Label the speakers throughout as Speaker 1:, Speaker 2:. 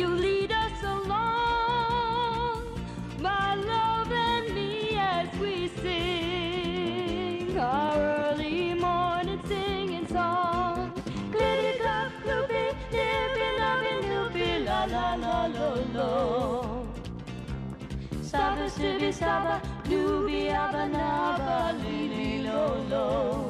Speaker 1: You lead us along, my love and me, as we sing our early morning singing song. Glitty glop gloopy, nippy loving loopy, la la la lo lo. Saba sibi saba, nubi abba naba, lili lo lo.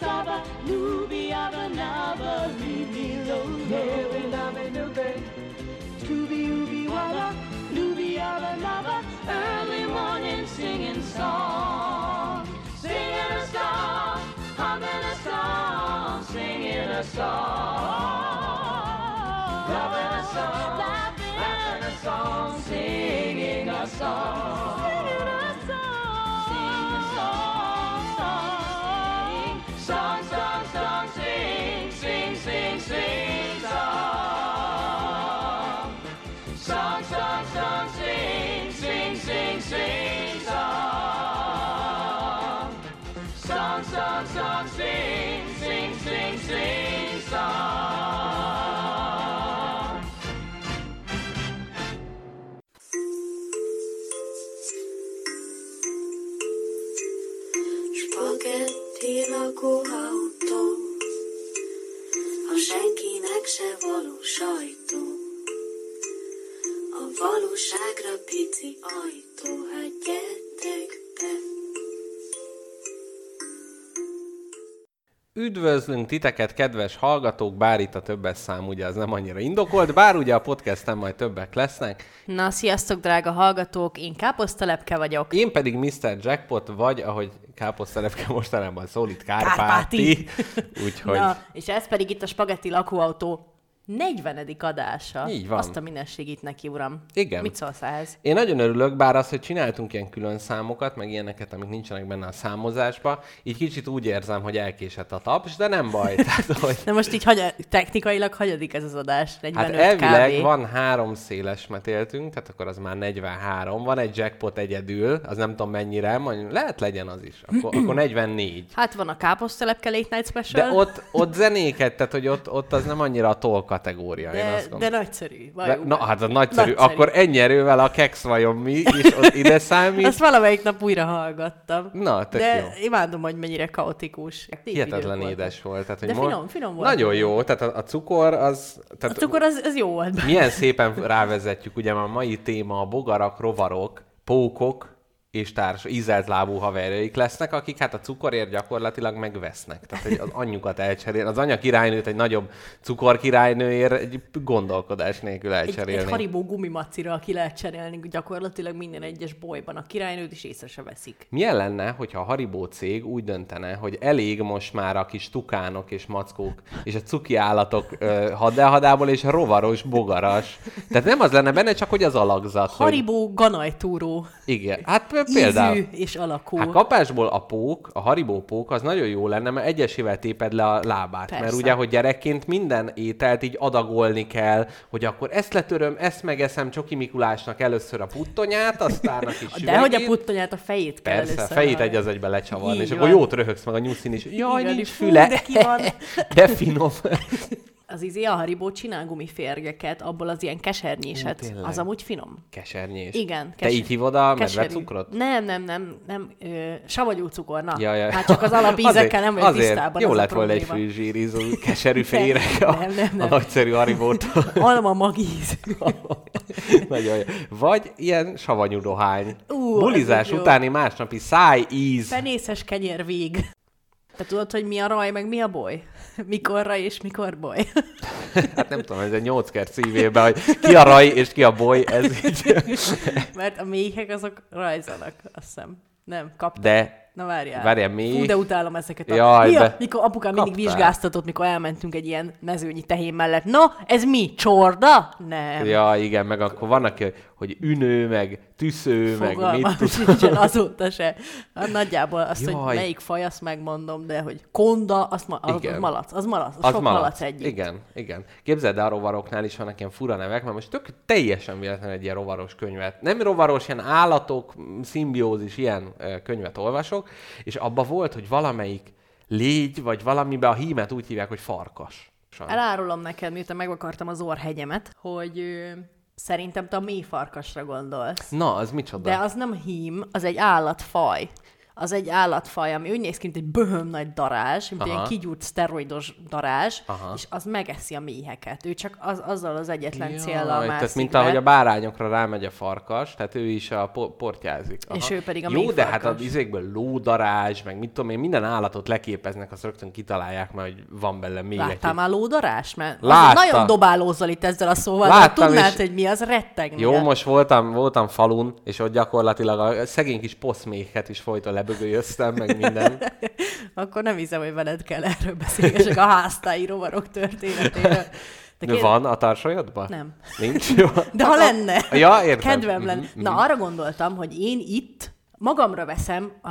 Speaker 1: Saba, of a movie of a novel. Leave me alone. Never love a nobody. Tooby ooby wubba, looby. Early morning singing song. Singing a song, humming a song, singing a song. Loving a song, laughing a song, singing a song.
Speaker 2: Üdvözlünk titeket, kedves hallgatók, bár itt a többes szám ugye az nem annyira indokolt, bár ugye a podcasten majd többek lesznek.
Speaker 3: Na, sziasztok, drága hallgatók! Én Káposztalepke vagyok.
Speaker 2: Én pedig Mr. Jackpot, vagy ahogy káposztelepke mostanában szólít, Kárpáti.
Speaker 3: Kárpáti.
Speaker 2: Úgyhogy
Speaker 3: Na, és ez pedig itt a Spagetti lakóautó 40. adása.
Speaker 2: Így van.
Speaker 3: Azt a mindenségét neki, uram.
Speaker 2: Igen.
Speaker 3: Mit szólsz ehhez?
Speaker 2: Én nagyon örülök, bár az, hogy csináltunk ilyen külön számokat, meg ilyeneket, amik nincsenek benne a számozásba, így kicsit úgy érzem, hogy elkésett a taps, de nem baj. Tehát, hogy
Speaker 3: De most így hagy- technikailag hagyadik ez az adás? 45
Speaker 2: Hát elvileg
Speaker 3: kb.
Speaker 2: van három széles metéltünk, tehát akkor az már 43. Van egy jackpot egyedül, az nem tudom mennyire, majd lehet legyen az is. Akkor, akkor 44.
Speaker 3: Hát van a Káposztalepke Late Night Special.
Speaker 2: De ott, ott zenéket, tehát hogy ott, ott az nem annyira a toll kategória, én
Speaker 3: de,
Speaker 2: azt
Speaker 3: de
Speaker 2: gondolom.
Speaker 3: nagyszerű.
Speaker 2: De, na, hát az nagyszerű.
Speaker 3: Nagyszerű.
Speaker 2: Akkor ennyi erővel a keks vajon mi, és ott ide számít.
Speaker 3: Azt valamelyik nap újra hallgattam.
Speaker 2: Na, tök
Speaker 3: De
Speaker 2: jó.
Speaker 3: imádom, hogy mennyire kaotikus.
Speaker 2: Hihetetlen édes volt. Tehát, hogy
Speaker 3: De
Speaker 2: mo-
Speaker 3: finom- finom volt.
Speaker 2: Nagyon jó, tehát a, a cukor az...
Speaker 3: A
Speaker 2: Tehát
Speaker 3: cukor az, az jó volt.
Speaker 2: Milyen szépen rávezetjük, ugye a mai téma a bogarak, rovarok, pókok és társ ízelt lábú haverjaik lesznek, akik hát a cukorért gyakorlatilag megvesznek. Tehát hogy az anyjukat elcserél, az anya királynőt egy nagyobb cukor királynőért egy gondolkodás nélkül
Speaker 3: Egy, egy
Speaker 2: elcserélni.
Speaker 3: haribó gumimacira, aki lehet cserélni gyakorlatilag minden egyes bolyban. A királynőt is észre se veszik.
Speaker 2: Milyen lenne, hogyha a Haribó cég úgy döntene, hogy elég most már a kis tukánok és mackók és a cuki állatok ö, hadáhadából és rovaros, bogaras. Tehát nem az lenne benne, csak hogy az alakzat. Hogy...
Speaker 3: Haribó ganajtúró.
Speaker 2: Igen, hát például...
Speaker 3: Ízű és alakú.
Speaker 2: Hát kapásból a pók, a haribó pók, az nagyon jó lenne, mert egyesével téped le a lábát.
Speaker 3: Persze.
Speaker 2: Mert ugye, hogy gyerekként minden ételt így adagolni kell, hogy akkor ezt letöröm, ezt megeszem Csoki Mikulásnak először a puttonyát, aztán a kis
Speaker 3: De hogy a puttonyát, a fejét kell
Speaker 2: Persze, a
Speaker 3: először
Speaker 2: fejét egy az egybe lecsavarni,
Speaker 3: Így
Speaker 2: és akkor
Speaker 3: van.
Speaker 2: jót röhögsz meg a nyuszin is. Jaj,
Speaker 3: Igen,
Speaker 2: nincs füle.
Speaker 3: de ki van.
Speaker 2: De finom.
Speaker 3: az izé a Haribo csinál gumiférgeket, abból az ilyen kesernyéset.
Speaker 2: Ú, tényleg.
Speaker 3: az amúgy finom.
Speaker 2: Kesernyés.
Speaker 3: Igen.
Speaker 2: Te így hívod a medvecukrot?
Speaker 3: Nem, nem, nem, nem. Ö, savanyú cukor, na.
Speaker 2: Ja, ja.
Speaker 3: Hát csak az alapízekkel nem vagyok
Speaker 2: azért
Speaker 3: tisztában.
Speaker 2: Jó
Speaker 3: a
Speaker 2: lett volna egy fűzsírizó, keserű féreg a,
Speaker 3: nem, nem,
Speaker 2: a
Speaker 3: nem.
Speaker 2: nagyszerű Haribótól.
Speaker 3: Alma magíz.
Speaker 2: Nagyon jó. Vagy ilyen savanyú dohány.
Speaker 3: Ú,
Speaker 2: Bulizás utáni másnapi szájíz.
Speaker 3: Fenészes kenyer vég. Te tudod, hogy mi a raj, meg mi a boly? Mikor raj és mikor boly?
Speaker 2: Hát nem tudom, ez egy nyolc kert szívébe, hogy ki a raj és ki a boly, ez így.
Speaker 3: Mert a méhek azok rajzanak, azt hiszem. Nem, kaptam.
Speaker 2: De
Speaker 3: Na várjál.
Speaker 2: Várjál, méh?
Speaker 3: Fú, de utálom ezeket a...
Speaker 2: Jaj,
Speaker 3: mi a... Mikor apukám mindig
Speaker 2: Kaptál.
Speaker 3: vizsgáztatott, mikor elmentünk egy ilyen mezőnyi tehén mellett. No, ez mi? Csorda? Nem.
Speaker 2: Ja, igen, meg akkor vannak, hogy- hogy ünő, meg tüsző, meg
Speaker 3: Fogalmam
Speaker 2: mit tudom.
Speaker 3: azóta se. Hát nagyjából azt,
Speaker 2: Jaj.
Speaker 3: hogy melyik faj, azt megmondom, de hogy konda, azt ma, az, az malac, az malac, az,
Speaker 2: Az
Speaker 3: sok
Speaker 2: malac.
Speaker 3: malac együtt.
Speaker 2: Igen, igen. Képzeld, el, a rovaroknál is vannak ilyen fura nevek, mert most tök teljesen véletlenül egy ilyen rovaros könyvet. Nem rovaros, ilyen állatok, szimbiózis, ilyen könyvet olvasok, és abba volt, hogy valamelyik légy, vagy valamiben a hímet úgy hívják, hogy farkas.
Speaker 3: Elárulom neked, miután meg akartam az orrhegyemet, hogy szerintem te a mély farkasra gondolsz.
Speaker 2: Na, az micsoda?
Speaker 3: De az nem hím, az egy állatfaj. Az egy állatfaj, ami úgy néz ki, mint egy böhöm nagy darázs, mint
Speaker 2: Aha.
Speaker 3: ilyen kigyúrt szteroidos darázs,
Speaker 2: Aha.
Speaker 3: és az megeszi a méheket. Ő csak az, azzal az egyetlen
Speaker 2: Jaj,
Speaker 3: céllal mászik
Speaker 2: Tehát mint
Speaker 3: be.
Speaker 2: ahogy a bárányokra rámegy a farkas, tehát ő is a po- portyázik.
Speaker 3: És ő pedig a
Speaker 2: Jó, de hát az izékből lódarázs, meg mit tudom én, minden állatot leképeznek, azt rögtön kitalálják, mert hogy van belőle még egy.
Speaker 3: Láttál már lódarás? Mert
Speaker 2: Látta.
Speaker 3: azért nagyon dobálózol itt ezzel a szóval,
Speaker 2: Láttam,
Speaker 3: de tudnád,
Speaker 2: és-
Speaker 3: hogy mi az rettegni.
Speaker 2: Jó, most voltam, voltam falun, és ott gyakorlatilag a szegény kis poszméket is folyton lebögölyöztem, meg minden.
Speaker 3: Akkor nem hiszem, hogy veled kell erről beszélgessek a háztáji rovarok történetéről. De
Speaker 2: van a tarsolyodban?
Speaker 3: Nem.
Speaker 2: Nincs? Jó.
Speaker 3: De ha lenne,
Speaker 2: Ja, értem.
Speaker 3: kedvem lenne.
Speaker 2: Mhm,
Speaker 3: Na, arra gondoltam, hogy én itt magamra veszem a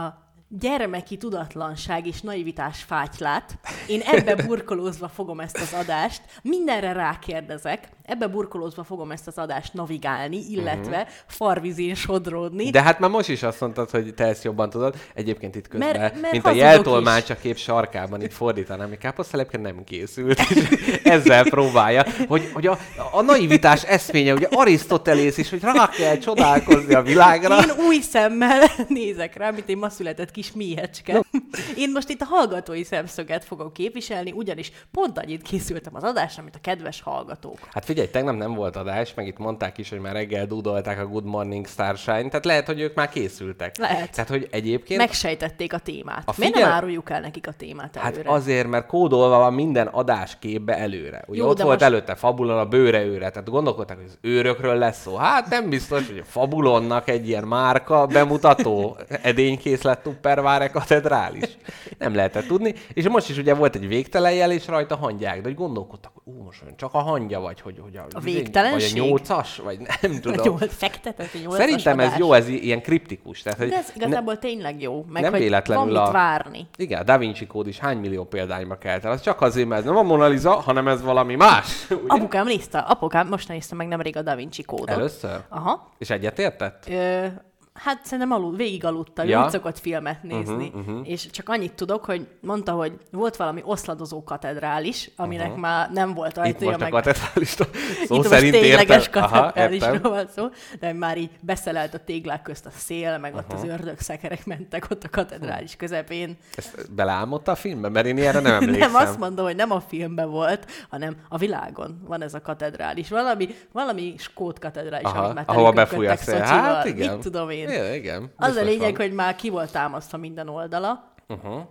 Speaker 3: gyermeki tudatlanság és naivitás fátylát. Én ebbe burkolózva fogom ezt az adást, mindenre rákérdezek, ebbe burkolózva fogom ezt az adást navigálni, illetve farvizén sodródni.
Speaker 2: De hát már most is azt mondtad, hogy te ezt jobban tudod. Egyébként itt közben,
Speaker 3: Mert- mert
Speaker 2: mint a jeltolmács a kép sarkában, itt fordítanám, hogy káposztelepke nem készült, és ezzel próbálja, hogy, hogy a, a naivitás eszménye, ugye Arisztotelész is, hogy rá kell csodálkozni a világra.
Speaker 3: Én új szemmel nézek rá, mint egy ma született kis méhecske. Én most itt a hallgatói szemszöget fogom képviselni, ugyanis pont annyit készültem az adásra, mint a kedves hallgatók.
Speaker 2: Hát figyelj, tegnap nem volt adás, meg itt mondták is, hogy már reggel dúdolták a Good Morning Starshine, tehát lehet, hogy ők már készültek.
Speaker 3: Lehet.
Speaker 2: Tehát, hogy egyébként...
Speaker 3: Megsejtették a témát.
Speaker 2: A
Speaker 3: Miért
Speaker 2: figyel-
Speaker 3: nem áruljuk el nekik a témát
Speaker 2: Hát
Speaker 3: előre?
Speaker 2: azért, mert kódolva van minden adás képbe előre. Ugye
Speaker 3: Jó,
Speaker 2: ott volt
Speaker 3: most-
Speaker 2: előtte Fabulon a bőre őre, tehát gondolkodtak, hogy az őrökről lesz szó. Hát nem biztos, hogy a Fabulonnak egy ilyen márka bemutató edénykészlet Tupperware katedrális. Nem lehetett tudni. És most is ugye volt egy végtelen jel, és rajta hangyák, de hogy gondolkodtak, hogy ú, most olyan csak a hangya vagy, hogy, hogy a,
Speaker 3: A végtelenség?
Speaker 2: Vagy a nyolcas, vagy nem tudom.
Speaker 3: nyolc, fektetett, nyolcas
Speaker 2: Szerintem ez
Speaker 3: adás.
Speaker 2: jó, ez ilyen kriptikus. Tehát,
Speaker 3: De ez igazából tényleg jó, meg
Speaker 2: nem
Speaker 3: hogy
Speaker 2: véletlenül
Speaker 3: van mit
Speaker 2: a-
Speaker 3: várni.
Speaker 2: igen, a Da Vinci kód is hány millió példányba kelt el. Az csak azért, mert ez nem a Mona Lisa, hanem ez valami más. Ugye?
Speaker 3: Apukám nézte, apukám most nézte meg nemrég a Da Vinci kódot.
Speaker 2: Először?
Speaker 3: Aha.
Speaker 2: És egyetértett?
Speaker 3: Ö, hát szerintem alul, végig aludtam,
Speaker 2: Ja.
Speaker 3: úgy szokott filmet nézni.
Speaker 2: Mhm,
Speaker 3: Uh-huh, uh-huh. És csak annyit tudok, hogy mondta, hogy volt valami oszladozó katedrális, aminek uh-huh. már nem volt
Speaker 2: Itt
Speaker 3: ajtója,
Speaker 2: most a
Speaker 3: meg...
Speaker 2: katedrálista szó
Speaker 3: Itt
Speaker 2: szerint
Speaker 3: most tényleges katedrálisról van szó, de már így beszelelt a téglák közt a szél, meg ott az ördögszekerek mentek ott a katedrális közepén.
Speaker 2: Ezt beleálmodta a filmben? Mert én ilyenre nem emlékszem.
Speaker 3: Nem azt mondom, hogy nem a filmben volt, hanem a világon van ez a katedrális. Valami, valami skót katedrális,
Speaker 2: Aha,
Speaker 3: amit már
Speaker 2: ahova befúj a szél. Hát igen.
Speaker 3: Mit tudom én.
Speaker 2: Igen, igen.
Speaker 3: Az a lényeg,
Speaker 2: van.
Speaker 3: hogy már ki volt támasztva minden oldala,
Speaker 2: Uh-huh.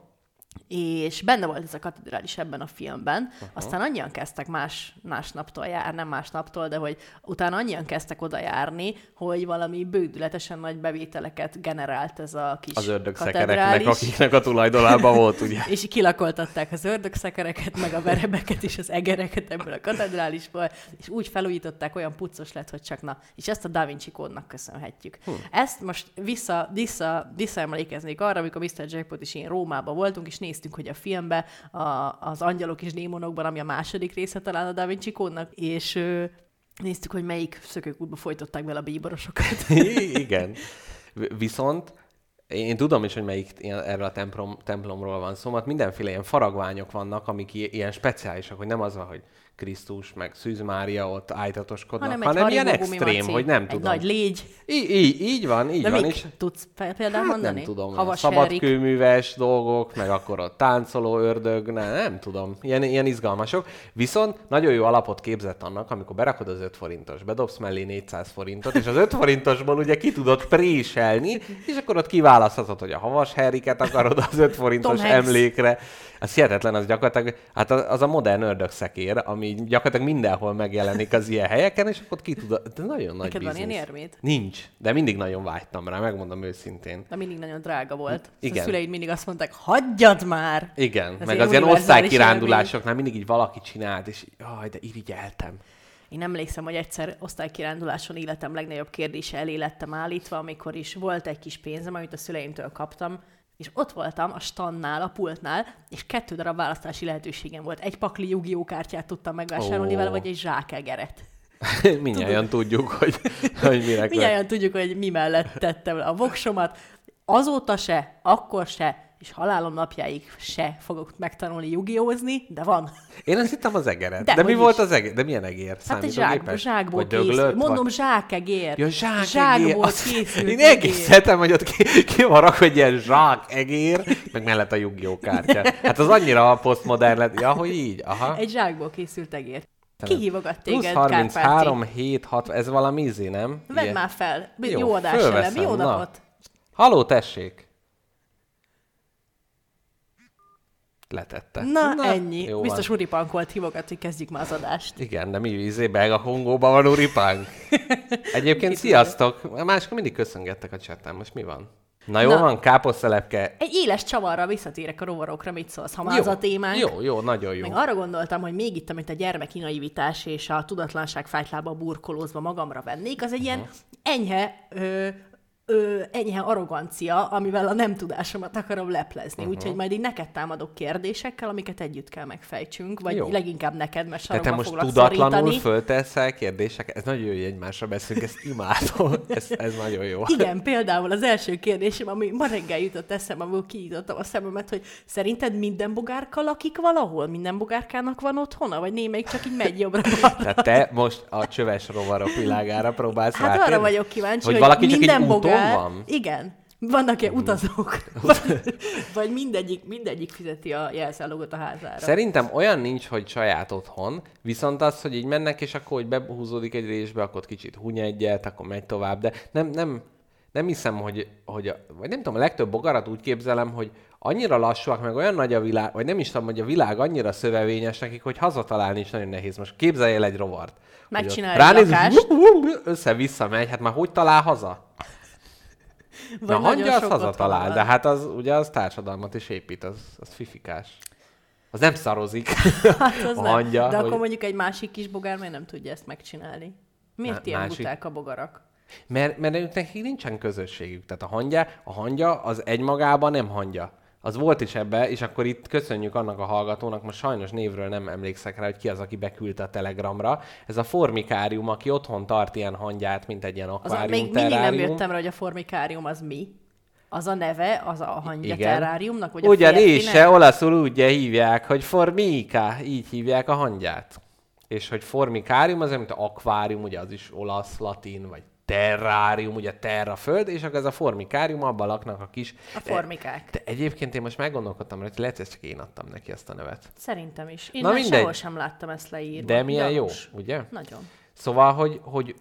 Speaker 3: És benne volt ez a katedrális ebben a filmben. Uh-huh. Aztán annyian kezdtek más, más naptól járni, nem más naptól, de hogy utána annyian kezdtek oda járni, hogy valami bődületesen nagy bevételeket generált ez a kis
Speaker 2: Az ördögszekereknek, akiknek a tulajdonában volt, ugye?
Speaker 3: És kilakoltatták az ördögszekereket, meg a verebeket és az egereket ebből a katedrálisból, és úgy felújították, olyan puccos lett, hogy csak na. És ezt a Da Vinci kódnak köszönhetjük. Hm. Ezt most vissza, vissza, visszaemlékeznék arra, amikor Mr. Jackpot és én Rómában voltunk, és néztünk, hogy a filmbe a, az Angyalok és Démonokban, ami a második része talán a Da Vinci kódnak, és ö, néztük, hogy melyik szökőkútba folytották bele a bíborosokat.
Speaker 2: Igen. Viszont én tudom is, hogy melyik ilyen, erről a templom, templomról van szó, mert mindenféle ilyen faragványok vannak, amik ilyen speciálisak, hogy nem az van, hogy Krisztus, meg Szűz Mária ott állítatoskodnak,
Speaker 3: Hanem
Speaker 2: hanem, ilyen extrém,
Speaker 3: gumimaci,
Speaker 2: hogy nem
Speaker 3: egy
Speaker 2: tudom.
Speaker 3: nagy légy.
Speaker 2: Így, így, így van, így
Speaker 3: De
Speaker 2: van.
Speaker 3: mik?
Speaker 2: És
Speaker 3: Tudsz példát
Speaker 2: Hát
Speaker 3: mondani?
Speaker 2: nem tudom,
Speaker 3: Havas
Speaker 2: szabad
Speaker 3: Henrik.
Speaker 2: kőműves dolgok, meg akkor a táncoló ördög, ne, nem tudom, ilyen, ilyen izgalmasok. Viszont nagyon jó alapot képzett annak, amikor berakod az 5 forintos, bedobsz mellé 400 forintot, és az 5 forintosból ugye ki tudod préselni, és akkor ott kiválaszthatod, hogy a havas Henriket akarod az 5 forintos emlékre. Az hihetetlen, az gyakorlatilag, hát az az a modern ördögszekér, ami gyakorlatilag mindenhol megjelenik az ilyen helyeken, és akkor ki tudod, de nagyon nagy
Speaker 3: Neked van ilyen érméd?
Speaker 2: Nincs, de mindig nagyon vágytam rá, megmondom őszintén.
Speaker 3: De mindig nagyon drága volt. Igen. A szüleid mindig azt mondták, hagyjad már!
Speaker 2: Igen,
Speaker 3: Ez
Speaker 2: meg az ilyen osztálykirándulásoknál mindig így valaki csinált, és jaj, de irigyeltem.
Speaker 3: Én emlékszem, hogy egyszer osztálykiránduláson életem legnagyobb kérdése elé lettem állítva, amikor is volt egy kis pénzem, amit a szüleimtől kaptam, és ott voltam a stannál, a pultnál, és kettő darab választási lehetőségem volt. Egy pakli yu kártyát tudtam megvásárolni
Speaker 2: Ó.
Speaker 3: vele, vagy egy zsákegeret.
Speaker 2: Mindjárt tudjuk, hogy, hogy mire
Speaker 3: Mindjárt tudjuk, hogy mi mellett tettem le a voksomat. Azóta se, akkor se, és halálom napjáig se fogok megtanulni jugiózni, de van.
Speaker 2: Én azt hittem az egeret.
Speaker 3: De
Speaker 2: De, mi
Speaker 3: hogy
Speaker 2: volt
Speaker 3: is.
Speaker 2: az egér? De milyen egér?
Speaker 3: Hát egy zsák, zsákból készült. Mondom,
Speaker 2: vagy...
Speaker 3: zsákegér.
Speaker 2: Ja, zsák
Speaker 3: Zsákból
Speaker 2: Azt-
Speaker 3: készült
Speaker 2: Én egész hetem, hogy ott ki, ki van rakva egy ilyen zsák egér, meg mellett a yu kártya. Hát az annyira posztmodern lett. Ja, hogy így? Aha.
Speaker 3: Egy zsákból készült egér. Kihívogat téged,
Speaker 2: 33,
Speaker 3: Kárpáti.
Speaker 2: 7, 6, ez valami izé, nem?
Speaker 3: Vedd már fel. Jó,
Speaker 2: Jó,
Speaker 3: adás elem. Jó
Speaker 2: na.
Speaker 3: napot.
Speaker 2: Haló, tessék! Letette.
Speaker 3: Na, Na ennyi.
Speaker 2: jó
Speaker 3: Biztos
Speaker 2: van.
Speaker 3: uripankolt hívogat, hogy kezdjük már az adást.
Speaker 2: Igen, de mi izé, belga Kongóban van uripánk. Egyébként sziasztok! Máskor mindig köszöngettek a chatán, most mi van? Na jó
Speaker 3: Na.
Speaker 2: van, káposztelepke.
Speaker 3: Egy éles csavarra visszatérek a rovarokra, mit szólsz, ha már az a témánk.
Speaker 2: Jó, jó, nagyon jó.
Speaker 3: Meg arra gondoltam, hogy még itt, amit a gyermeki naivitás és a tudatlanság fájtlába burkolózva magamra vennék, az egy ilyen enyhe, ö, ö, enyhe arrogancia, amivel a nem tudásomat akarom leplezni. Uh-huh. Úgyhogy majd így neked támadok kérdésekkel, amiket együtt kell megfejtsünk, vagy
Speaker 2: Jó.
Speaker 3: leginkább neked, mert
Speaker 2: Tehát te
Speaker 3: sarokba
Speaker 2: most tudatlanul
Speaker 3: szorítani.
Speaker 2: fölteszel kérdéseket? Ez nagyon jó, hogy egymásra beszélünk, ezt imádom. Ez, ez nagyon jó.
Speaker 3: Igen, például az első kérdésem, ami ma reggel jutott eszembe, amiből kinyitottam a szememet, hogy szerinted minden bogárka lakik valahol? Minden bogárkának van otthona? Vagy némelyik csak így megy jobbra
Speaker 2: Tehát te most a csöves rovarok világára próbálsz
Speaker 3: Hát
Speaker 2: rátérni?
Speaker 3: arra vagyok kíváncsi,
Speaker 2: hogy,
Speaker 3: hogy,
Speaker 2: valaki
Speaker 3: minden
Speaker 2: egy
Speaker 3: bogár...
Speaker 2: van?
Speaker 3: Igen. Vannak ilyen utazók? Vagy, vagy mindegyik, mindegyik fizeti a jelszálogot a házára.
Speaker 2: Szerintem olyan nincs, hogy saját otthon, viszont az, hogy így mennek, és akkor, hogy behúzódik egy részbe, akkor kicsit huny egyet, akkor megy tovább, de nem, nem, nem hiszem, hogy, hogy a, vagy nem tudom, a legtöbb bogarat úgy képzelem, hogy annyira lassúak, meg olyan nagy a világ, vagy nem is tudom, hogy a világ annyira szövevényes nekik, hogy hazatalálni is nagyon nehéz. Most képzelj el egy rovart. hogy ott
Speaker 3: Megcsinál egy
Speaker 2: ránéz,
Speaker 3: lakást.
Speaker 2: össze-vissza megy, hát már hogy talál haza? Na, hangya az hazatalál, de hát az ugye az társadalmat is épít, az, az fifikás. Az nem szarozik.
Speaker 3: Hát az
Speaker 2: a
Speaker 3: nem.
Speaker 2: hangya,
Speaker 3: De
Speaker 2: hogy-
Speaker 3: akkor mondjuk egy másik kis bogár miért nem tudja ezt megcsinálni? Miért
Speaker 2: Má-
Speaker 3: ilyen
Speaker 2: másik-
Speaker 3: buták a bogarak?
Speaker 2: Mert, mert nekik nincsen közösségük. Tehát a hangya, a hangya az egymagában nem hangya. Az volt is ebbe, és akkor itt köszönjük annak a hallgatónak, most sajnos névről nem emlékszek rá, hogy ki az, aki beküldte a Telegramra. Ez a formikárium, aki otthon tart ilyen hangyát, mint egy ilyen
Speaker 3: Az
Speaker 2: akvárium,
Speaker 3: még mindig nem jöttem rá, hogy a formikárium az mi. Az a neve, az a hangya
Speaker 2: Igen.
Speaker 3: terráriumnak, vagy
Speaker 2: Ugyanis se olaszul úgy hívják, hogy formika, így hívják a hangyát. És hogy formikárium az, mint akvárium, ugye az is olasz, latin, vagy terrárium, ugye terra föld, és akkor ez a formikárium, abban laknak a kis...
Speaker 3: A formikák.
Speaker 2: De egyébként én most meggondolkodtam, hogy lehet, hogy ezt csak én adtam neki ezt a nevet.
Speaker 3: Szerintem is. Én
Speaker 2: Na mindegy.
Speaker 3: sehol sem láttam ezt leírva.
Speaker 2: De milyen
Speaker 3: Gyanús.
Speaker 2: jó, ugye?
Speaker 3: Nagyon.
Speaker 2: Szóval, hogy, hogy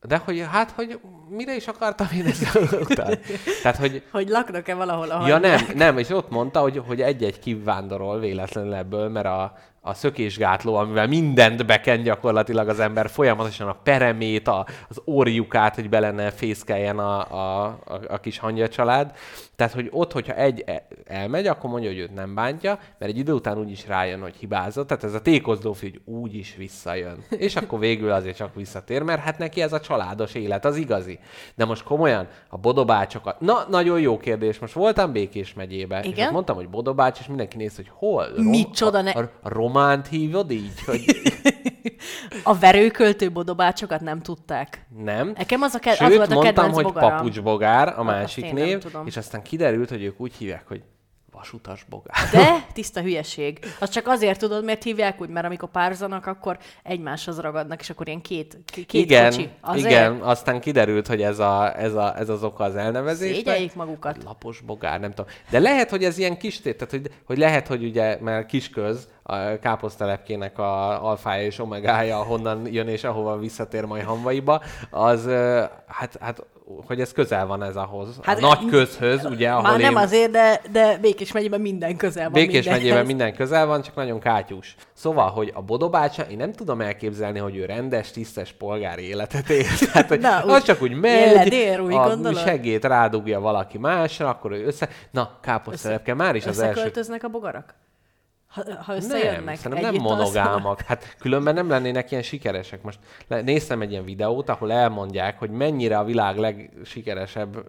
Speaker 2: de hogy hát, hogy mire is akartam én ezzel után? Tehát, hogy
Speaker 3: Hogy laknak-e valahol a
Speaker 2: Ja nem, nem, és ott mondta, hogy, hogy egy-egy kivándorol véletlenül ebből, mert a, a szökésgátló, amivel mindent beken gyakorlatilag az ember folyamatosan a peremét, a, az orjukát, hogy be lenne fészkeljen a, a, a, a kis hangya család. Tehát, hogy ott, hogyha egy e- elmegy, akkor mondja, hogy őt nem bántja, mert egy idő után úgy is rájön, hogy hibázott. Tehát ez a tékozló hogy úgy is visszajön. És akkor végül azért csak visszatér, mert hát neki ez a családos élet, az igazi. De most komolyan, a bodobácsokat... Na, nagyon jó kérdés. Most voltam Békés megyébe, és
Speaker 3: Igen?
Speaker 2: ott mondtam, hogy bodobács, és mindenki néz, hogy hol?
Speaker 3: Micsoda ne-
Speaker 2: A, a, a románt hívod így, hogy
Speaker 3: A verőköltő bodobácsokat nem tudták.
Speaker 2: nem.
Speaker 3: Nekem az, a ke-
Speaker 2: Sőt,
Speaker 3: az volt a
Speaker 2: mondtam, hogy
Speaker 3: bogaram.
Speaker 2: papucsbogár a másik név, és aztán kiderült, hogy ők úgy hívják, hogy Vasutas bogár.
Speaker 3: De tiszta hülyeség. Az csak azért tudod, mert hívják úgy, mert amikor párzanak, akkor egymáshoz ragadnak, és akkor ilyen két, két
Speaker 2: igen,
Speaker 3: kocsi. Azért
Speaker 2: igen, aztán kiderült, hogy ez, a, ez, a, ez az oka az elnevezésnek.
Speaker 3: Szégyeljék magukat.
Speaker 2: Lapos bogár, nem tudom. De lehet, hogy ez ilyen kis tehát hogy, hogy lehet, hogy ugye, mert kisköz, a káposztelepkének a alfája és omegája, honnan jön és ahova visszatér majd hamvaiba, az hát, hát hogy ez közel van ez ahhoz. Hát, a nagy közhöz, ugye, ahol
Speaker 3: Már nem
Speaker 2: én...
Speaker 3: azért, de, de Békés megyében minden közel van
Speaker 2: Békés megyében minden közel van, csak nagyon kátyús. Szóval, hogy a Bodobácsa, én nem tudom elképzelni, hogy ő rendes, tisztes polgári életet él. Tehát, hogy
Speaker 3: Na,
Speaker 2: az
Speaker 3: úgy-
Speaker 2: csak úgy megy,
Speaker 3: ledér, úgy
Speaker 2: a segét rádugja valaki másra, akkor ő össze... Na, káposztelepke, már is az első...
Speaker 3: A bogarak? Ha, ha
Speaker 2: Nem,
Speaker 3: összejönnek?
Speaker 2: nem
Speaker 3: együtt
Speaker 2: monogámak. Hát különben nem lennének ilyen sikeresek. Most néztem egy ilyen videót, ahol elmondják, hogy mennyire a világ legsikeresebb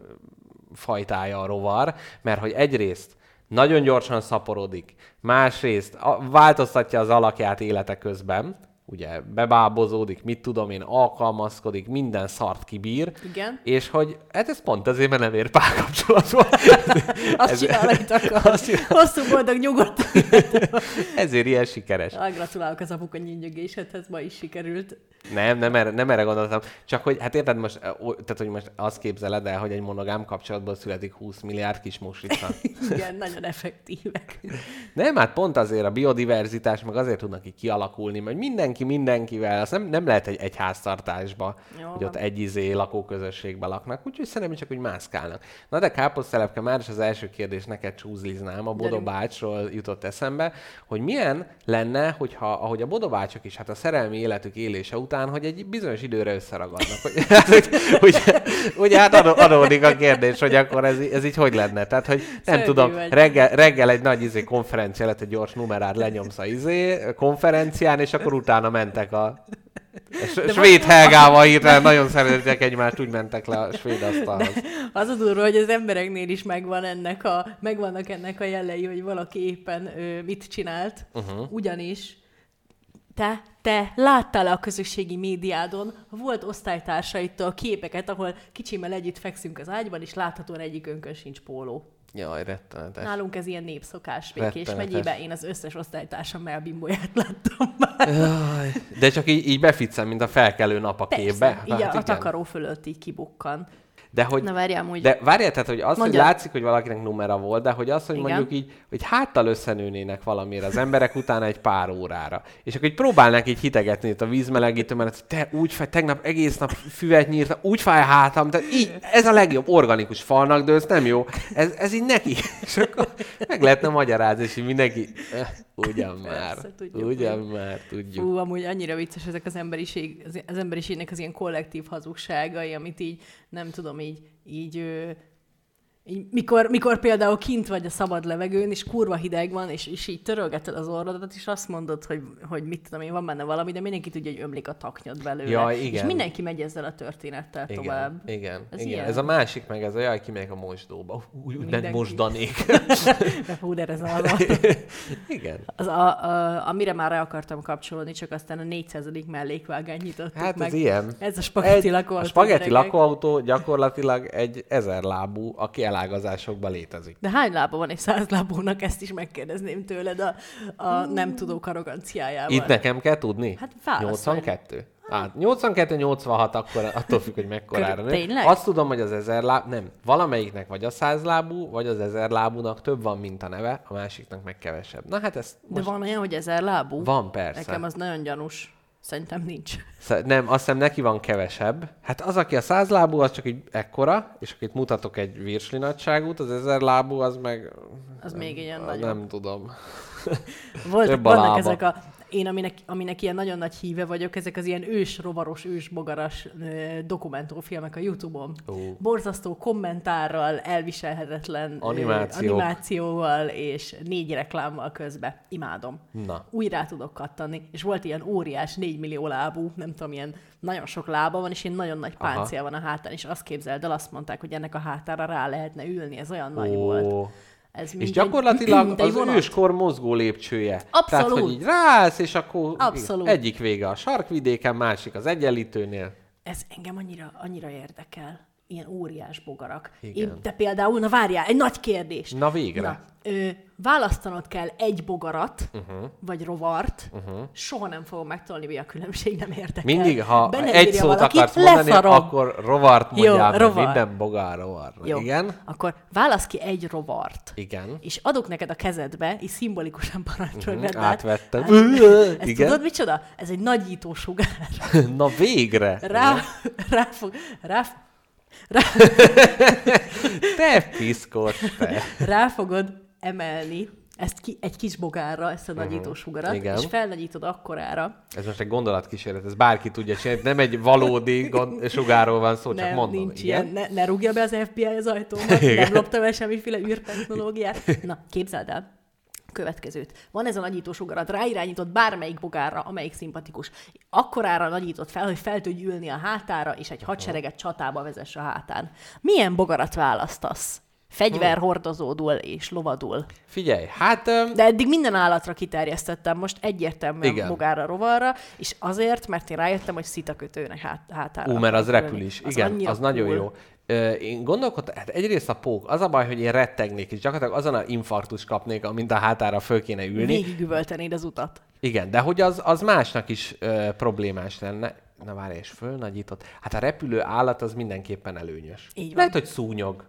Speaker 2: fajtája a rovar, mert hogy egyrészt nagyon gyorsan szaporodik, másrészt változtatja az alakját élete közben, ugye bebábozódik, mit tudom én, alkalmazkodik, minden szart kibír,
Speaker 3: Igen.
Speaker 2: és hogy hát ez pont azért, mert nem ér párkapcsolatba.
Speaker 3: Azt
Speaker 2: Ez-
Speaker 3: csinál, amit akar.
Speaker 2: Azt.
Speaker 3: Hosszú, boldog, nyugodt.
Speaker 2: Ezért ilyen sikeres.
Speaker 3: Ah, Gratulálok az apuka nyínyögésedhez, ma is sikerült.
Speaker 2: Nem, nem erre, nem erre gondoltam. Csak hogy, hát érted most, tehát, hogy most azt képzeled el, hogy egy monogám kapcsolatból születik 20 milliárd kis muslica.
Speaker 3: Igen, nagyon effektívek.
Speaker 2: nem, hát pont azért a biodiverzitás, meg azért tudnak így kialakulni, mert mindenki mindenkivel, azt nem, nem lehet egy, egy háztartásba,
Speaker 3: Jó
Speaker 2: hogy ott
Speaker 3: van.
Speaker 2: egy izé lakóközösségben laknak, úgyhogy szerintem csak úgy mászkálnak. Na de káposztelepke, már is az első kérdés neked csúzliznám, a Bodo
Speaker 3: Gyerünk.
Speaker 2: bácsról jutott eszembe, hogy milyen lenne, hogyha, ahogy a Bodo bácsok is, hát a szerelmi életük élése után, hogy egy bizonyos időre összeragadnak. Hogy, hát, hogy, ugye, ugye hát adó, adódik a kérdés, hogy akkor ez, ez így hogy lenne. Tehát, hogy nem
Speaker 3: Szörnyű
Speaker 2: tudom,
Speaker 3: vagy.
Speaker 2: reggel, reggel egy nagy izé konferencia lett, egy gyors numerát lenyomsz a izé konferencián, és akkor utána mentek a s- svéd Helgával hirtelen nagyon szeretek egymást, úgy mentek le a svéd asztalhoz.
Speaker 3: Az a durva, hogy az embereknél is megvan ennek a, megvannak ennek a jellei, hogy valaki éppen ö, mit csinált. Uh-huh. Ugyanis te, te láttál a közösségi médiádon, volt osztálytársaitól képeket, ahol kicsimmel együtt fekszünk az ágyban, és láthatóan egyik önkön sincs póló.
Speaker 2: Jaj, rettenetes.
Speaker 3: Nálunk ez ilyen népszokás Békés megyében. Én az összes osztálytársam melbimbóját láttam már.
Speaker 2: Jaj, De csak így, így beficem, mint a felkelő nap a képbe.
Speaker 3: Persze, így a, a
Speaker 2: igen.
Speaker 3: takaró fölött így kibukkan.
Speaker 2: De hogy,
Speaker 3: Na várjál, amúgy...
Speaker 2: de várjál, tehát, hogy az,
Speaker 3: Mondjad.
Speaker 2: hogy látszik, hogy valakinek numera volt, de hogy az, hogy
Speaker 3: Igen.
Speaker 2: mondjuk így, hogy háttal összenőnének valamire az emberek utána egy pár órára. És akkor így próbálnak így hitegetni itt a vízmelegítő, mert te úgy fáj, tegnap egész nap füvet nyírta, úgy fáj a hátam, tehát így, ez a legjobb organikus falnak, de ez nem jó. Ez, ez így neki. És akkor meg lehetne magyarázni, és így mindenki, eh, ugyan már,
Speaker 3: Persze, tudjuk,
Speaker 2: ugyan
Speaker 3: hogy-
Speaker 2: már, tudjuk.
Speaker 3: Fú, amúgy annyira vicces ezek az emberiség, az- az emberiségnek az ilyen kollektív hazugságai, amit így, nem tudom, így, így, így mikor, mikor például kint vagy a szabad levegőn, és kurva hideg van, és, és így törölgeted az orrodat, és azt mondod, hogy, hogy mit tudom én, van benne valami, de mindenki tudja, hogy ömlik a taknyod belőle. És
Speaker 2: igen.
Speaker 3: mindenki megy ezzel a történettel
Speaker 2: Igen,
Speaker 3: tovább.
Speaker 2: igen,
Speaker 3: Ez
Speaker 2: igen.
Speaker 3: ilyen.
Speaker 2: Ez a másik meg, ez a jaj, kimegyek a mosdóba. Úgy, úgy nem mosdanék.
Speaker 3: De fú, de ez az,
Speaker 2: igen.
Speaker 3: az a, a, amire már rá akartam kapcsolódni, csak aztán a 400. mellékvágány nyitottuk
Speaker 2: Hát
Speaker 3: meg.
Speaker 2: ez ilyen.
Speaker 3: Ez a spagetti
Speaker 2: Egy-
Speaker 3: lakó.
Speaker 2: A spagetti lakóautó gyakorlatilag egy ezer lábú, aki elágazásokban létezik.
Speaker 3: De hány lába van egy száz lábúnak, ezt is megkérdezném tőled a, a nem tudók arroganciájával.
Speaker 2: Itt nekem kell tudni?
Speaker 3: Hát válaszolj.
Speaker 2: 82? Hát 82-86, akkor attól függ, hogy mekkorára.
Speaker 3: Tényleg?
Speaker 2: Azt tudom, hogy az ezer láb, nem, valamelyiknek vagy a száz lábú, vagy az ezer lábúnak több van, mint a neve, a másiknak meg kevesebb. Na hát ez
Speaker 3: De
Speaker 2: most
Speaker 3: van olyan, hogy ezer lábú?
Speaker 2: van persze.
Speaker 3: Nekem az nagyon gyanús. Szerintem nincs.
Speaker 2: Nem, azt hiszem neki van kevesebb. Hát az, aki a száz lábú, az csak így ekkora, és akkor itt mutatok egy virsli nagyságút, az ezer lábú, az meg...
Speaker 3: Az még ilyen
Speaker 2: nem,
Speaker 3: nagyon.
Speaker 2: Nem tudom.
Speaker 3: Voltak, vannak ezek a... Én, aminek, aminek ilyen nagyon nagy híve vagyok, ezek az ilyen ős, rovaros, ős, bogaras dokumentumfilmek a Youtube-on.
Speaker 2: Ó.
Speaker 3: Borzasztó kommentárral, elviselhetetlen
Speaker 2: Animációk.
Speaker 3: animációval és négy reklámmal közbe. Imádom.
Speaker 2: Na.
Speaker 3: Rá tudok kattani. És volt ilyen óriás, 4 millió lábú, nem tudom, ilyen nagyon sok lába van, és ilyen nagyon nagy
Speaker 2: Aha.
Speaker 3: páncél van a hátán, és azt képzeld el, azt mondták, hogy ennek a hátára rá lehetne ülni, ez olyan nagy volt. Ez
Speaker 2: És gyakorlatilag az
Speaker 3: vonat.
Speaker 2: őskor mozgó lépcsője.
Speaker 3: Abszolút.
Speaker 2: Tehát, hogy így rász, és akkor
Speaker 3: Abszolút.
Speaker 2: egyik vége a sarkvidéken, másik az egyenlítőnél.
Speaker 3: Ez engem annyira, annyira érdekel. Ilyen óriás bogarak.
Speaker 2: Igen.
Speaker 3: Én, te például, na várjál, egy nagy kérdés.
Speaker 2: Na végre.
Speaker 3: Na, ö, választanod kell egy bogarat, uh-huh. vagy rovart, uh-huh. soha nem fogom megtolni, mi a különbség, nem értek
Speaker 2: Mindig,
Speaker 3: el.
Speaker 2: ha
Speaker 3: Be nem
Speaker 2: egy szót
Speaker 3: valaki,
Speaker 2: akarsz mondani,
Speaker 3: leszarom.
Speaker 2: akkor rovart
Speaker 3: Jó,
Speaker 2: mondjál, mert
Speaker 3: rovar.
Speaker 2: minden bogár rovar.
Speaker 3: Jó.
Speaker 2: Igen?
Speaker 3: Akkor válasz ki egy rovart.
Speaker 2: Igen.
Speaker 3: És adok neked a kezedbe, és szimbolikusan parancsolj uh-huh,
Speaker 2: átvettem.
Speaker 3: Ezt
Speaker 2: Igen?
Speaker 3: tudod micsoda? Ez egy nagyító sugár.
Speaker 2: Na végre!
Speaker 3: Rá, rá fog, rá, rá,
Speaker 2: Te piszkos, te!
Speaker 3: rá fogod emelni ezt ki, egy kis bogárra, ezt a
Speaker 2: Mhm. Igen.
Speaker 3: és felnagyítod akkorára.
Speaker 2: Ez most egy gondolatkísérlet, ez bárki tudja csinálni, nem egy valódi gond, sugáról van szó, csak
Speaker 3: nem,
Speaker 2: mondom.
Speaker 3: nincs
Speaker 2: igen?
Speaker 3: ilyen, ne, ne rúgja be az FBI az ajtómat,
Speaker 2: Igen.
Speaker 3: nem loptam el semmiféle űrtechnológiát. Na, képzeld el, következőt. Van ez a nagyító sugarat, ráirányított bármelyik bogárra, amelyik szimpatikus. Akkorára nagyított fel, hogy fel tudj ülni a hátára, és egy hadsereget csatába vezess a hátán. Milyen bogarat választasz? Fegyverhordozódul és lovadul.
Speaker 2: Figyelj, hát... öm,
Speaker 3: De eddig minden állatra kiterjesztettem, most egyértelműen
Speaker 2: Igen.
Speaker 3: bogárra, rovarra, és azért, mert én rájöttem, hogy szitakötőnek hát, hátára.
Speaker 2: Ú, mert az repül is. Igen, az nagyon jó. Én gondolkodtam, hát egyrészt a pók, az a baj, hogy én rettegnék, és gyakorlatilag azon a infarktus kapnék, amint a hátára föl kéne ülni.
Speaker 3: Végigüvöltenéd az utat.
Speaker 2: Igen, de hogy az, az másnak is ö, problémás lenne. Na várj, és fölnagyított. Hát a repülő állat az mindenképpen előnyös.
Speaker 3: Így van.
Speaker 2: Lehet, hogy szúnyog.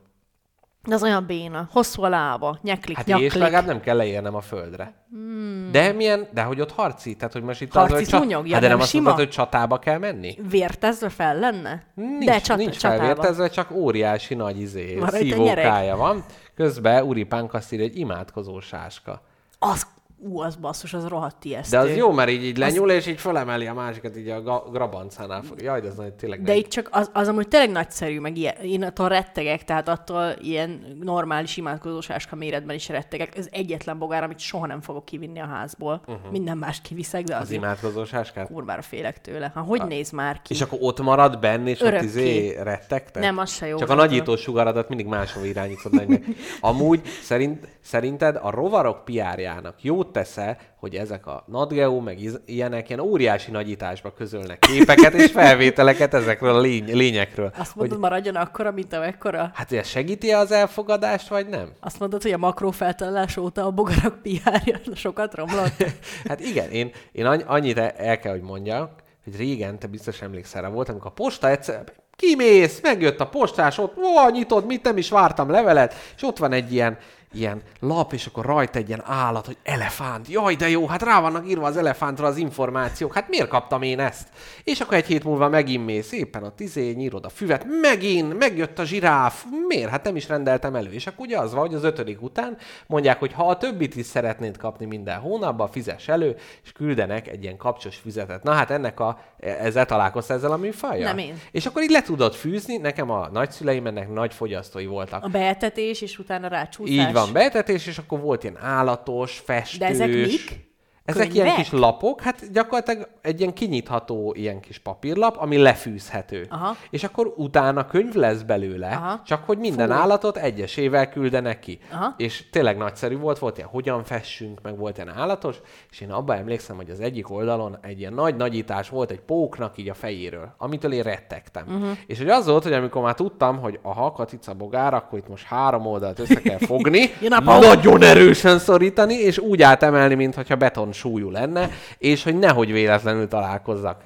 Speaker 3: De az olyan béna. Hosszú a lába, nyeklik,
Speaker 2: Hát
Speaker 3: nyaklik.
Speaker 2: és legalább nem kell leérnem a földre. Hmm. De milyen, de hogy ott harci? Tehát, hogy most itt
Speaker 3: Harci
Speaker 2: az, hogy csat- hát de nem,
Speaker 3: nem
Speaker 2: azt
Speaker 3: sima?
Speaker 2: mondtad, hogy csatába kell menni?
Speaker 3: Vértezve fel lenne?
Speaker 2: Nincs,
Speaker 3: De csat-
Speaker 2: nincs
Speaker 3: csatába.
Speaker 2: felvértezve, csak óriási nagy izé,
Speaker 3: Van rajta
Speaker 2: szívókája van. Közben Uripánk azt írja, egy imádkozó sáska.
Speaker 3: Az, ú, az basszus, az rohadt ijesztő.
Speaker 2: De az jó, mert így, így lenyúl, és így fölemeli a másikat, így a ga- grabancánál fog. Jaj, de az nagy, tényleg
Speaker 3: De
Speaker 2: nagy.
Speaker 3: itt csak az, az amúgy tényleg nagyszerű, meg ilyen, én attól rettegek, tehát attól ilyen normális imádkozósáska méretben is rettegek. Ez egyetlen bogár, amit soha nem fogok kivinni a házból. Uh-huh. Minden mást kiviszek, de
Speaker 2: Az
Speaker 3: az
Speaker 2: imádkozó sáskát?
Speaker 3: kurvára félek tőle. Ha hogy néz már ki?
Speaker 2: És akkor ott marad benne, és ott
Speaker 3: Örökké.
Speaker 2: izé rettegtek?
Speaker 3: Nem, az se jó.
Speaker 2: Csak a nagyító sugaradat mindig máshova irányítod meg. Amúgy szerint, szerinted a rovarok piárjának jót teszel, hogy ezek a NatGeo, meg ilyenek ilyen óriási nagyításba közölnek képeket és felvételeket ezekről a lény- lényekről.
Speaker 3: Azt
Speaker 2: hogy,
Speaker 3: mondod, maradjon akkora, mint amekkora?
Speaker 2: hát ez segíti az elfogadást, vagy nem?
Speaker 3: Azt mondod, hogy a makrófeltállás óta a bogarak PR-ja sokat romlott?
Speaker 2: Hát igen, én, én anny- annyit el- el kell, hogy mondjak, hogy régen, te biztos emlékszel rá volt, amikor a posta egyszer kimész, megjött a postás, ott, ó, nyitod, mit nem is vártam levelet, és ott van egy ilyen, ilyen lap, és akkor rajta egy ilyen állat, hogy elefánt. Jaj, de jó, hát rá vannak írva az elefántra az információk. Hát miért kaptam én ezt? És akkor egy hét múlva megint mész, szépen a tizé, nyírod a füvet, megint, megjött a zsiráf. Miért? Hát nem is rendeltem elő. És akkor ugye az van, hogy az ötödik után mondják, hogy ha a többit is szeretnéd kapni minden hónapban, fizes elő, és küldenek egy ilyen kapcsos füzetet. Na hát ennek a, ezzel találkoztál ezzel a műfajjal?
Speaker 3: Nem én.
Speaker 2: És akkor így le tudod fűzni, nekem a nagyszüleim ennek nagy fogyasztói voltak.
Speaker 3: A beetetés, és utána rácsúszás.
Speaker 2: Így van, beetetés, és akkor volt ilyen állatos, festős.
Speaker 3: De ezek mik?
Speaker 2: Ezek ilyen
Speaker 3: Könyvek?
Speaker 2: kis lapok, hát gyakorlatilag egy ilyen kinyitható ilyen kis papírlap, ami lefűzhető.
Speaker 3: Aha.
Speaker 2: És akkor utána könyv lesz belőle,
Speaker 3: Aha.
Speaker 2: csak hogy minden
Speaker 3: Fú.
Speaker 2: állatot egyesével küldenek ki.
Speaker 3: Aha.
Speaker 2: És tényleg nagyszerű volt, volt ilyen hogyan fessünk, meg volt ilyen állatos, és én abban emlékszem, hogy az egyik oldalon egy ilyen nagy nagyítás volt egy póknak így a fejéről, amitől én rettegtem. Uh-huh. És hogy az volt, hogy amikor már tudtam, hogy a katica bogár, akkor itt most három oldalt össze kell fogni, nagyon erősen szorítani, és úgy átemelni, mintha beton súlyú lenne, és hogy nehogy véletlenül találkozzak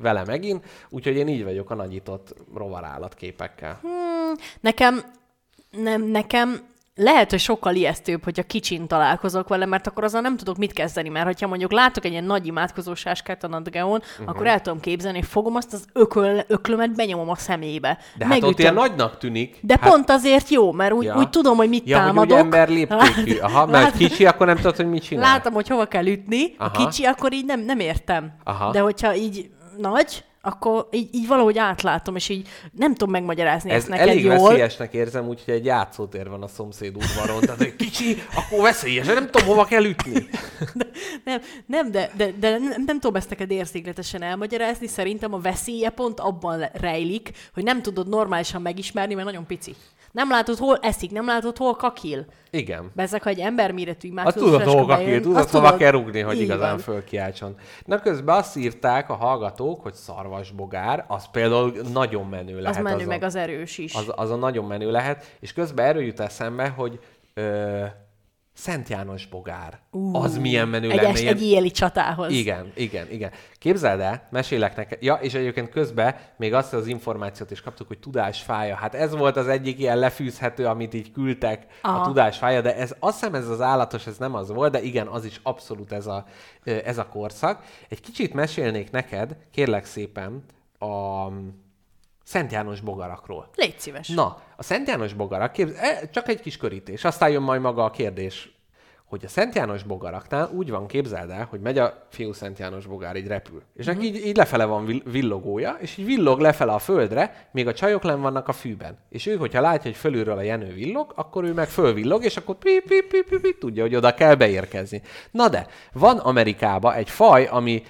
Speaker 2: vele megint. Úgyhogy én így vagyok a nagyított rovarállatképekkel.
Speaker 3: Nekem, nem, nekem lehet, hogy sokkal ijesztőbb, hogyha kicsin találkozok vele, mert akkor azzal nem tudok mit kezdeni, mert hogyha mondjuk látok egy ilyen nagy imádkozó sáskát a Nadgeon,
Speaker 2: Mhm.
Speaker 3: uh-huh. akkor el tudom képzelni, hogy fogom azt az ököl, öklömet, benyomom a szemébe.
Speaker 2: De hát ott
Speaker 3: megütöm.
Speaker 2: ilyen nagynak tűnik.
Speaker 3: De
Speaker 2: hát,
Speaker 3: pont azért jó, mert úgy,
Speaker 2: Ja.
Speaker 3: úgy tudom, hogy mit
Speaker 2: Ja, hogy
Speaker 3: támadok.
Speaker 2: úgy ember léptékű. Aha, mert
Speaker 3: Lát-
Speaker 2: kicsi, akkor nem tudod, hogy mit csinál.
Speaker 3: Látom, hogy hova kell ütni. Aha. a kicsi, akkor így nem, nem értem.
Speaker 2: Aha.
Speaker 3: De hogyha így nagy, akkor így, így valahogy átlátom, és így nem tudom megmagyarázni
Speaker 2: Ez
Speaker 3: ezt neked
Speaker 2: elég
Speaker 3: jól.
Speaker 2: veszélyesnek érzem, úgyhogy egy játszótér van a szomszéd udvaron. Tehát, hogy kicsi, akkor veszélyes, nem tudom, hova kell ütni.
Speaker 3: Nem, nem de, de, de nem, nem tudom ezt neked érzékletesen elmagyarázni. Szerintem a veszélye pont abban rejlik, hogy nem tudod normálisan megismerni, mert nagyon pici. Nem látod, hol eszik, nem látod, hol kakil.
Speaker 2: Igen.
Speaker 3: Bezek, ha egy emberméretű
Speaker 2: Hát
Speaker 3: mászlós
Speaker 2: tudod,
Speaker 3: freska
Speaker 2: hol kakil, tudod,
Speaker 3: azt
Speaker 2: hova kell rugni, hogy
Speaker 3: Így
Speaker 2: igazán
Speaker 3: van.
Speaker 2: fölkiáltson. Na közben azt írták a hallgatók, hogy szarvasbogár, az például nagyon menő lehet.
Speaker 3: Az menő,
Speaker 2: a-
Speaker 3: meg az erős is.
Speaker 2: az, az a nagyon menő lehet, és közben erről jut eszembe, hogy ö, Szent János bogár. Uh, az milyen menő
Speaker 3: egy,
Speaker 2: lenne.
Speaker 3: es,
Speaker 2: ilyen-
Speaker 3: egy éjjeli csatához.
Speaker 2: igen, igen, igen. Képzeld el, mesélek neked. Ja, és egyébként közben még azt az információt is kaptuk, hogy tudásfája. Hát ez volt az egyik ilyen lefűzhető, amit így küldtek Aha. a tudásfája, de ez azt hiszem ez az állatos, ez nem az volt, de igen, az is abszolút ez a, ez a korszak. Egy kicsit mesélnék neked, kérlek szépen, a Szent János bogarakról.
Speaker 3: Légy szíves.
Speaker 2: Na, a Szent János bogarak, képz... e, csak egy kis körítés, aztán jön majd maga a kérdés, hogy a Szent János bogaraknál úgy van, képzeld el, hogy megy a fiú Szent János bogár, így repül. És neki így, így lefele van vill- villogója, és így villog lefele a földre, még a csajok len vannak a fűben. És ő, hogyha látja, hogy fölülről a jenő villog, akkor ő meg fölvillog, és akkor pi, pi, pi, pi, pi, tudja, hogy oda kell beérkezni. Na de, van Amerikában egy faj, ami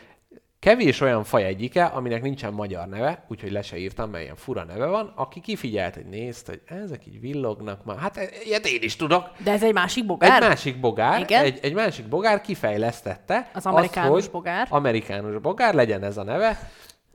Speaker 2: Kevés olyan faj egyike, aminek nincsen magyar neve, úgyhogy le se írtam, mert ilyen fura neve van, aki kifigyelt, hogy nézd, hogy ezek így villognak már. Hát e- ilyet én is tudok.
Speaker 3: De ez egy másik bogár?
Speaker 2: Egy másik bogár,
Speaker 3: Igen?
Speaker 2: egy, egy másik bogár kifejlesztette.
Speaker 3: Az amerikánus
Speaker 2: hogy
Speaker 3: bogár.
Speaker 2: Amerikánus bogár, legyen ez a neve.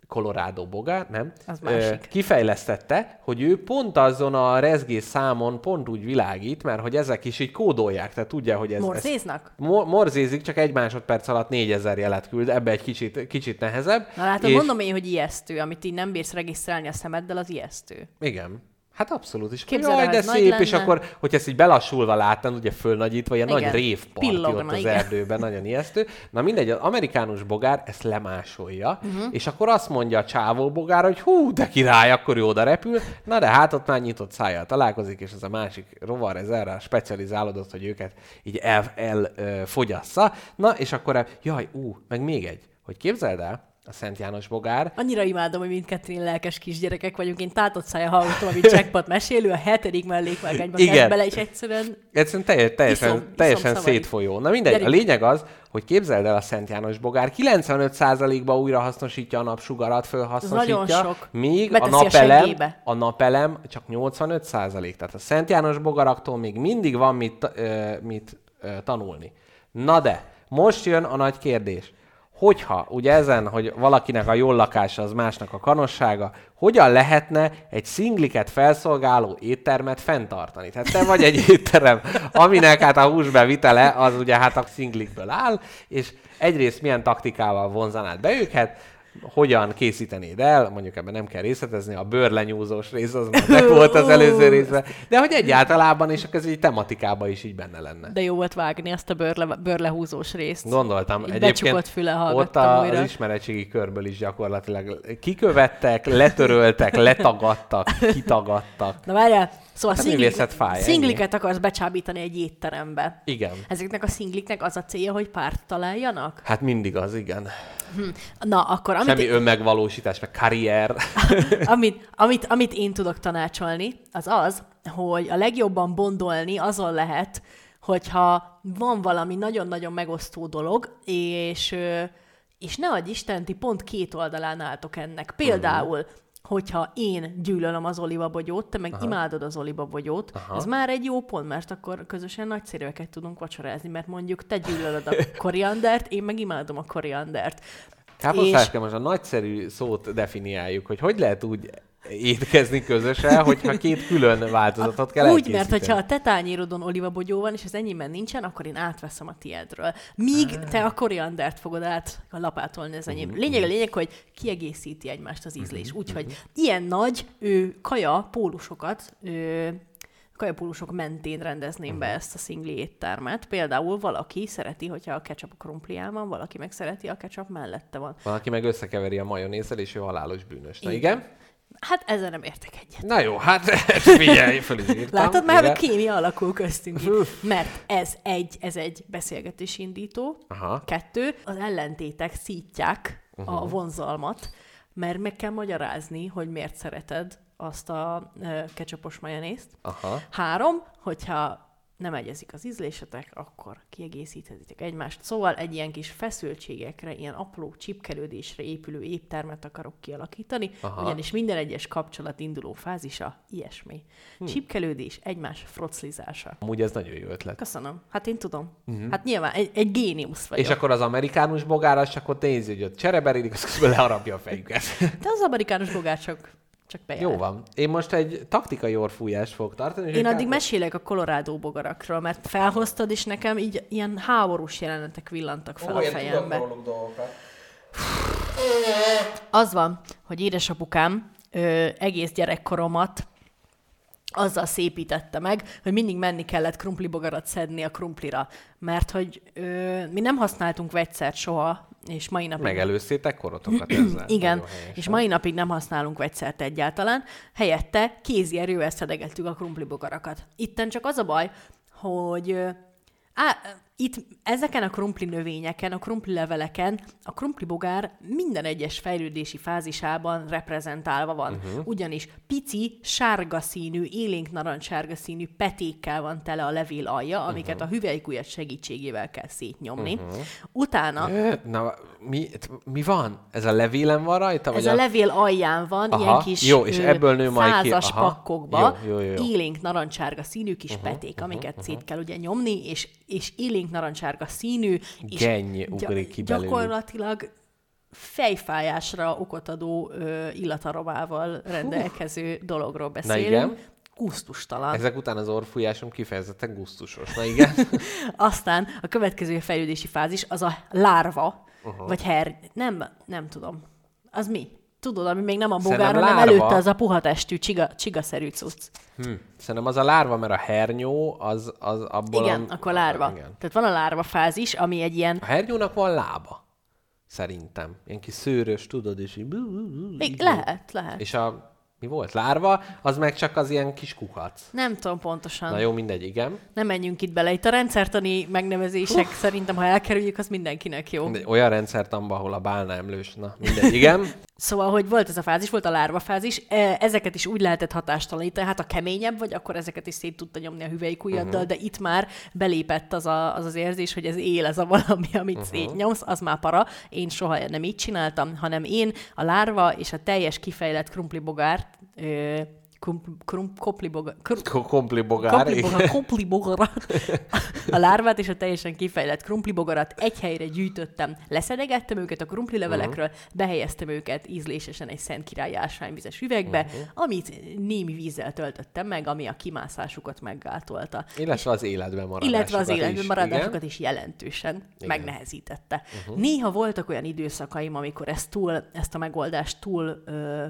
Speaker 2: Colorado bogár, nem?
Speaker 3: Az másik.
Speaker 2: kifejlesztette, hogy ő pont azon a rezgés számon pont úgy világít, mert hogy ezek is így kódolják, tehát tudja, hogy ez... ez
Speaker 3: Morzéznak?
Speaker 2: Mo- morzézik, csak egy másodperc alatt 4000 jelet küld, ebbe egy kicsit, kicsit nehezebb.
Speaker 3: Na látod,
Speaker 2: és...
Speaker 3: mondom én, hogy ijesztő, amit így nem bírsz regisztrálni a szemeddel, az ijesztő.
Speaker 2: Igen. Hát abszolút is.
Speaker 3: Képzeld el,
Speaker 2: Jaj, de szép, és
Speaker 3: lenne.
Speaker 2: akkor, hogy ezt így belassulva láttam, ugye fölnagyítva, ilyen
Speaker 3: Igen.
Speaker 2: nagy révparti ott az
Speaker 3: igen.
Speaker 2: erdőben, nagyon ijesztő. Na mindegy, az amerikánus bogár ezt lemásolja, uh-huh. és akkor azt mondja a csávó bogár, hogy hú, de király, akkor ő oda repül. Na de hát ott már nyitott szájjal találkozik, és ez a másik rovar, ez erre specializálódott, hogy őket így el, el ö, fogyassza. Na, és akkor, jaj, ú, meg még egy, hogy képzeld el, a Szent János bogár,
Speaker 3: Annyira imádom, hogy mindkettőn lelkes kisgyerekek vagyunk. Én tátott szája hallgatom, amit jackpot mesélő, a hetedik mellékvágányba
Speaker 2: Igen.
Speaker 3: bele, és egyszerűen
Speaker 2: Egyszerűen teljes, teljesen,
Speaker 3: Iszom-
Speaker 2: teljesen szétfolyó. Na mindegy,
Speaker 3: Gyerünk.
Speaker 2: a lényeg az, hogy képzeld el a Szent János bogár, 95%-ba újra hasznosítja a napsugarat, fölhasznosítja,
Speaker 3: nagyon sok.
Speaker 2: míg a
Speaker 3: Beteszi a
Speaker 2: napelem,
Speaker 3: seggébe.
Speaker 2: a napelem csak 85%. Tehát a Szent János bogaraktól még mindig van mit, ö, mit ö, tanulni. Na de, most jön a nagy kérdés. Hogyha, ugye ezen, hogy valakinek a jól lakása az másnak a kanossága, hogyan lehetne egy szingliket felszolgáló éttermet fenntartani? Tehát te vagy egy étterem, aminek hát a húsbevitele az ugye hát a szinglikből áll, és egyrészt milyen taktikával vonzanád be őket, hogyan készítenéd el, mondjuk ebben nem kell részletezni, a bőrlenyúzós rész az már meg volt az előző részben, de hogy egyáltalában, és ez egy tematikában is így benne lenne.
Speaker 3: de jó volt vágni azt a bőrle, bőrlehúzós részt.
Speaker 2: Gondoltam.
Speaker 3: Így
Speaker 2: Egyébként
Speaker 3: füle
Speaker 2: ott a,
Speaker 3: újra.
Speaker 2: az ismeretségi körből is gyakorlatilag kikövettek, letöröltek, letagadtak, kitagadtak.
Speaker 3: Na várjál, szóval
Speaker 2: Hát
Speaker 3: szinglik,
Speaker 2: fáj, ennyi.
Speaker 3: szingliket akarsz becsábítani egy étterembe.
Speaker 2: Igen.
Speaker 3: Ezeknek a szingliknek az a célja, hogy párt találjanak?
Speaker 2: Hát mindig az, igen.
Speaker 3: Na, akkor amit,
Speaker 2: Semmi önmegvalósítás, meg karrier.
Speaker 3: amit, amit, amit én tudok tanácsolni, az az, hogy a legjobban bondolni azon lehet, hogyha van valami nagyon-nagyon megosztó dolog, és, és ne adj Isten, ti pont két oldalán álltok ennek. Például, hogyha én gyűlölöm az olivabogyót, te meg Aha. imádod az olivabogyót, ez már egy jó pont, mert akkor közösen nagyszerűeket tudunk vacsorázni, mert mondjuk te gyűlölöd a koriandert, én meg imádom a koriandert.
Speaker 2: Káposztáska, most a nagyszerű szót definiáljuk, hogy hogy lehet úgy étkezni közösen, hogyha két külön változatot kell
Speaker 3: Úgy, mert hogyha a te tányérodon olivabogyó van, és az enyémben nincsen, akkor én átveszem a tiédről. Míg te a koriandert fogod át lapátolni az enyém. Lényeg a lényeg, hogy kiegészíti egymást az ízlés. Úgyhogy ilyen nagy ő, kaja pólusokat ő, kajapólusok mentén rendezném be ezt a szingli éttermet. Például valaki szereti, hogyha a ketchup a krumplián van, valaki meg szereti, a ketchup mellette van.
Speaker 2: Van, aki meg összekeveri a majonézzel, és ő halálos bűnös. Na igen?
Speaker 3: Hát ezzel nem értek egyet.
Speaker 2: Na jó, hát figyelj, föl is írtam.
Speaker 3: Látod már, hogy kémia alakul köztünk. Mert ez egy, ez egy beszélgetés indító.
Speaker 2: Aha.
Speaker 3: Kettő, az ellentétek szítják uh-huh. a vonzalmat, mert meg kell magyarázni, hogy miért szereted azt a uh, ketchupos majonészt.
Speaker 2: Aha.
Speaker 3: Három, hogyha nem egyezik az ízlésetek, akkor kiegészíthetitek egymást. Szóval egy ilyen kis feszültségekre, ilyen apró csipkelődésre épülő éttermet akarok kialakítani,
Speaker 2: Aha.
Speaker 3: ugyanis minden egyes kapcsolat induló fázisa ilyesmi. Hm. Csipkelődés, egymás froclizása.
Speaker 2: Amúgy ez nagyon jó ötlet.
Speaker 3: Köszönöm. Hát én tudom. Uh-huh. Hát nyilván egy, egy géniusz vagyok.
Speaker 2: És akkor az amerikánus bogár, az csak ott nézi, hogy ott csereberédik, az közben leharapja a fejüket.
Speaker 3: De az amerikánus bogár csak, csak bejár.
Speaker 2: Jó van. Én most egy taktikai orfújást fogok tartani.
Speaker 3: Én addig
Speaker 2: ká-
Speaker 3: mesélek a Colorado bogarakról, mert felhoztad, és nekem így ilyen háborús jelenetek villantak fel
Speaker 2: Ó,
Speaker 3: a fejembe. Az van, hogy édesapukám ö, egész gyerekkoromat azzal szépítette meg, hogy mindig menni kellett krumplibogarat szedni a krumplira, mert hogy ö, mi nem használtunk vegyszert soha, és mai napig...
Speaker 2: Megelőztétek korotokat ezzel.
Speaker 3: Igen, és mai napig nem használunk vegyszert egyáltalán. Helyette kézi erővel szedegettük a krumplibogarakat. Itten csak az a baj, hogy á, itt ezeken a krumpli növényeken, a krumpli leveleken a krumpli bogár minden egyes fejlődési fázisában reprezentálva van. Uh-huh. Ugyanis pici, sárga színű, élénk narancssárga színű petékkel van tele a levél alja, amiket uh-huh. a hüvelykujjat segítségével kell szétnyomni. Uh-huh. Utána
Speaker 2: Na, mi, mi van? Ez a levélen van rajta?
Speaker 3: Ez
Speaker 2: vagy
Speaker 3: a levél alján van,
Speaker 2: Aha,
Speaker 3: ilyen kis
Speaker 2: jó, és ebből nő majd ki- aha,
Speaker 3: pakkokba,
Speaker 2: jó, jó, jó, jó.
Speaker 3: élénk narancsárga színű kis uh-huh, peték, amiket uh-huh, szét kell ugye nyomni, és, és élénk narancsárga színű, és
Speaker 2: Genny ugrik ki belőlük.
Speaker 3: gyakorlatilag fejfájásra okot adó ö, illataromával rendelkező dologról beszélünk.
Speaker 2: igen.
Speaker 3: Gusztustalan.
Speaker 2: Ezek után az orfújásom kifejezetten gusztusos. Na igen.
Speaker 3: Aztán a következő fejlődési fázis az a lárva, uh-huh. vagy her... Nem, nem tudom. Az mi? Tudod, ami még nem a bogár, hanem
Speaker 2: lárva.
Speaker 3: előtte az a puhatestű, csiga, csigaszerű cucc.
Speaker 2: Hm. Szerintem az a lárva, mert a hernyó, az, az abból...
Speaker 3: Igen,
Speaker 2: a...
Speaker 3: akkor lárva.
Speaker 2: Igen.
Speaker 3: Tehát van a lárva fázis, ami egy ilyen...
Speaker 2: A hernyónak van lába. Szerintem. Ilyen kis szőrös, tudod, és így...
Speaker 3: Még lehet, lehet.
Speaker 2: És a... Mi volt? Lárva, az meg csak az ilyen kis kukac.
Speaker 3: Nem tudom pontosan.
Speaker 2: Na jó, mindegy, igen.
Speaker 3: Nem menjünk itt bele. Itt a rendszertani megnevezések szerintem, ha elkerüljük, az mindenkinek jó.
Speaker 2: Mindegy, olyan rendszertamba, ahol a bálna emlős. Na, mindegy, igen.
Speaker 3: Szóval, hogy volt ez a fázis, volt a lárva fázis, e, ezeket is úgy lehetett hatástalanítani, hát a keményebb vagy, akkor ezeket is szét tudta nyomni a hüvelykujjaddal, uh-huh. de itt már belépett az, a, az az érzés, hogy ez él, ez a valami, amit uh-huh. szétnyomsz, az már para. Én soha nem így csináltam, hanem én a lárva és a teljes kifejlett krumplibogárt, ö, krum, krum, koplibogár, krum,
Speaker 2: Ko- Kompli bogár.
Speaker 3: komplibogarat, komplibogarat, a lárvát és a teljesen kifejlett krumplibogarat egy helyre gyűjtöttem, leszedegettem őket a krumpli levelekről, uh-huh. behelyeztem őket ízlésesen egy Szent Király ásványvizes üvegbe, uh-huh. amit némi vízzel töltöttem meg, ami a kimászásukat meggátolta.
Speaker 2: Illetve az életben maradásukat
Speaker 3: Illetve az életben
Speaker 2: is,
Speaker 3: maradásokat
Speaker 2: igen.
Speaker 3: is jelentősen
Speaker 2: igen.
Speaker 3: megnehezítette. Uh-huh. Néha voltak olyan időszakaim, amikor ezt, túl, ezt a megoldást túl ö,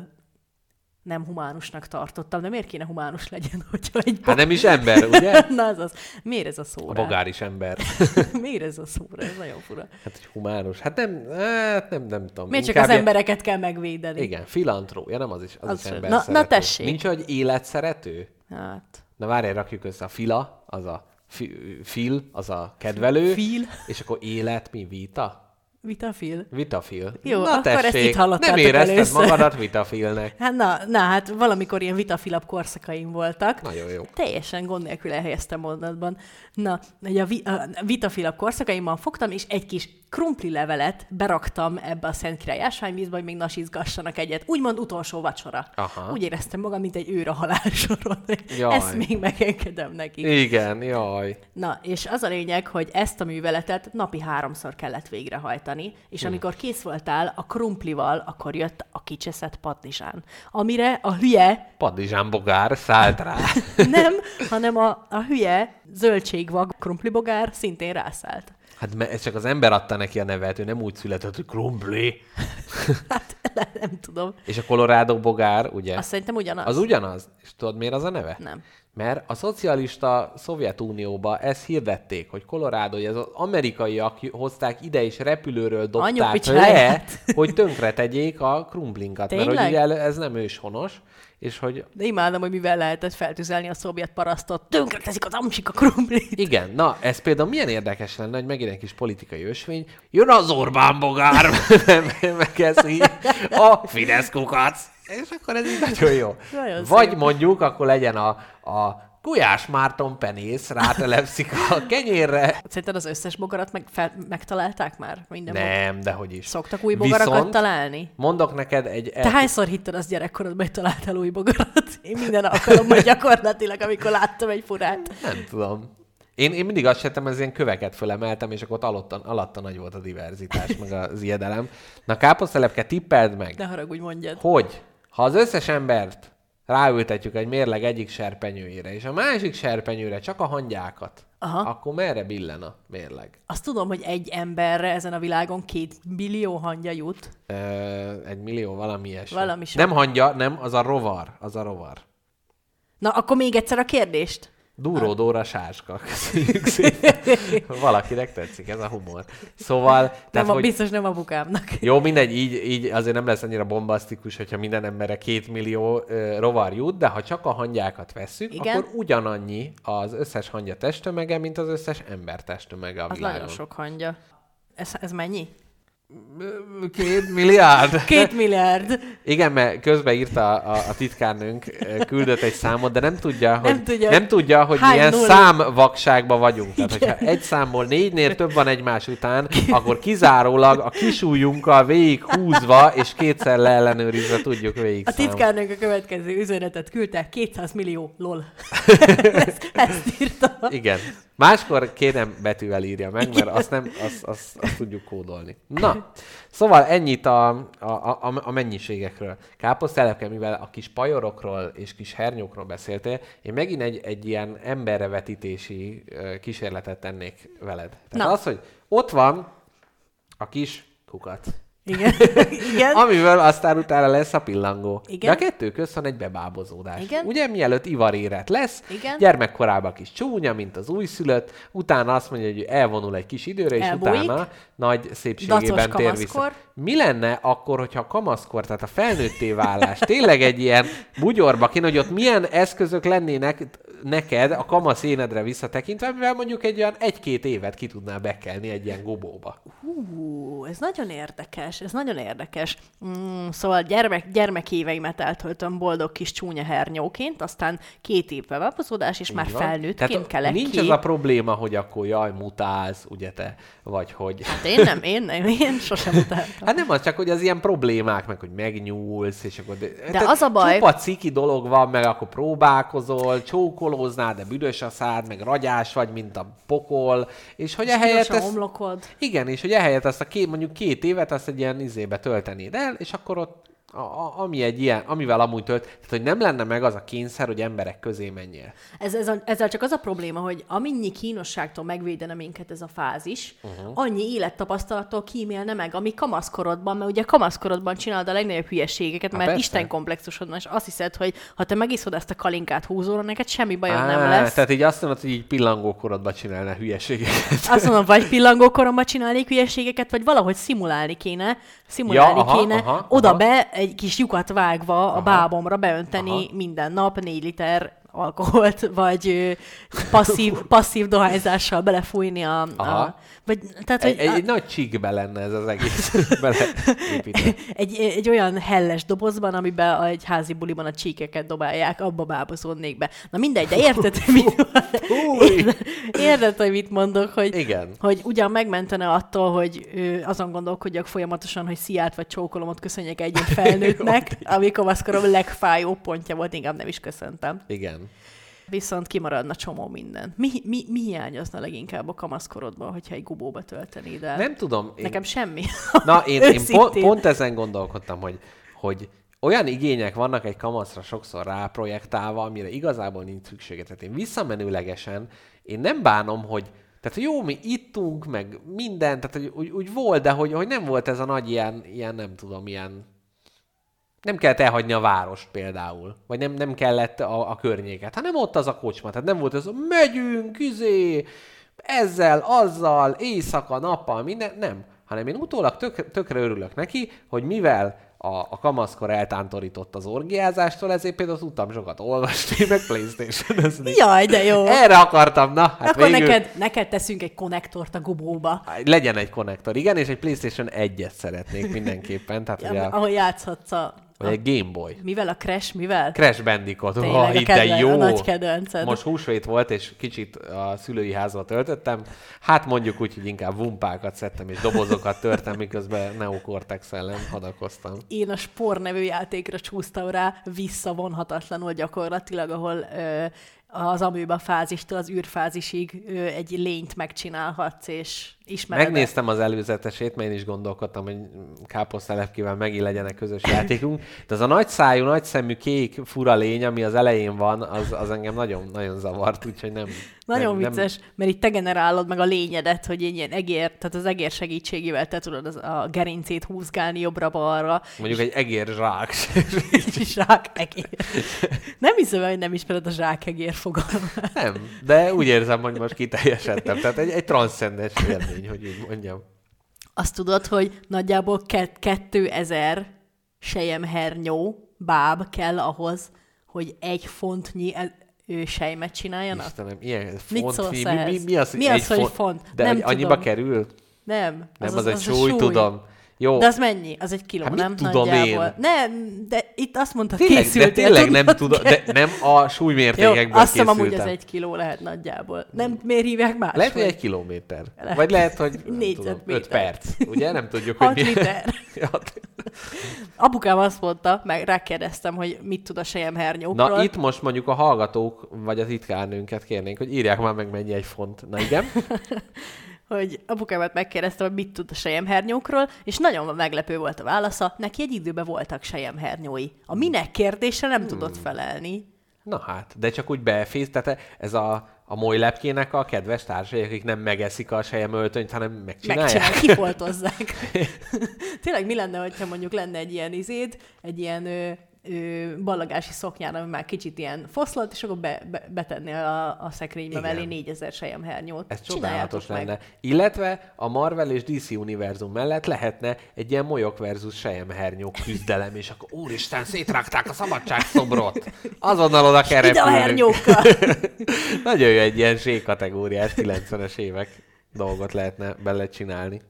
Speaker 3: nem humánusnak tartottam, de miért kéne humánus legyen, hogyha egy
Speaker 2: Hát nem is ember, ugye?
Speaker 3: Na az az. Miért ez a
Speaker 2: A
Speaker 3: szó? rá?
Speaker 2: bogár is ember.
Speaker 3: Miért ez a szó? Ez nagyon fura.
Speaker 2: Hát, hogy humánus. Hát nem, hát nem, nem tudom.
Speaker 3: Miért csak az
Speaker 2: ilyen-
Speaker 3: embereket kell megvédeni?
Speaker 2: Igen, filantrója, nem az is, az,
Speaker 3: Az
Speaker 2: is ember
Speaker 3: Na- na
Speaker 2: szerető.
Speaker 3: tessék.
Speaker 2: Nincs, hogy életszerető?
Speaker 3: Hát.
Speaker 2: Na várjál, rakjuk össze. A fila, az a fi, fil, az a kedvelő.
Speaker 3: Fil.
Speaker 2: És akkor élet, mi? Vita?
Speaker 3: Vitafil.
Speaker 2: Vitafil.
Speaker 3: Jó,
Speaker 2: na,
Speaker 3: akkor ezt
Speaker 2: tessék,
Speaker 3: itt hallottátok
Speaker 2: Nem érezted
Speaker 3: először.
Speaker 2: magadat vitafilnek.
Speaker 3: Hát na, na, hát valamikor ilyen vitafilabb korszakaim voltak.
Speaker 2: Nagyon jó.
Speaker 3: Teljesen gond nélkül elhelyeztem mondatban. Na, hogy a, vi, a vitafilabb korszakaimban fogtam, és egy kis krumpli levelet beraktam ebbe a Szent Király ásványvízbe, hogy még nasizgassanak egyet. Úgymond utolsó vacsora.
Speaker 2: Aha.
Speaker 3: Úgy éreztem magam, mint egy őr a halálsoron.
Speaker 2: Jaj.
Speaker 3: Ezt még megengedem neki.
Speaker 2: Igen, jaj.
Speaker 3: Na, és az a lényeg, hogy ezt a műveletet napi háromszor kellett végrehajtani, és
Speaker 2: Hm.
Speaker 3: amikor kész voltál a krumplival, akkor jött a kicseszett padlizsán, amire a hülye,
Speaker 2: Padlizsán bogár szállt rá.
Speaker 3: nem, hanem a, a hülye zöldségvag krumplibogár szintén rászállt.
Speaker 2: Hát mert ez csak az ember adta neki a nevet, ő nem úgy született, hogy krumpli.
Speaker 3: Hát nem tudom.
Speaker 2: És a Colorado bogár, ugye?
Speaker 3: Azt szerintem ugyanaz.
Speaker 2: Az ugyanaz. És tudod, miért az a neve?
Speaker 3: Nem.
Speaker 2: Mert a szocialista Szovjetunióba ezt hirdették, hogy Colorado, hogy ez az amerikaiak hozták ide, és repülőről dobták le, hogy tönkre tegyék a krumplinkat. Mert hogy ugye ez nem őshonos, és hogy
Speaker 3: De imádom, hogy mivel lehetett feltüzelni a szovjet parasztot. Tönkre teszik az amsik a krumplit.
Speaker 2: igen, na, ez például milyen érdekes lenne, hogy megint egy kis politikai ösvény, jön az Orbán bogár, megeszi a Fidesz kukac. És akkor ez így nagyon jó.
Speaker 3: Nagyon
Speaker 2: Vagy
Speaker 3: szép.
Speaker 2: mondjuk, akkor legyen a, a Gulyás Márton penész rátelepszik a kenyérre.
Speaker 3: Szerinted az összes bogarat meg, fel, megtalálták már? Minden?
Speaker 2: Nem, de hogy is.
Speaker 3: Szoktak új bogarakat
Speaker 2: Viszont
Speaker 3: találni?
Speaker 2: Mondok neked egy...
Speaker 3: Te hányszor hitted az gyerekkorodban, hogy találtál új bogarat? Én minden alkalommal gyakorlatilag, amikor láttam egy furát.
Speaker 2: Nem tudom. Én, én mindig azt settem, ez ilyen köveket fölemeltem, és akkor ott alatta, alatta nagy volt a diverzitás, meg az ijedelem. Na káposztelepke, tippeld meg,
Speaker 3: Ne haragudj, mondjad.
Speaker 2: hogy ha az összes embert ráültetjük egy mérleg egyik serpenyőjére, és a másik serpenyőre csak a hangyákat,
Speaker 3: Aha.
Speaker 2: akkor merre billen a mérleg?
Speaker 3: Azt tudom, hogy egy emberre ezen a világon két millió hangya jut.
Speaker 2: Ö, egy millió, valami ilyesmi.
Speaker 3: Valami sok.
Speaker 2: Nem hangya, nem, az a rovar. Az a rovar.
Speaker 3: Na, akkor még egyszer a kérdést.
Speaker 2: Dúró Dóra sáska. Köszönjük szépen. Valakinek tetszik ez a humor. Szóval...
Speaker 3: Nem,
Speaker 2: Tehát,
Speaker 3: a,
Speaker 2: hogy...
Speaker 3: biztos nem apukámnak.
Speaker 2: Jó, mindegy, így, így azért nem lesz annyira bombasztikus, hogyha minden emberre két millió ö, rovar jut, de ha csak a hangyákat vesszük,
Speaker 3: Igen.
Speaker 2: akkor ugyanannyi az összes hangya testtömege, mint az összes ember testtömege a
Speaker 3: Az
Speaker 2: világon.
Speaker 3: nagyon sok hangya. Ez, ez mennyi?
Speaker 2: Két milliárd?
Speaker 3: Két milliárd.
Speaker 2: Igen, mert közben írta a, a titkárnőnk, küldött egy számot, de nem tudja, hogy,
Speaker 3: Nem tudja,
Speaker 2: nem tudja, hogy milyen
Speaker 3: nulla.
Speaker 2: számvakságban vagyunk. Tehát, hogyha egy számból négynél több van egymás után, akkor kizárólag a kisújunkkal végig húzva és kétszer leellenőrizve tudjuk végig
Speaker 3: A titkárnőnk a következő üzenetet küldte, 200 millió, lol. ezt, ezt írta.
Speaker 2: Igen. Máskor kérem betűvel írja meg, mert azt nem, azt, azt, azt tudjuk kódolni. Na, szóval ennyit a, a, a, a mennyiségekről. Káposztelepke, mivel a kis pajorokról és kis hernyókról beszéltél, én megint egy, egy ilyen emberre vetítési ö, kísérletet tennék veled. Tehát
Speaker 3: Na.
Speaker 2: az, hogy ott van a kis kukat.
Speaker 3: Igen. Igen.
Speaker 2: Amiből aztán utána lesz a pillangó.
Speaker 3: Igen.
Speaker 2: De a kettő közt van egy bebábozódás.
Speaker 3: Igen.
Speaker 2: Ugye mielőtt ivaréret lesz,
Speaker 3: Igen.
Speaker 2: gyermekkorában kis csúnya, mint az újszülött, utána azt mondja, hogy elvonul egy kis időre, és
Speaker 3: Elbújik.
Speaker 2: utána nagy szépségében tér vissza. Mi lenne akkor, hogyha a kamaszkor, tehát a felnőtté válás tényleg egy ilyen bugyorba kéne, hogy ott milyen eszközök lennének neked a kamasz énedre visszatekintve, mivel mondjuk egy olyan egy-két évet ki tudnál bekelni egy ilyen gobóba.
Speaker 3: Hú, ez nagyon érdekes, ez nagyon érdekes. Mm, szóval gyermek, gyermekéveimet eltöltöm boldog kis csúnya hernyóként, aztán két év bevapozódás, és már
Speaker 2: Így van.
Speaker 3: felnőttként
Speaker 2: Tehát
Speaker 3: kelek
Speaker 2: nincs
Speaker 3: ki.
Speaker 2: az a probléma, hogy akkor jaj, mutálsz, ugye te, vagy hogy...
Speaker 3: Hát én nem, én nem, én sosem utáltam.
Speaker 2: Hát nem az, csak hogy az ilyen problémák, meg hogy megnyúlsz, és akkor... De, tehát
Speaker 3: az a baj-
Speaker 2: Csupa ciki dolog van, meg akkor próbálkozol, csókolóznál, de büdös a szád, meg ragyás vagy, mint a pokol, és hogy ehelyett ezt...
Speaker 3: homlokod.
Speaker 2: Igen, és hogy ehelyett azt a két, mondjuk két évet azt egy ilyen izébe töltenéd el, és akkor ott a, ami egy ilyen, amivel amúgy tölt, tehát hogy nem lenne meg az a kényszer, hogy emberek közé menjél.
Speaker 3: Ez, ez a, ezzel csak az a probléma, hogy amennyi kínosságtól megvédene minket ez a fázis, uh-huh. annyi élettapasztalattól kímélne meg, ami kamaszkorodban, mert ugye kamaszkorodban csinálod a legnagyobb hülyeségeket,
Speaker 2: Há,
Speaker 3: mert
Speaker 2: persze.
Speaker 3: Isten komplexusod és azt hiszed, hogy ha te megiszod ezt a kalinkát húzóra, neked semmi bajod
Speaker 2: Á,
Speaker 3: nem lesz.
Speaker 2: Tehát így azt mondod, hogy így pillangókorodban csinálna hülyeségeket.
Speaker 3: Azt mondom, vagy pillangókoromban csinálnék hülyeségeket, vagy valahogy szimulálni kéne, szimulálni
Speaker 2: Ja, aha,
Speaker 3: kéne,
Speaker 2: aha,
Speaker 3: oda
Speaker 2: aha.
Speaker 3: be egy kis lyukat vágva a bábomra beönteni
Speaker 2: aha.
Speaker 3: minden nap négy liter alkoholt, vagy passzív, passzív dohányzással belefújni a... a
Speaker 2: Aha.
Speaker 3: vagy, tehát, hogy
Speaker 2: Egy,
Speaker 3: a-
Speaker 2: egy nagy csíkbe lenne ez az egész
Speaker 3: egy, egy olyan helles dobozban, amiben egy házi buliban a csíkeket dobálják, abba bábozódnék be. Na mindegy, de érted, hogy mit, érted, hogy mit mondok, hogy,
Speaker 2: Igen.
Speaker 3: hogy ugyan megmentene attól, hogy azon gondolkodjak folyamatosan, hogy sziát vagy csókolomot köszönjek egy felnőttnek, ami kamaszkorom legfájóbb pontja volt, inkább nem is köszöntem.
Speaker 2: Igen.
Speaker 3: Viszont kimaradna csomó minden. Mi, mi, mi hiányozna leginkább a kamaszkorodban, hogyha egy gubóba töltenéd el?
Speaker 2: Nem tudom. Én...
Speaker 3: Nekem semmi.
Speaker 2: Na, én, én pont, pont ezen gondolkodtam, hogy, hogy olyan igények vannak egy kamaszra sokszor ráprojektálva, amire igazából nincs szüksége. Tehát én visszamenőlegesen, én nem bánom, hogy tehát jó, mi ittunk, meg minden, tehát hogy úgy, úgy volt, de hogy, hogy nem volt ez a nagy ilyen, ilyen nem tudom, ilyen nem kellett elhagyni a várost például, vagy nem, nem kellett a, a környéket, hanem ott az a kocsma. Tehát nem volt ez, hogy megyünk, izé, ezzel, azzal, éjszaka, nappal, minden, nem. Hanem én utólag tök, tökre örülök neki, hogy mivel a, a kamaszkor eltántorított az orgiázástól, ezért például tudtam sokat olvasni, meg playstation
Speaker 3: Jaj, de jó.
Speaker 2: Erre akartam, na, hát
Speaker 3: Akkor
Speaker 2: végül...
Speaker 3: neked, neked teszünk egy konnektort a gubóba,
Speaker 2: Legyen egy konnektor, igen, és egy PlayStation 1-et szeretnék mindenképpen. Tehát, ugye,
Speaker 3: ahol játszhatsz a
Speaker 2: Vagy egy Game Boy.
Speaker 3: Mivel a Crash, mivel?
Speaker 2: Crash Bandicoot.
Speaker 3: Tényleg
Speaker 2: Ha,
Speaker 3: a, kedven,
Speaker 2: jó.
Speaker 3: a nagy kedvenced.
Speaker 2: Most húsvét volt, és kicsit a szülői házba töltöttem. Hát mondjuk úgy, hogy inkább vumpákat szedtem, és dobozokat törtem, miközben Neocortex ellen hadakoztam.
Speaker 3: Én a Spor nevű játékra csúsztam rá visszavonhatatlanul gyakorlatilag, ahol ö, az amőba fázistól az űrfázisig egy lényt megcsinálhatsz, és ismered
Speaker 2: Megnéztem az előzetesét, mert én is gondolkodtam, hogy káposztelepkével megint legyen egy közös játékunk. De az a nagy szájú, nagy szemű, kék, fura lény, ami az elején van, az, az engem nagyon, nagyon zavart, úgyhogy nem...
Speaker 3: Nagyon
Speaker 2: nem,
Speaker 3: vicces, mert itt te generálod meg a lényedet, hogy egy ilyen egér, tehát az egér segítségével te tudod az, a gerincét húzgálni jobbra-balra,
Speaker 2: Mondjuk egy egér zsák.
Speaker 3: zsák egér. Nem hiszem, hogy nem ismered a zsák egér fogalmát.
Speaker 2: nem, de úgy érzem, hogy most kiteljesedtem. Tehát egy, egy transzcendens élmény, hogy úgy mondjam.
Speaker 3: Azt tudod, hogy nagyjából ke- 2000 sejemhernyó báb kell ahhoz, hogy egy fontnyi ő sejmet csináljanak?
Speaker 2: Istenem, ilyen
Speaker 3: Mit
Speaker 2: font,
Speaker 3: szólsz
Speaker 2: mi, mi, mi, mi, az,
Speaker 3: Mi az,
Speaker 2: egy
Speaker 3: hogy font?
Speaker 2: De
Speaker 3: Nem
Speaker 2: annyiba
Speaker 3: tudom.
Speaker 2: kerül?
Speaker 3: Nem.
Speaker 2: Nem, az, az, egy súly, tudom. Jó,
Speaker 3: De az mennyi? Az egy kiló,
Speaker 2: Hát
Speaker 3: nem?
Speaker 2: tudom
Speaker 3: Nagyjából.
Speaker 2: én?
Speaker 3: Nem, de itt azt mondtad,
Speaker 2: tényleg, de
Speaker 3: készültél.
Speaker 2: tényleg nem tudom, de nem a
Speaker 3: Jó,
Speaker 2: súlymértékekből
Speaker 3: azt hiszem amúgy
Speaker 2: készültem.
Speaker 3: egy kiló lehet nagyjából. Nem, miért hívják más?
Speaker 2: Lehet, hogy egy kilométer.
Speaker 3: Lehet.
Speaker 2: Vagy lehet, hogy nem tudom, öt perc. Ugye? Nem tudjuk,
Speaker 3: 6
Speaker 2: hogy mi.
Speaker 3: liter. Apukám azt mondta, meg rákérdeztem, hogy mit tud a sejemhernyókról.
Speaker 2: Na itt most mondjuk a hallgatók, vagy a titkárnőnket kérnénk, hogy írják már meg mennyi egy font. Na igen.
Speaker 3: hogy apukámat megkérdeztem, hogy mit tud a sejemhernyókról, és nagyon meglepő volt a válasza, neki egy időben voltak sejemhernyói. A minek kérdésre nem tudott felelni.
Speaker 2: Na hát, de csak úgy befész, tehát ez a, a moly lepkének a kedves társai, akik nem megeszik a sejemöltönyt, hanem megcsinálják.
Speaker 3: Megcsinál, kifoltozzák. Tényleg mi lenne, hogyha mondjuk lenne egy ilyen izéd, egy ilyen ö, ballagási szoknyán, ami már kicsit ilyen foszlott, és akkor be, be, betenni a, a szekrénybe
Speaker 2: Igen.
Speaker 3: mellé 4000 sejemhernyót.
Speaker 2: Ez
Speaker 3: Csináljátok
Speaker 2: csodálatos
Speaker 3: meg.
Speaker 2: lenne. Illetve a Marvel és DC univerzum mellett lehetne egy ilyen molyok versus sejemhernyók küzdelem, és akkor úristen, szétrágták a szabadság szobrot. Azonnal oda kell
Speaker 3: Ide a hernyókkal!
Speaker 2: Nagyon jó egy ilyen Z-kategóriás 90-es évek dolgot lehetne bele csinálni.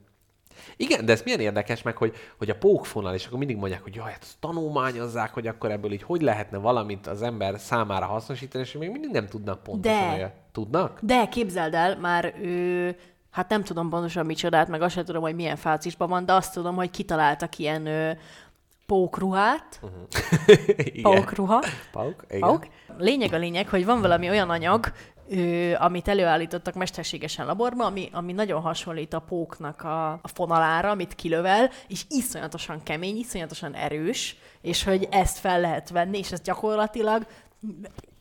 Speaker 2: Igen, de ez milyen érdekes meg, hogy, hogy a pókfonal, és akkor mindig mondják, hogy jaj, hát azt tanulmányozzák, hogy akkor ebből így hogy lehetne valamit az ember számára hasznosítani, és még mindig nem tudnak pontosan.
Speaker 3: De.
Speaker 2: olyat. Tudnak?
Speaker 3: De képzeld el, már ő, hát nem tudom pontosan micsodát, meg azt sem tudom, hogy milyen fázisban van, de azt tudom, hogy kitaláltak ilyen ö, pókruhát,
Speaker 2: Igen.
Speaker 3: pókruha,
Speaker 2: Pauk? Igen.
Speaker 3: Pauk. Lényeg a lényeg, hogy van valami olyan anyag, amit előállítottak mesterségesen laborban, ami, ami nagyon hasonlít a póknak a, a fonalára, amit kilövel, és iszonyatosan kemény, iszonyatosan erős, és hogy ezt fel lehet venni, és ez gyakorlatilag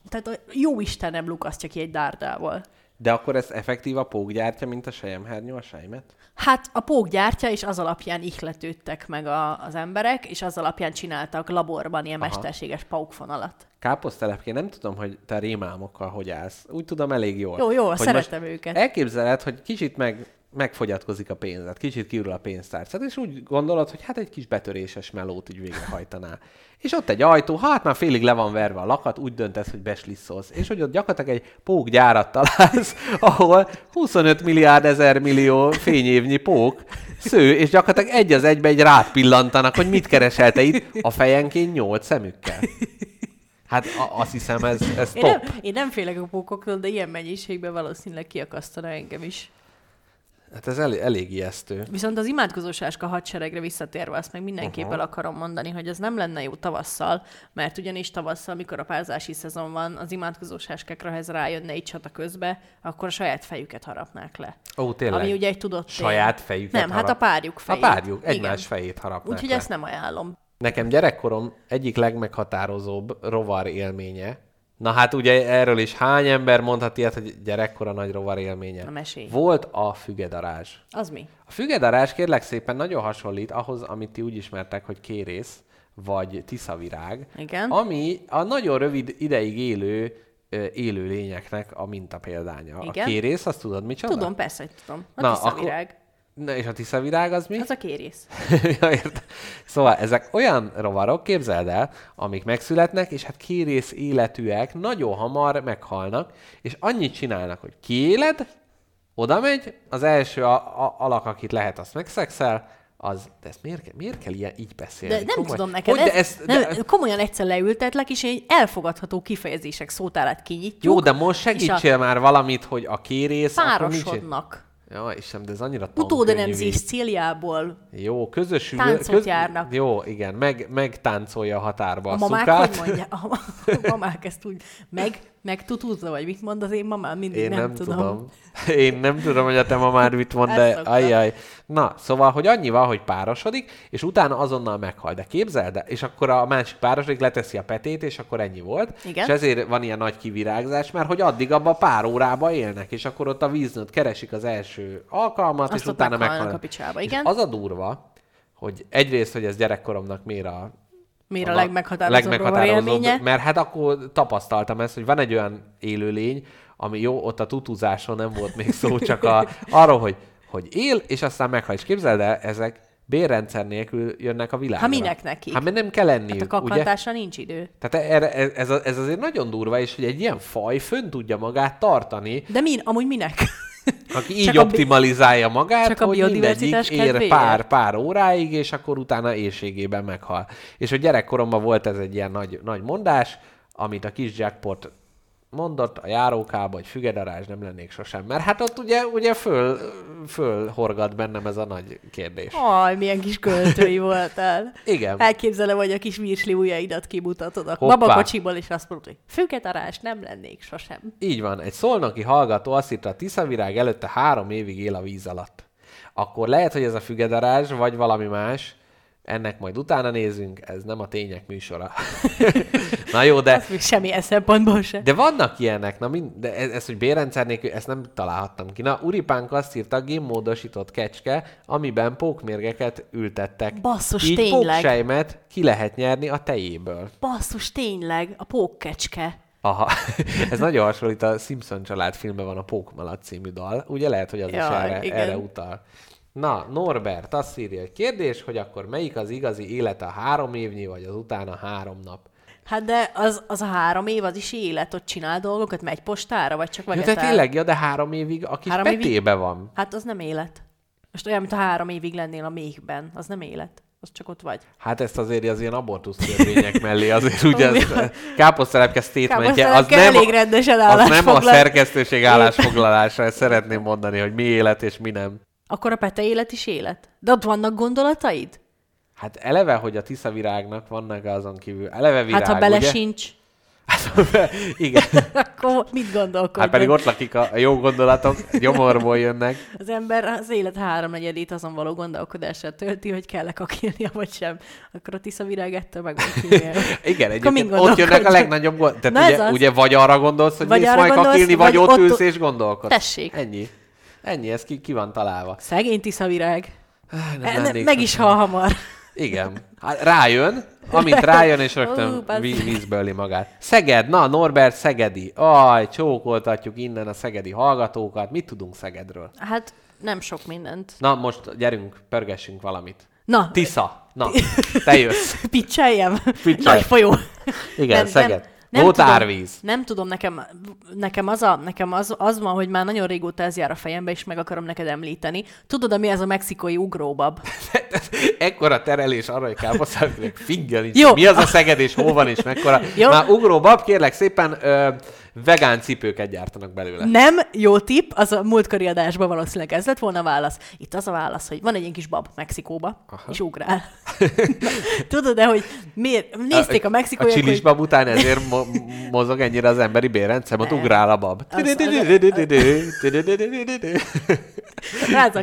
Speaker 3: tehát a jó Isten nem lukasztja ki egy dárdával.
Speaker 2: De akkor ez effektív a pók gyártja, mint a sejemhernyó a sejmet?
Speaker 3: Hát a pók gyártja, és az alapján ihletődtek meg a, az emberek, és az alapján csináltak laborban ilyen
Speaker 2: Aha.
Speaker 3: mesterséges paukfonalat.
Speaker 2: Káposztelepként nem tudom, hogy te rémálmokkal hogy állsz. Úgy tudom elég jól.
Speaker 3: Jó, jó,
Speaker 2: hogy
Speaker 3: szeretem őket.
Speaker 2: Elképzeled, hogy kicsit meg, megfogyatkozik a pénzed, kicsit kiürül a pénztárcád, és úgy gondolod, hogy hát egy kis betöréses melót így végrehajtanál. És ott egy ajtó, hát már félig le van verve a lakat, úgy döntesz, hogy beslisszolsz. És hogy ott gyakorlatilag egy pók gyárat találsz, ahol 25 milliárd ezer millió fényévnyi pók sző, és gyakorlatilag egy az egybe egy rád pillantanak, hogy mit keresel te itt a fejenként nyolc szemükkel. Hát a- azt hiszem, ez, ez
Speaker 3: Én
Speaker 2: top.
Speaker 3: nem, én nem félek a pókoktól, de ilyen mennyiségben valószínűleg kiakasztana engem is.
Speaker 2: Hát ez elég, elég ijesztő.
Speaker 3: Viszont az imádkozósáska hadseregre visszatérve azt meg mindenképp el akarom mondani, hogy ez nem lenne jó tavasszal, mert ugyanis tavasszal, mikor a párzási szezon van, az imádkozósáskákra, ha ez rájönne egy csata közbe, akkor a saját fejüket harapnák le.
Speaker 2: Ó, tényleg.
Speaker 3: Ami ugye egy tudott.
Speaker 2: Saját fejüket
Speaker 3: Nem, hát a
Speaker 2: harap-
Speaker 3: párjuk
Speaker 2: A
Speaker 3: fejét.
Speaker 2: párjuk,
Speaker 3: Igen.
Speaker 2: egymás fejét harapnák
Speaker 3: Úgyhogy
Speaker 2: le.
Speaker 3: ezt nem ajánlom.
Speaker 2: Nekem gyerekkorom egyik legmeghatározóbb rovar élménye, Na hát ugye erről is hány ember mondhat ilyet, hogy gyerekkora nagy rovar élménye.
Speaker 3: Na, mesélj.
Speaker 2: Volt a fügedarázs.
Speaker 3: Az mi?
Speaker 2: A fügedarázs kérlek szépen nagyon hasonlít ahhoz, amit ti úgy ismertek, hogy kérész, vagy tiszavirág,
Speaker 3: Igen.
Speaker 2: ami a nagyon rövid ideig élő élő lényeknek a mintapéldánya.
Speaker 3: Igen.
Speaker 2: A kérész, azt tudod micsoda?
Speaker 3: Tudom, persze, hogy tudom. A
Speaker 2: Na,
Speaker 3: tiszavirág.
Speaker 2: Na és a tiszavirág az mi?
Speaker 3: Az a kérész.
Speaker 2: ja, értem. Szóval ezek olyan rovarok, képzeld el, amik megszületnek, és hát kérész életűek, nagyon hamar meghalnak, és annyit csinálnak, hogy kiéled, oda megy, az első a, a, alak, akit lehet, azt megszexel, az, de ezt miért, miért kell ilyen, így beszélni?
Speaker 3: De nem
Speaker 2: Komoly-
Speaker 3: tudom neked,
Speaker 2: Hogy, de
Speaker 3: ez,
Speaker 2: ezt,
Speaker 3: nem,
Speaker 2: de,
Speaker 3: komolyan egyszer leültetlek, és egy elfogadható kifejezések szótárát kinyitjuk.
Speaker 2: jó, de most
Speaker 3: és a
Speaker 2: segítsél már valamit, hogy a kérész...
Speaker 3: Párosodnak.
Speaker 2: Ja, Istenem, de ez annyira.
Speaker 3: Utódenemzés céljából
Speaker 2: Jó, közösül...
Speaker 3: Táncot járnak.
Speaker 2: Jó, igen, meg, megtáncolja a határba a,
Speaker 3: a mamák
Speaker 2: szukát.
Speaker 3: hogy mondja? A mamák ezt úgy meg, meg tutúzza, vagy mit mond az én mamám? Mindig
Speaker 2: Én
Speaker 3: nem,
Speaker 2: nem,
Speaker 3: tudom.
Speaker 2: tudom. Én nem tudom, hogy a te mamád mit mond, de ajjaj. Na, szóval, hogy annyi van, hogy párosodik, és utána azonnal meghal. De képzeld, el, és akkor a másik párosodik, leteszi a petét, és akkor ennyi volt.
Speaker 3: Igen.
Speaker 2: És ezért van ilyen nagy kivirágzás, mert hogy addig abban pár órába élnek, és akkor ott a víznőt keresik az első alkalmat,
Speaker 3: Azt
Speaker 2: és utána
Speaker 3: meghalnak. a picsába, igen.
Speaker 2: És az a durva, hogy egyrészt, hogy ez gyerekkoromnak miért a
Speaker 3: Miért a,
Speaker 2: a
Speaker 3: legmeghatározóbb élménye?
Speaker 2: mert hát akkor tapasztaltam ezt, hogy van egy olyan élőlény, ami jó, ott a tutuzáson nem volt még szó, csak a, arról, hogy, hogy él, és aztán meghal. És képzeld el, ezek bérrendszer nélkül jönnek a világra.
Speaker 3: Hát minek nekik?
Speaker 2: Hát mert nem kell
Speaker 3: Hát
Speaker 2: lenniük,
Speaker 3: a
Speaker 2: ugye?
Speaker 3: kaklatásra nincs idő.
Speaker 2: Tehát erre, ez, ez, ez azért nagyon durva, és hogy egy ilyen faj fönn tudja magát tartani,
Speaker 3: De min, amúgy minek?
Speaker 2: Aki így
Speaker 3: Csak a
Speaker 2: optimalizálja magát,
Speaker 3: csak a
Speaker 2: hogy
Speaker 3: biodiverzitás
Speaker 2: mindegyik ér
Speaker 3: kedvéért?
Speaker 2: pár, pár óráig, és akkor utána éjségében meghal. És hogy gyerekkoromban volt ez egy ilyen nagy, nagy mondás, amit a kis jackpot mondott a járókába, hogy fügedarázs nem lennék sosem. Mert hát ott ugye, ugye föl, föl horgat bennem ez a nagy kérdés.
Speaker 3: Aj, milyen kis költői voltál.
Speaker 2: Igen.
Speaker 3: Elképzelem, hogy a kis virsli ujjaidat kimutatod a babakocsiból, és azt mondod, hogy fügetarás nem lennék sosem.
Speaker 2: Így van, egy szolnoki hallgató azt írta, a tiszavirág előtte három évig él a víz alatt. Akkor lehet, hogy ez a fügedarázs, vagy valami más, ennek majd utána nézünk, ez nem a tények műsora. Na jó, de,
Speaker 3: Ez még semmi szempontból se.
Speaker 2: de vannak ilyenek, na mind, de ez, ez, hogy bérrendszer nélkül, ezt nem találhattam ki. Na, Uripánk azt írta, gémmódosított kecske, amiben pókmérgeket ültettek.
Speaker 3: Basszus,
Speaker 2: Így
Speaker 3: tényleg.
Speaker 2: póksejmet ki lehet nyerni a tejéből.
Speaker 3: Basszus, tényleg, a pókkecske.
Speaker 2: Aha, ez nagyon hasonlít a Simpson család filmben van a Pókmalat című dal. Ugye lehet, hogy az is
Speaker 3: Jaj,
Speaker 2: erre,
Speaker 3: igen.
Speaker 2: erre utal. Na, Norbert azt írja, hogy kérdés, hogy akkor melyik az igazi élet a három évnyi, vagy az utána három nap?
Speaker 3: Hát de az, az a három év, az is élet, ott csinál dolgokat, megy postára, vagy csak
Speaker 2: Ja,
Speaker 3: vegetál?
Speaker 2: de tényleg, ja, de három évig a kis
Speaker 3: Három
Speaker 2: három
Speaker 3: évig?
Speaker 2: petébe van.
Speaker 3: Hát az nem élet. Most olyan, mint a három évig lennél a méhben. Az nem élet. Az csak ott vagy.
Speaker 2: Hát ezt azért az ilyen abortusz törvények mellé azért ugye az káposztelepke statementje, az nem,
Speaker 3: elég rendesen
Speaker 2: az nem a szerkesztőség állásfoglalása, ezt szeretném mondani, hogy mi élet és mi nem.
Speaker 3: Akkor a pete élet is élet? De ott vannak gondolataid?
Speaker 2: Hát eleve, hogy a tiszavirágnak vannak azon kívül. Eleve virág,
Speaker 3: hát ha bele
Speaker 2: ugye?
Speaker 3: sincs,
Speaker 2: Hát, igen.
Speaker 3: akkor mit gondolkodj?
Speaker 2: Hát pedig ott lakik a a jó gondolatok, gyomorból jönnek.
Speaker 3: Az ember az élet háromnegyedét azon való gondolkodással tölti, hogy kell-e kakilnia, vagy sem. Akkor a tisza virág ettől meg.
Speaker 2: Igen, egyébként ott jönnek a legnagyobb gond... Tehát ugye, ugye vagy arra gondolsz, hogy
Speaker 3: Vagy
Speaker 2: mész majd kakilni, vagy,
Speaker 3: vagy
Speaker 2: ott
Speaker 3: ott-
Speaker 2: ülsz és gondolkodsz.
Speaker 3: Tessék.
Speaker 2: Ennyi. Ennyi, ez ki, ki van találva.
Speaker 3: Szegény tisza virág.
Speaker 2: Nem
Speaker 3: E, meg is hal hamar.
Speaker 2: Igen. Hát rájön, amint rájön, és rögtön
Speaker 3: bazd.
Speaker 2: ví- vízböli magát. Szeged, na, Norbert Szegedi. Aj, csókoltatjuk innen a szegedi hallgatókat. Mit tudunk Szegedről?
Speaker 3: Hát nem sok mindent.
Speaker 2: Na, most gyerünk, pörgessünk valamit.
Speaker 3: Na,
Speaker 2: Tisza. Na, te jössz.
Speaker 3: picseljem.
Speaker 2: Picselj.
Speaker 3: Nagy folyó.
Speaker 2: Igen, Szeged.
Speaker 3: nem
Speaker 2: Volt
Speaker 3: tudom,
Speaker 2: árvíz.
Speaker 3: Nem tudom, nekem, nekem, az, a, nekem az, az van, hogy már nagyon régóta ez jár a fejembe, és meg akarom neked említeni. Tudod, mi ez a mexikói ugróbab?
Speaker 2: Ekkora terelés arra, hogy káposztának figgel.
Speaker 3: Jó.
Speaker 2: Mi az a Szeged, és hol van, és mekkora.
Speaker 3: Jó.
Speaker 2: Már ugró bab, kérlek szépen, ö, vegán cipőket gyártanak belőle.
Speaker 3: Nem jó tipp, az a múltkori adásban valószínűleg ez lett volna a válasz. Itt az a válasz, hogy van egy ilyen kis bab Mexikóba, Aha. és ugrál. Tudod-e, hogy miért? Nézték a,
Speaker 2: A
Speaker 3: mexikóiak,
Speaker 2: csilis
Speaker 3: hogy...
Speaker 2: bab után ezért mo- mozog ennyire az emberi bérrendszer, ott ugrál a bab.
Speaker 3: A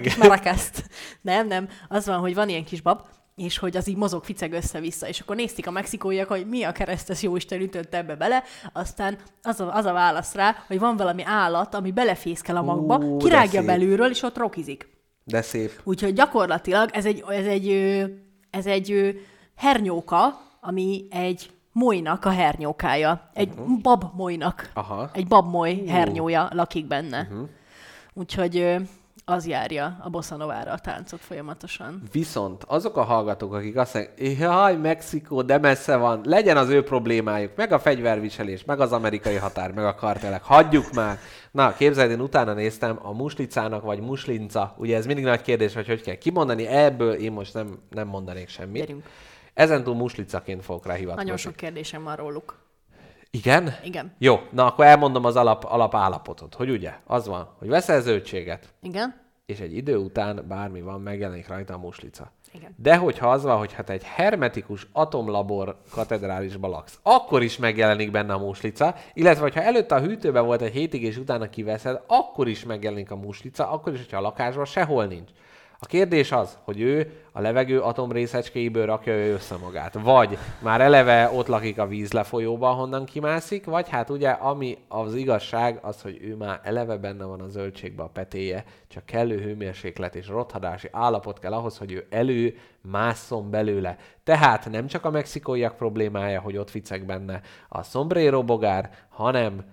Speaker 3: kis marakászt. Nem, nem. Az van, hogy van ilyen kis bab, és hogy az így mozog, ficeg össze-vissza, és akkor nézték a mexikóiak, hogy mi a keresztes jóisten ütötte ebbe bele, aztán az a, az a válasz rá, hogy van valami állat, ami belefészkel a magba,
Speaker 2: Ú,
Speaker 3: kirágja belülről, és ott rokizik.
Speaker 2: De szép.
Speaker 3: Úgyhogy gyakorlatilag ez egy, ez egy, ez egy hernyóka, ami egy molynak a hernyókája. Egy uh-huh. babmolynak.
Speaker 2: Aha.
Speaker 3: Egy babmoly hernyója lakik benne. Uh-huh. Úgyhogy az járja a bossa novára a táncot folyamatosan.
Speaker 2: Viszont azok a hallgatók, akik azt mondják, jaj, Mexikó, de messze van, legyen az ő problémájuk, meg a fegyverviselés, meg az amerikai határ, meg a kartelek, hagyjuk már. Na, képzeld, én utána néztem, a muslicának vagy muslinca, ugye ez mindig nagy kérdés, hogy hogy kell kimondani, ebből én most nem, nem mondanék semmit.
Speaker 3: Gyerünk.
Speaker 2: Ezentúl muslicaként fogok rá hivatkozni.
Speaker 3: Nagyon sok kérdésem van róluk.
Speaker 2: Igen?
Speaker 3: Igen.
Speaker 2: Jó, na akkor elmondom az alap, alapállapotot, hogy ugye, az van, hogy veszel zöldséget,
Speaker 3: Igen?
Speaker 2: és egy idő után bármi van, megjelenik rajta a muslica.
Speaker 3: Igen.
Speaker 2: De hogyha az van, hogy hát egy hermetikus atomlabor katedrálisba laksz, akkor is megjelenik benne a muslica, illetve hogyha előtte a hűtőben volt egy hétig, és utána kiveszed, akkor is megjelenik a muslica, akkor is, hogyha a lakásban sehol nincs. A kérdés az, hogy ő a levegő atomrészecskéiből rakja ő össze magát. Vagy már eleve ott lakik a vízlefolyóba, honnan kimászik, vagy hát ugye, ami az igazság, az, hogy ő már eleve benne van a zöldségbe a petéje, csak kellő hőmérséklet és rothadási állapot kell ahhoz, hogy ő elő másszon belőle. Tehát nem csak a mexikóiak problémája, hogy ott ficek benne a sombrero bogár, hanem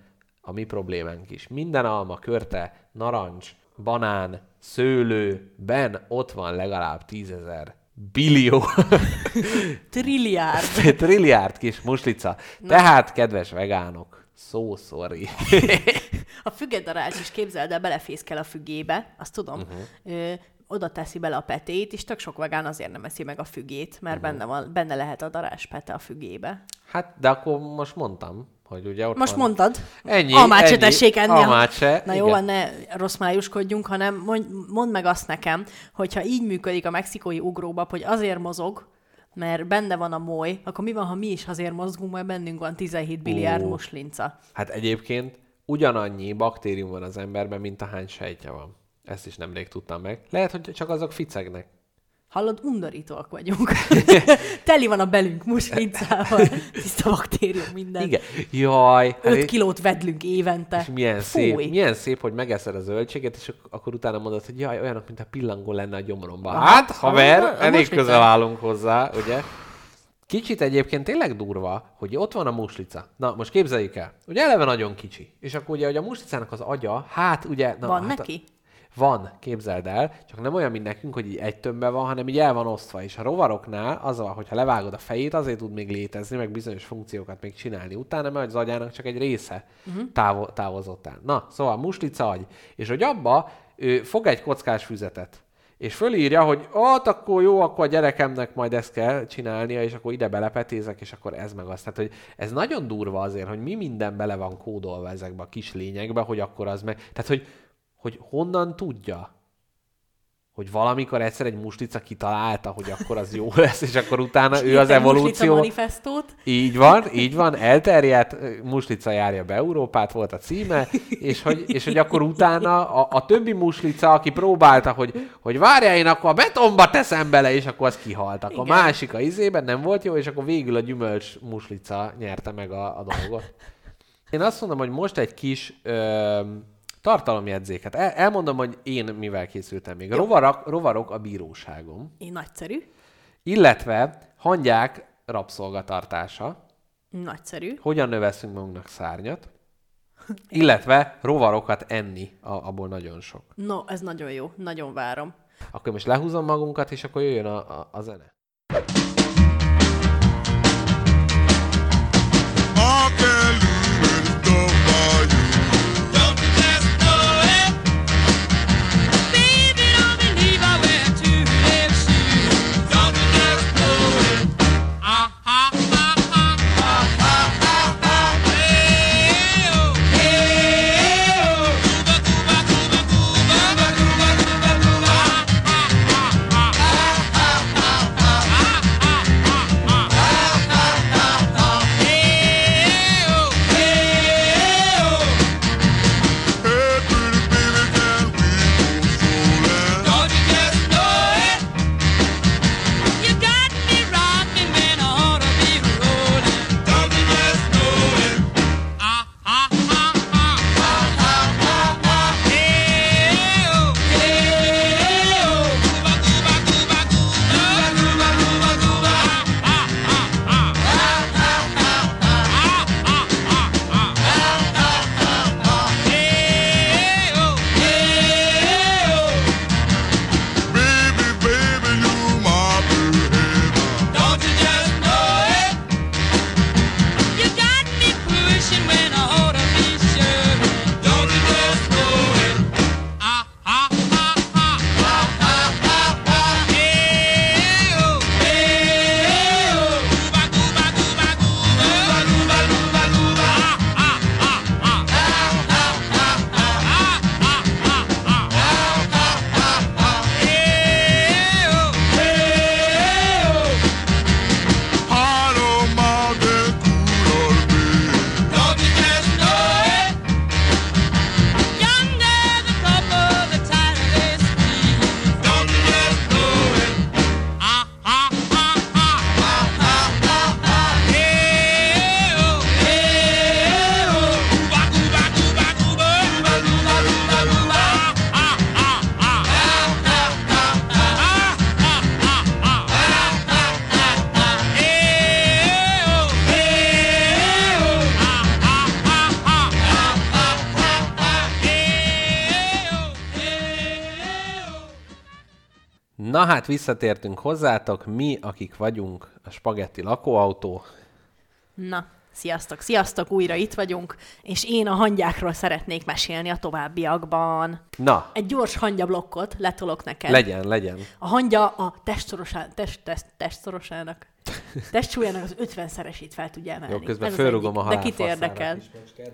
Speaker 2: a mi problémánk is. Minden alma, körte, narancs, banán, szőlőben ott van legalább tízezer billió,
Speaker 3: Trilliárd.
Speaker 2: trilliárd kis muslica. Tehát, kedves vegánok, so sorry.
Speaker 3: A fügedarás is képzeld el, belefészkel a fügébe, azt tudom. Uh-huh. Ö, oda teszi bele a petét, és tök sok vegán azért nem eszi meg a fügét, mert uh-huh. benne, van, benne lehet a darás-pete a fügébe.
Speaker 2: Hát, de akkor most mondtam, hogy ugye ott
Speaker 3: Most
Speaker 2: van.
Speaker 3: mondtad?
Speaker 2: Ennyi,
Speaker 3: Almát se
Speaker 2: ennyi.
Speaker 3: tessék enni.
Speaker 2: Almát se,
Speaker 3: Na jó, van, ne rossz májuskodjunk, hanem mondd meg azt nekem, hogyha így működik a mexikói ugróbab, hogy azért mozog, mert benne van a moly, akkor mi van, ha mi is azért mozgunk, mert bennünk van 17 biliárd muslinca.
Speaker 2: Hát egyébként ugyanannyi baktérium van az emberben, mint ahány sejtje van. Ezt is nemrég tudtam meg. Lehet, hogy csak azok ficegnek.
Speaker 3: Hallod, undorítóak vagyunk. Teli van a belünk muslincával, tiszta baktérium, minden.
Speaker 2: Igen. Jaj. hát
Speaker 3: 5
Speaker 2: és-
Speaker 3: kilót vedlünk évente.
Speaker 2: És milyen
Speaker 3: Fúj.
Speaker 2: szép, milyen szép, hogy megeszed a zöldséget, és ak- akkor utána mondod, hogy jaj, olyanok, mint a pillangó lenne a gyomromban.
Speaker 3: Hát,
Speaker 2: Hát,
Speaker 3: ha-
Speaker 2: haver,
Speaker 3: most
Speaker 2: elég közel
Speaker 3: te?
Speaker 2: állunk hozzá, ugye? Kicsit egyébként tényleg durva, hogy ott van a muslica. Na, most képzeljük el. Ugye eleve nagyon kicsi. És akkor ugye, hogy a muslicának az agya, hát ugye... Na,
Speaker 3: Van
Speaker 2: hát
Speaker 3: neki?
Speaker 2: Van, képzeld el, csak nem olyan, mint nekünk, hogy így egy tömbben van, hanem így el van osztva. És a rovaroknál az van, hogyha levágod a fejét, azért tud még létezni, meg bizonyos funkciókat még csinálni utána, mert az agyának csak egy része uh-huh. távo- távozott el. Na, szóval muslica agy. És hogy abba ő fog egy kockás füzetet, és fölírja, hogy ott akkor jó, akkor a gyerekemnek majd ezt kell csinálnia, és akkor ide belepetézek, és akkor ez meg az. Tehát, hogy ez nagyon durva azért, hogy mi minden bele van kódolva ezekbe a kis lényekbe, hogy akkor az meg... Tehát, hogy, hogy honnan tudja, hogy valamikor egyszer egy muslica kitalálta, hogy akkor az jó lesz, és akkor utána ő az evolúció...
Speaker 3: manifestót.
Speaker 2: Így van, így van, elterjedt, muslica járja be Európát, volt a címe, és hogy, és hogy akkor utána a, a többi muslica, aki próbálta, hogy, hogy várjál, én akkor a betonba teszem bele, és akkor az kihalt. Akkor a
Speaker 3: Igen.
Speaker 2: másik a izében nem volt jó, és akkor végül a gyümölcs muslica nyerte meg a, a dolgot. Én azt mondom, hogy most egy kis ö, tartalomjegyzéket. El, elmondom, hogy én mivel készültem még. Rovarok, rovarok a bíróságom,
Speaker 3: Én nagyszerű.
Speaker 2: illetve hangyák rabszolgatartása,
Speaker 3: Nagyszerű.
Speaker 2: hogyan növeszünk magunknak szárnyat, illetve rovarokat enni, a, abból nagyon sok.
Speaker 3: No, ez nagyon jó. Nagyon várom.
Speaker 2: Akkor most lehúzom magunkat, és akkor jöjjön a, a, a zene. Na hát visszatértünk hozzátok, mi, akik vagyunk a spagetti lakóautó.
Speaker 3: Na, sziasztok, sziasztok, újra itt vagyunk, és én a hangyákról szeretnék mesélni a továbbiakban.
Speaker 2: Na,
Speaker 3: Egy gyors hangyablokkot letolok neked.
Speaker 2: legyen, legyen.
Speaker 3: A hangya a testsorosának, test, test, testsorosának, testsúlyának az 50-szeresét fel tudja emelni.
Speaker 2: Jó, közben
Speaker 3: Ez
Speaker 2: fölrugom a.
Speaker 3: De kit érdekel?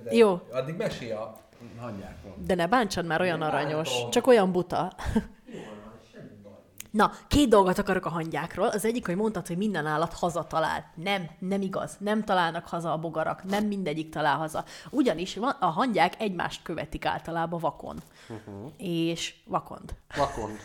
Speaker 2: de
Speaker 3: Jó.
Speaker 2: Addig mesél a hangyákról.
Speaker 3: De ne bántsad már olyan aranyos,
Speaker 2: bántom.
Speaker 3: csak olyan buta. Na, két dolgot akarok a hangyákról. Az egyik, hogy mondtad, hogy minden állat hazatalál. Nem, nem igaz. Nem találnak haza a bogarak. Nem mindegyik talál haza. Ugyanis a hangyák egymást követik általában vakon. Uh-huh. És vakond.
Speaker 2: Vakond.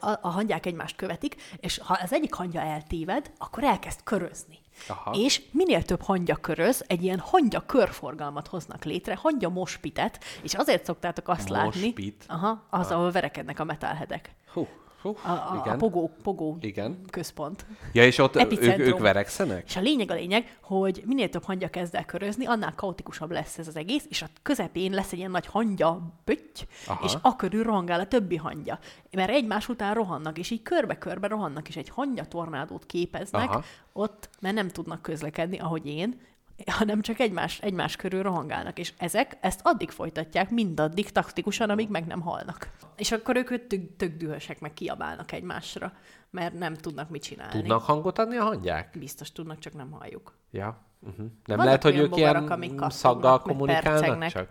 Speaker 3: A, a hangyák egymást követik, és ha az egyik hangya eltéved, akkor elkezd körözni.
Speaker 2: Aha.
Speaker 3: És minél több hangya köröz, egy ilyen hangya körforgalmat hoznak létre, hangya mospitet, és azért szoktátok azt látni,
Speaker 2: Mospit?
Speaker 3: aha, az, ahol verekednek a metálhedek.
Speaker 2: Hú,
Speaker 3: A, a, a
Speaker 2: igen.
Speaker 3: pogó, pogó
Speaker 2: Igen.
Speaker 3: központ.
Speaker 2: Ja, és ott ők, ők verekszenek?
Speaker 3: És a lényeg a lényeg, hogy minél több hangya kezd el körözni, annál kaotikusabb lesz ez az egész, és a közepén lesz egy ilyen nagy hangya pötty,
Speaker 2: Aha.
Speaker 3: és a körül rohangál a többi hangya. Mert egymás után rohannak, és így körbe-körbe rohannak, és egy hangya tornádót képeznek
Speaker 2: Aha.
Speaker 3: ott, mert nem tudnak közlekedni, ahogy én, hanem csak egymás, egymás körül rohangálnak. És ezek ezt addig folytatják, mindaddig taktikusan, amíg meg nem halnak. És akkor ők tök, tök dühösek, meg kiabálnak egymásra, mert nem tudnak mit csinálni.
Speaker 2: Tudnak hangot adni a hangyák?
Speaker 3: Biztos tudnak, csak nem halljuk.
Speaker 2: Ja. Uh-huh. Nem
Speaker 3: Vannak
Speaker 2: lehet, hogy ők
Speaker 3: bogarak,
Speaker 2: ilyen szaggal kommunikálnak csak?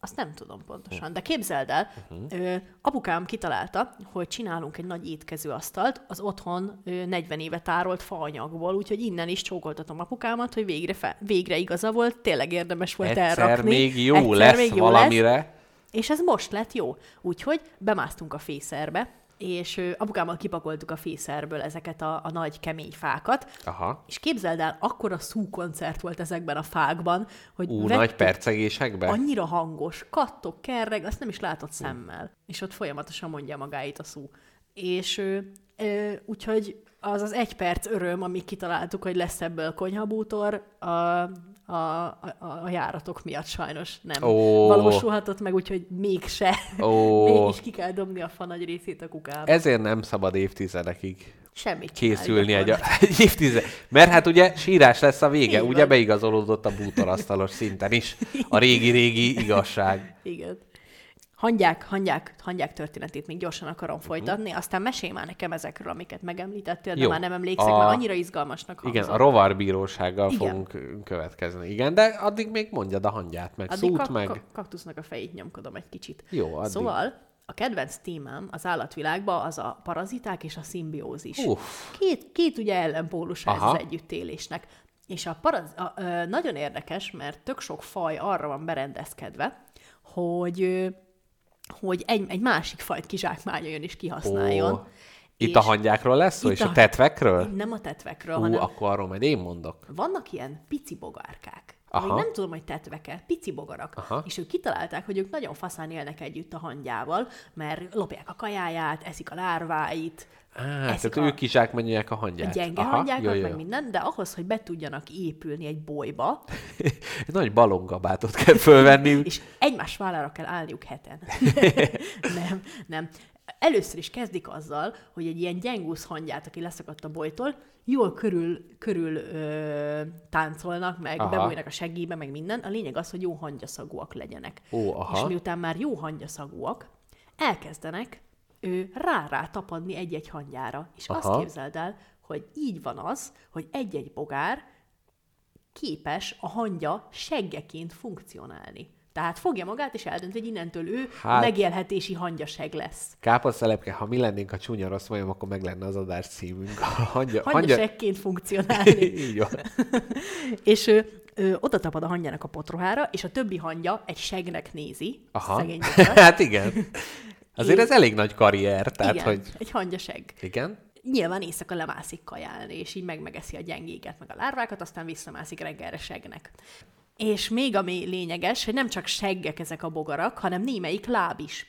Speaker 3: Azt nem tudom pontosan, de képzeld el, uh-huh. ö, apukám kitalálta, hogy csinálunk egy nagy étkezőasztalt az otthon ö, 40 éve tárolt faanyagból, úgyhogy innen is csókoltatom apukámat, hogy végre, fe, végre igaza volt, tényleg érdemes volt
Speaker 2: Egyszer
Speaker 3: elrakni.
Speaker 2: még jó
Speaker 3: Egyszer
Speaker 2: lesz
Speaker 3: még jó Lesz,
Speaker 2: valamire.
Speaker 3: és ez most lett jó. Úgyhogy bemásztunk a fészerbe, és apukámmal kipakoltuk a fészerből ezeket a, a nagy kemény fákat,
Speaker 2: Aha.
Speaker 3: és képzeld el, akkora szú-koncert volt ezekben a fákban, hogy
Speaker 2: Ú, nagy percegésekbe?
Speaker 3: annyira hangos, kattog, kerreg, azt nem is látod szemmel. És ott folyamatosan mondja magáit a szó. És ö, úgyhogy az az egy perc öröm, amíg kitaláltuk, hogy lesz ebből konyhabútor, a, a, a, a járatok miatt sajnos nem
Speaker 2: Ó.
Speaker 3: valósulhatott meg, úgyhogy mégse.
Speaker 2: Ó.
Speaker 3: Mégis ki kell dobni a fa nagy részét a kukába.
Speaker 2: Ezért nem szabad évtizedekig
Speaker 3: Semmit
Speaker 2: készülni egy,
Speaker 3: gyakorlatilag.
Speaker 2: egy évtized. Mert hát ugye sírás lesz a vége,
Speaker 3: Így
Speaker 2: ugye
Speaker 3: van.
Speaker 2: beigazolódott a bútorasztalos szinten is. A régi-régi igazság.
Speaker 3: Igen. Hangyák, hangyák, hangyák történetét még gyorsan akarom
Speaker 2: Mhm.
Speaker 3: folytatni, aztán mesélj már nekem ezekről, amiket megemlítettél, de
Speaker 2: Jó.
Speaker 3: már nem emlékszek,
Speaker 2: A-
Speaker 3: mert annyira izgalmasnak
Speaker 2: Igen,
Speaker 3: hangzott.
Speaker 2: a rovarbírósággal
Speaker 3: Igen.
Speaker 2: fogunk következni. Igen, de addig még mondjad a hangyát, meg
Speaker 3: Addig
Speaker 2: szút,
Speaker 3: kak-
Speaker 2: meg...
Speaker 3: kak- kaktusznak a fejét nyomkodom egy kicsit.
Speaker 2: Jó, addig.
Speaker 3: Szóval a kedvenc témám az állatvilágban az a paraziták és a szimbiózis.
Speaker 2: Uff.
Speaker 3: Két, két ugye ellenpólusa ez az együttélésnek. És a, paraz, a ö, nagyon érdekes, mert tök sok faj arra van berendezkedve, hogy hogy egy, egy másik fajt kizsákmányoljon és kihasználjon.
Speaker 2: Ó, itt
Speaker 3: És
Speaker 2: a hangyákról lesz szó, és a
Speaker 3: a-
Speaker 2: tetvekről?
Speaker 3: Nem a tetvekről,
Speaker 2: Ú,
Speaker 3: hanem
Speaker 2: akkor arról majd én mondok.
Speaker 3: vannak ilyen pici bogárkák.
Speaker 2: Aha.
Speaker 3: Még nem tudom, hogy tetveke, pici bogarak.
Speaker 2: Aha.
Speaker 3: És ők kitalálták, hogy ők nagyon faszán élnek együtt a hangyával, mert lopják a kajáját, eszik a lárváit,
Speaker 2: Á, tehát
Speaker 3: a,
Speaker 2: ők kizsákmányolják a
Speaker 3: a
Speaker 2: hangyát.
Speaker 3: gyenge
Speaker 2: Aha,
Speaker 3: hangyákat,
Speaker 2: jó, jó,
Speaker 3: meg minden, de ahhoz, hogy be tudjanak épülni egy bolyba,
Speaker 2: Egy nagy balongabátot kell fölvenni.
Speaker 3: és egymás vállára kell állniuk heten. nem, nem. Először is kezdik azzal, hogy egy ilyen gyengúsz hangyát, aki leszakadt a bolytól, jól körül, körül ö, táncolnak, meg
Speaker 2: Aha.
Speaker 3: bebújnak a segélybe, meg minden. A lényeg az, hogy jó hangyaszagúak legyenek.
Speaker 2: Ó, aha.
Speaker 3: És miután már jó hangyaszagúak, elkezdenek ő rá-rá tapadni egy-egy hangyára. És
Speaker 2: Aha.
Speaker 3: azt képzeld el, hogy így van az, hogy egy-egy bogár képes a hangya seggeként funkcionálni. Tehát fogja magát, és eldönt, hogy innentől ő
Speaker 2: Hát-
Speaker 3: megélhetési hangyaseg lesz.
Speaker 2: Káposztelepke, ha mi lennénk a csúnya rossz majom, akkor meg lenne az adás címünk. A hangya,
Speaker 3: Hangyasegként funkcionálni.
Speaker 2: Így van.
Speaker 3: és ő, ő oda tapad a hangyának a potrohára, és a többi hangya egy segnek nézi.
Speaker 2: Aha. Hát igen. Azért ez elég nagy karrier, tehát
Speaker 3: Igen,
Speaker 2: hogy...
Speaker 3: egy hangyaseg.
Speaker 2: Igen?
Speaker 3: Nyilván éjszaka lemászik kajálni, és így megmegeszi a gyengéket, meg a lárvákat, aztán visszamászik reggelre segnek. És még ami lényeges, hogy nem csak seggek ezek a bogarak, hanem némelyik láb is.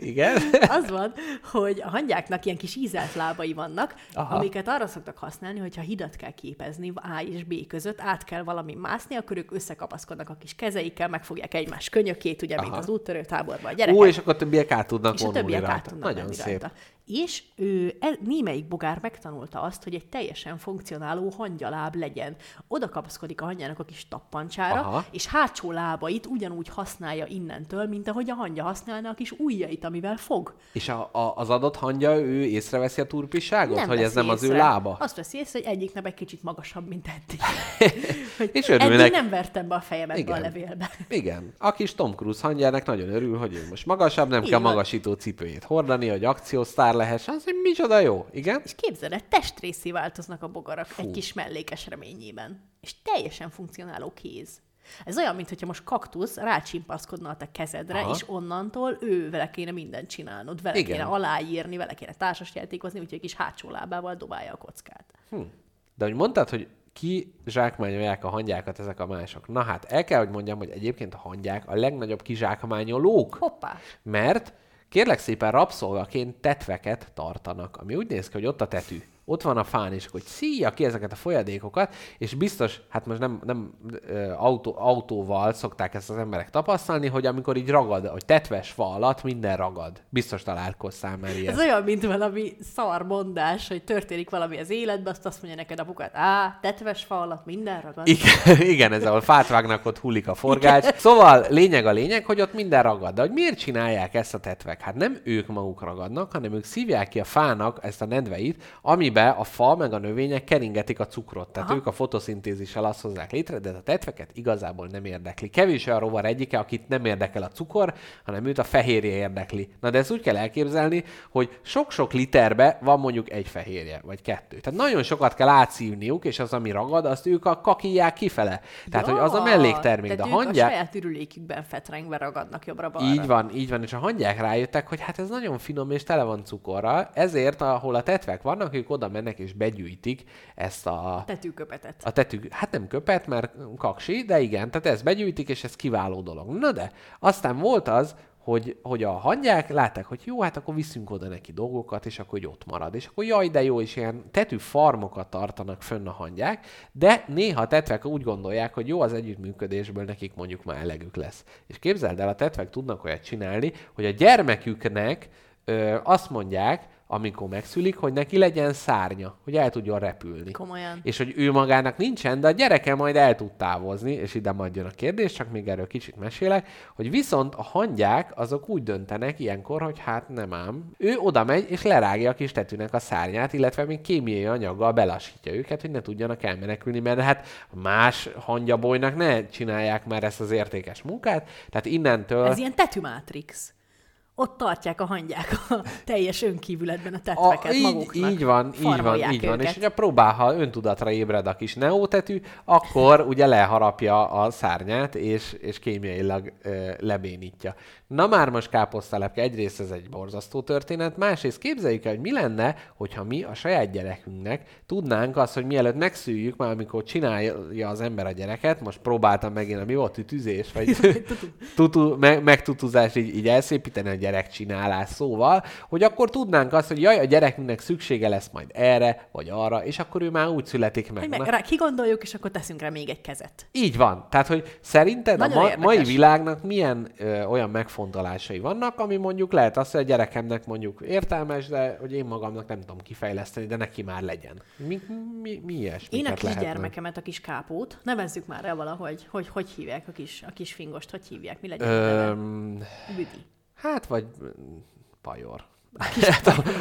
Speaker 2: Igen.
Speaker 3: Az van, hogy a hangyáknak ilyen kis ízelt lábai vannak,
Speaker 2: Aha.
Speaker 3: Amiket arra szoktak használni, hogyha hidat kell képezni A és B között, át kell valami mászni, akkor ők összekapaszkodnak a kis kezeikkel, megfogják egymás könyökét, ugye, mint
Speaker 2: Aha.
Speaker 3: az úttörő táborban a gyerekek.
Speaker 2: Ó, és akkor a többiek át tudnak
Speaker 3: és a többiek
Speaker 2: rajta.
Speaker 3: át tudnak
Speaker 2: Nagyon szép.
Speaker 3: rajta. És ő, e, némelyik bogár megtanulta azt, hogy egy teljesen funkcionáló hangyaláb legyen. Oda kapaszkodik a hangyának a kis tappancsára,
Speaker 2: Aha.
Speaker 3: És hátsó lábait ugyanúgy használja innentől, mint ahogy a hangya használna a kis ujjait, amivel fog.
Speaker 2: És a, a, az adott hangya, ő észreveszi a turpiságot, hogy ez nem az ő
Speaker 3: észre.
Speaker 2: lába?
Speaker 3: Azt veszi észre, hogy egyik egy kicsit magasabb, mint eddig. hogy
Speaker 2: És örülnek.
Speaker 3: eddig nem vertem be a fejemet
Speaker 2: Igen.
Speaker 3: a levélbe.
Speaker 2: Igen. A kis Tom Cruise hangjának nagyon örül, hogy ő most magasabb, nem
Speaker 3: Így
Speaker 2: kell magasító cipőjét hordani, hogy akciósztár lehessen. Az, hogy micsoda jó. Igen?
Speaker 3: És képzeld el, testrészé változnak a bogarak Fú. egy kis mellékes reményében. És teljesen funkcionáló kéz. Ez olyan, mintha most kaktusz rácsimpaszkodna a te kezedre,
Speaker 2: Aha.
Speaker 3: És onnantól ő vele kéne mindent csinálnod, vele
Speaker 2: Igen.
Speaker 3: Kéne aláírni, vele kéne társasjátékozni, úgyhogy egy kis hátsó lábával dobálja a kockát.
Speaker 2: De hogy mondtad, hogy ki zsákmányolják a hangyákat ezek a mások. Na hát, el kell, hogy mondjam, hogy egyébként a hangyák a legnagyobb kizsákmányolók.
Speaker 3: Hoppá!
Speaker 2: Mert kérlek szépen rabszolgaként tetveket tartanak, ami úgy néz ki, hogy ott a tetű. Ott van a fán, és akkor hogy szíja ki ezeket a folyadékokat, és biztos, hát most nem, nem ö, autó, autóval szokták ezt az emberek tapasztalni, hogy amikor így ragad, hogy tetves fa alatt minden ragad. Biztos találkoztál már ilyen.
Speaker 3: Ez olyan, mint valami szar mondás, hogy történik valami az életben, azt azt mondja neked apukát, á, tetves fa alatt minden ragad.
Speaker 2: Igen, igen, ez ahol fát vágnak, ott hullik a forgács. Szóval lényeg a lényeg, hogy ott minden ragad. De hogy miért csinálják ezt a tetvek? Hát nem ők maguk ragadnak, hanem ők szívják ki a fának ezt a nedveit, amiben a fa meg a növények keringetik a cukrot. Tehát Aha. ők a fotoszintézissel azt hozzák létre, de a tetveket igazából nem érdekli. Kevés olyan rovar egyike, akit nem érdekel a cukor, hanem őt a fehérje érdekli. Na de ezt úgy kell elképzelni, hogy sok-sok literbe van mondjuk egy fehérje, vagy kettő. Tehát nagyon sokat kell átszívniuk, és az, ami ragad, azt ők a kakilják kifele. Tehát, hogy az a melléktermék. De a
Speaker 3: ők
Speaker 2: hangyák...
Speaker 3: a saját ürülékükben fetrengve ragadnak jobbra-balra.
Speaker 2: Így van, így van, és a hangyák rájöttek, hogy hát ez nagyon finom és tele van cukorral, ezért ahol a tetvek vannak, ők oda mennek és begyűjtik ezt a,
Speaker 3: Tetűköpetet.
Speaker 2: a tetű, hát nem köpet, mert kaksi, de igen, tehát ezt begyűjtik, és ez kiváló dolog. Na de, aztán volt az, hogy, hogy a hangyák látták, hogy jó, hát akkor viszünk oda neki dolgokat, és akkor hogy ott marad. És akkor jaj, de jó, és ilyen tetű farmokat tartanak fönn a hangyák, de néha a tetvek úgy gondolják, hogy jó az együttműködésből nekik mondjuk már elegük lesz. És képzeld el, a tetvek tudnak olyat csinálni, hogy a gyermeküknek ö, azt mondják, amikor megszülik, hogy neki legyen szárnya, hogy el tudjon repülni.
Speaker 3: Komolyan.
Speaker 2: És hogy ő magának nincsen, de a gyereke majd el tud távozni, és ide majd jön a kérdés, csak még erről kicsit mesélek, hogy viszont a hangyák azok úgy döntenek ilyenkor, hogy hát nem ám. Ő oda megy, és lerágja a kis tetűnek a szárnyát, illetve még kémiai anyaggal belassítja őket, hogy ne tudjanak elmenekülni, mert hát más hangyabolynak ne csinálják már ezt az értékes munkát. Tehát innentől...
Speaker 3: Ez ilyen tetümátrix. Ott tartják a hangyák a teljes önkívületben a
Speaker 2: A,
Speaker 3: tetveket
Speaker 2: így,
Speaker 3: maguknak.
Speaker 2: így van, így van, így van. És
Speaker 3: őket.
Speaker 2: hogyha próbál, ha öntudatra ébred a kis neótetű, akkor ugye leharapja a szárnyát, és, és kémiailag ö, lebénítja. Na már most káposztalepke, egyrészt ez egy borzasztó történet, másrészt képzeljük el, hogy mi lenne, hogyha mi a saját gyerekünknek tudnánk azt, hogy mielőtt megszüljük, már amikor csinálja az ember a gyereket, most próbáltam megint, a mi volt, tütüzés, vagy tutu, meg, megtutuzás így, így elszépíteni a gyerekcsinálás szóval, hogy akkor tudnánk azt, hogy jaj, a gyerekünknek szüksége lesz majd erre, vagy arra, és akkor ő már úgy születik meg.
Speaker 3: Hogy meg, rá kigondoljuk, és akkor teszünk rá még egy kezet.
Speaker 2: így van. Tehát, hogy szerinted
Speaker 3: Nagyon
Speaker 2: a ma-
Speaker 3: érdekes.
Speaker 2: mai világnak milyen ö, olyan megfontolásai vannak, ami mondjuk lehet az, hogy a gyerekemnek mondjuk értelmes, de hogy én magamnak nem tudom kifejleszteni, de neki már legyen. Mi, mi, mi ilyesmiket
Speaker 3: Én a kis
Speaker 2: lehetne?
Speaker 3: gyermekemet, a kis kápót, nevezzük már el valahogy, hogy hogy hívják a kis, a kis fingost, hogy hívják, mi legyen a?
Speaker 2: Öm,
Speaker 3: Büdi.
Speaker 2: hát, vagy mm, pajor.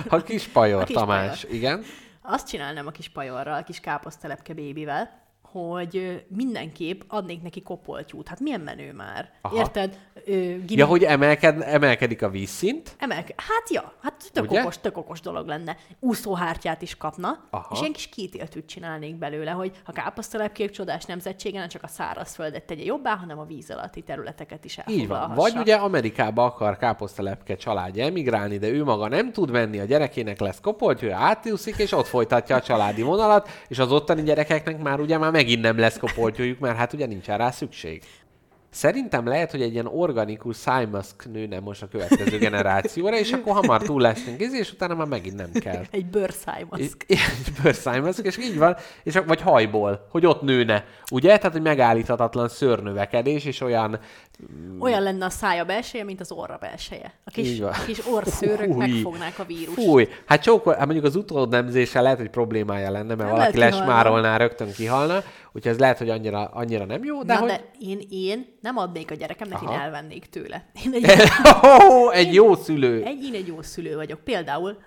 Speaker 2: a kis pajor,
Speaker 3: A kis
Speaker 2: Tamás, igen.
Speaker 3: Azt csinálnám a kis pajorral, a kis káposztelepke bébivel, hogy mindenképp adnék neki kopoltyút. Hát milyen menő már.
Speaker 2: Aha.
Speaker 3: Érted? Ö, gimi-
Speaker 2: Ja, hogy emelked, emelkedik a vízszint,
Speaker 3: Emelke... Hát ja, hát tök
Speaker 2: Ugye?
Speaker 3: okos, tök okos dolog lenne. Úszóhártyát is kapna,
Speaker 2: Aha.
Speaker 3: és ilyen kis kitéltűt csinálnék belőle, hogy ha káposztalepkék csodás nemzetsége, nem csak a szárazföldet tegye jobbá, hanem a víz alatti területeket is
Speaker 2: Így van. Vagy ugye Amerikába akar káposztelepke családja emigrálni, de ő maga nem tud menni, a gyerekének lesz kopoltyúja, átjúszik, és ott folytatja a családi vonalat, és az ottani gyerekeknek már ugye már megint nem lesz kopoltyújuk, mert hát ugye nincs rá szükség. Szerintem lehet, hogy egy ilyen organikus szájmaszk nőne most a következő generációra, és akkor hamar túl leszünk, és utána már megint nem kell.
Speaker 3: Egy bőrszájmaszk.
Speaker 2: Egy bőrszájmaszk, és így van, és, vagy hajból, hogy ott nőne, ugye? Tehát, hogy megállíthatatlan szőrnövekedés, és olyan...
Speaker 3: Olyan lenne a szája belseje, mint az orra belseje. A kis, a kis orrszőrök
Speaker 2: Fúj.
Speaker 3: megfognák a vírust.
Speaker 2: Fúj, hát csókol, hát mondjuk az utónemzése lehet, hogy problémája lenne, mert
Speaker 3: Nem
Speaker 2: valaki lesmárolná, rögtön kihalna, úgyhogy ez lehet, hogy annyira, annyira nem jó, de
Speaker 3: Na,
Speaker 2: hogy...
Speaker 3: de én, én nem adnék a gyerekemnek, én
Speaker 2: Aha.
Speaker 3: elvennék tőle. Én egy,
Speaker 2: Oh, egy jó szülő.
Speaker 3: egy, én egy jó szülő vagyok. Például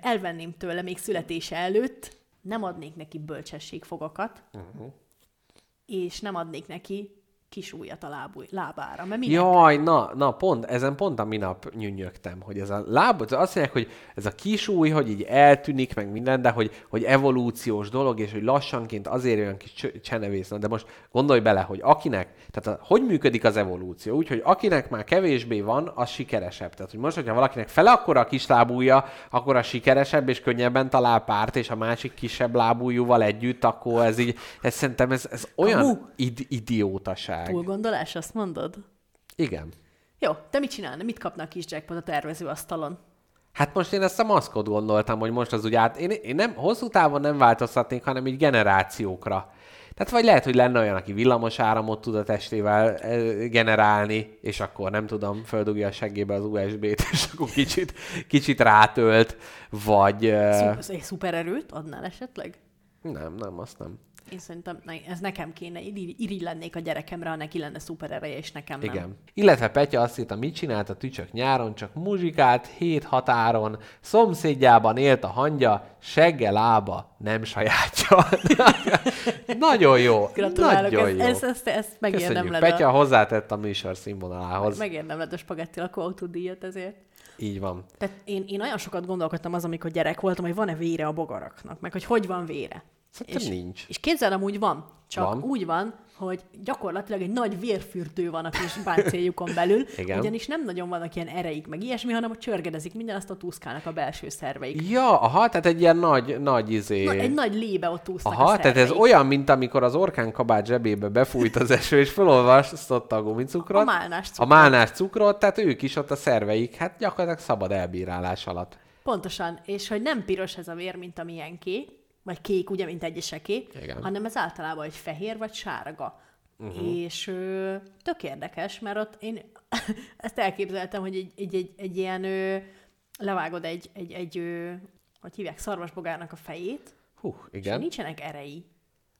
Speaker 3: elvenném tőle még születése előtt, nem adnék neki bölcsességfogakat, uh-huh. és nem adnék neki kis ujjat a lábúj, lábára. Mert minek?
Speaker 2: Jaj, na, na, pont, ezen pont a minap nyűnyögtem, hogy ez a láb, azt mondják, hogy ez a kis új, hogy így eltűnik, meg minden, de hogy, hogy evolúciós dolog, és hogy lassanként azért olyan kis csenevész. De most gondolj bele, hogy akinek, tehát a, hogy működik az evolúció? Úgy, hogy akinek már kevésbé van, az sikeresebb. Tehát, hogy most, hogyha valakinek fele akkora a kis lábúja, akkor a sikeresebb, és könnyebben talál párt, és a másik kisebb lábújúval együtt, akkor ez így, ez szerintem ez, ez olyan id- idiótaság.
Speaker 3: Túlgondolás, azt mondod?
Speaker 2: Igen.
Speaker 3: Jó, te mit csinálna? Mit kapna a kis jackpot a tervezőasztalon?
Speaker 2: Hát most én ezt a maszkot gondoltam, hogy most az úgy át... Én, én nem, hosszú távon nem változtatnék, hanem így generációkra. Tehát vagy lehet, hogy lenne olyan, aki villamos áramot tud a testével generálni, és akkor nem tudom, földugja a seggébe az USB-t, és akkor kicsit, kicsit rátölt, vagy...
Speaker 3: szupererőt adnál esetleg?
Speaker 2: Nem, nem, azt nem.
Speaker 3: Én szerintem ne, ez nekem kéne. Iri- Irigy lennék a gyerekemre, ha neki lenne szuperereje, és nekem nem.
Speaker 2: Igen. Illetve Petya azt írta, mit csinált a tücsök nyáron, csak muzsikált, hét határon, szomszédjában élt a hangya, segge lába, nem sajátja. Nagyon jó.
Speaker 3: Gratulálok,
Speaker 2: Nagyon
Speaker 3: ez,
Speaker 2: jó.
Speaker 3: ez, ezt, ezt megérdem
Speaker 2: Köszönjük. Petya
Speaker 3: a,
Speaker 2: hozzátett a műsor színvonalához.
Speaker 3: megérdem led a spagetti lakó autódíjat ezért.
Speaker 2: Így van.
Speaker 3: Tehát én, én olyan sokat gondolkodtam az, amikor gyerek voltam, hogy van-e vére a bogaraknak, meg hogy hogy van vére.
Speaker 2: Szerintem
Speaker 3: és,
Speaker 2: nincs.
Speaker 3: És képzeld, amúgy van. Csak
Speaker 2: Van.
Speaker 3: úgy van, hogy gyakorlatilag egy nagy vérfürdő van a kis páncéljukon belül,
Speaker 2: Igen.
Speaker 3: ugyanis nem nagyon vannak ilyen ereik, meg ilyesmi, hanem hogy csörgedezik minden, azt a túszkálnak a belső szerveik.
Speaker 2: Ja, aha, tehát egy ilyen nagy, nagy izé...
Speaker 3: Na, egy nagy lébe ott úsznak
Speaker 2: Aha,
Speaker 3: a
Speaker 2: tehát ez olyan, mint amikor az orkán kabát zsebébe befújt az eső, és felolvasztotta a gumicukrot.
Speaker 3: A málnás
Speaker 2: A
Speaker 3: cukrot.
Speaker 2: málnás cukrot, tehát ők is ott a szerveik, hát gyakorlatilag szabad elbírálás alatt.
Speaker 3: Pontosan, és hogy nem piros ez a vér, mint amilyenké, vagy kék, ugye, mint egyeseké,
Speaker 2: Igen.
Speaker 3: hanem ez általában egy fehér vagy sárga. Uh-huh. És ö, tök érdekes, mert ott én ezt elképzeltem, hogy egy, egy, egy, egy ilyen ö, levágod egy, egy, egy ö, hogy hívják, szarvasbogárnak a fejét,
Speaker 2: Hú,
Speaker 3: és
Speaker 2: igen.
Speaker 3: nincsenek erei.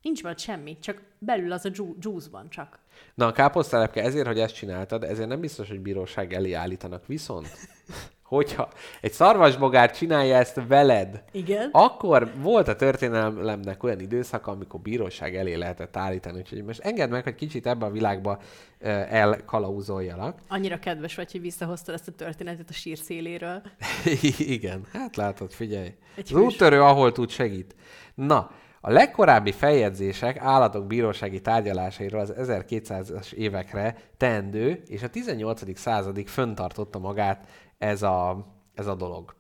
Speaker 3: Nincs benne semmi, csak belül az a ju- juice-ban csak.
Speaker 2: Na a káposztelepke ezért, hogy ezt csináltad, ezért nem biztos, hogy bíróság elé állítanak. Viszont, hogyha egy szarvasbogár csinálja ezt veled,
Speaker 3: Igen.
Speaker 2: akkor volt a történelemnek olyan időszaka, amikor bíróság elé lehetett állítani. Úgyhogy most engedd meg, hogy kicsit ebbe a világba elkalauzoljalak.
Speaker 3: Annyira kedves vagy, hogy visszahoztad ezt a történetet a sír széléről.
Speaker 2: Igen, hát látod, figyelj.
Speaker 3: Egy
Speaker 2: az úttörő, ahol tud, segít. Na, a legkorábbi feljegyzések állatok bírósági tárgyalásairól az 1200-as évekre teendő, és a 18. századig föntartotta magát ez a, ez a dolog.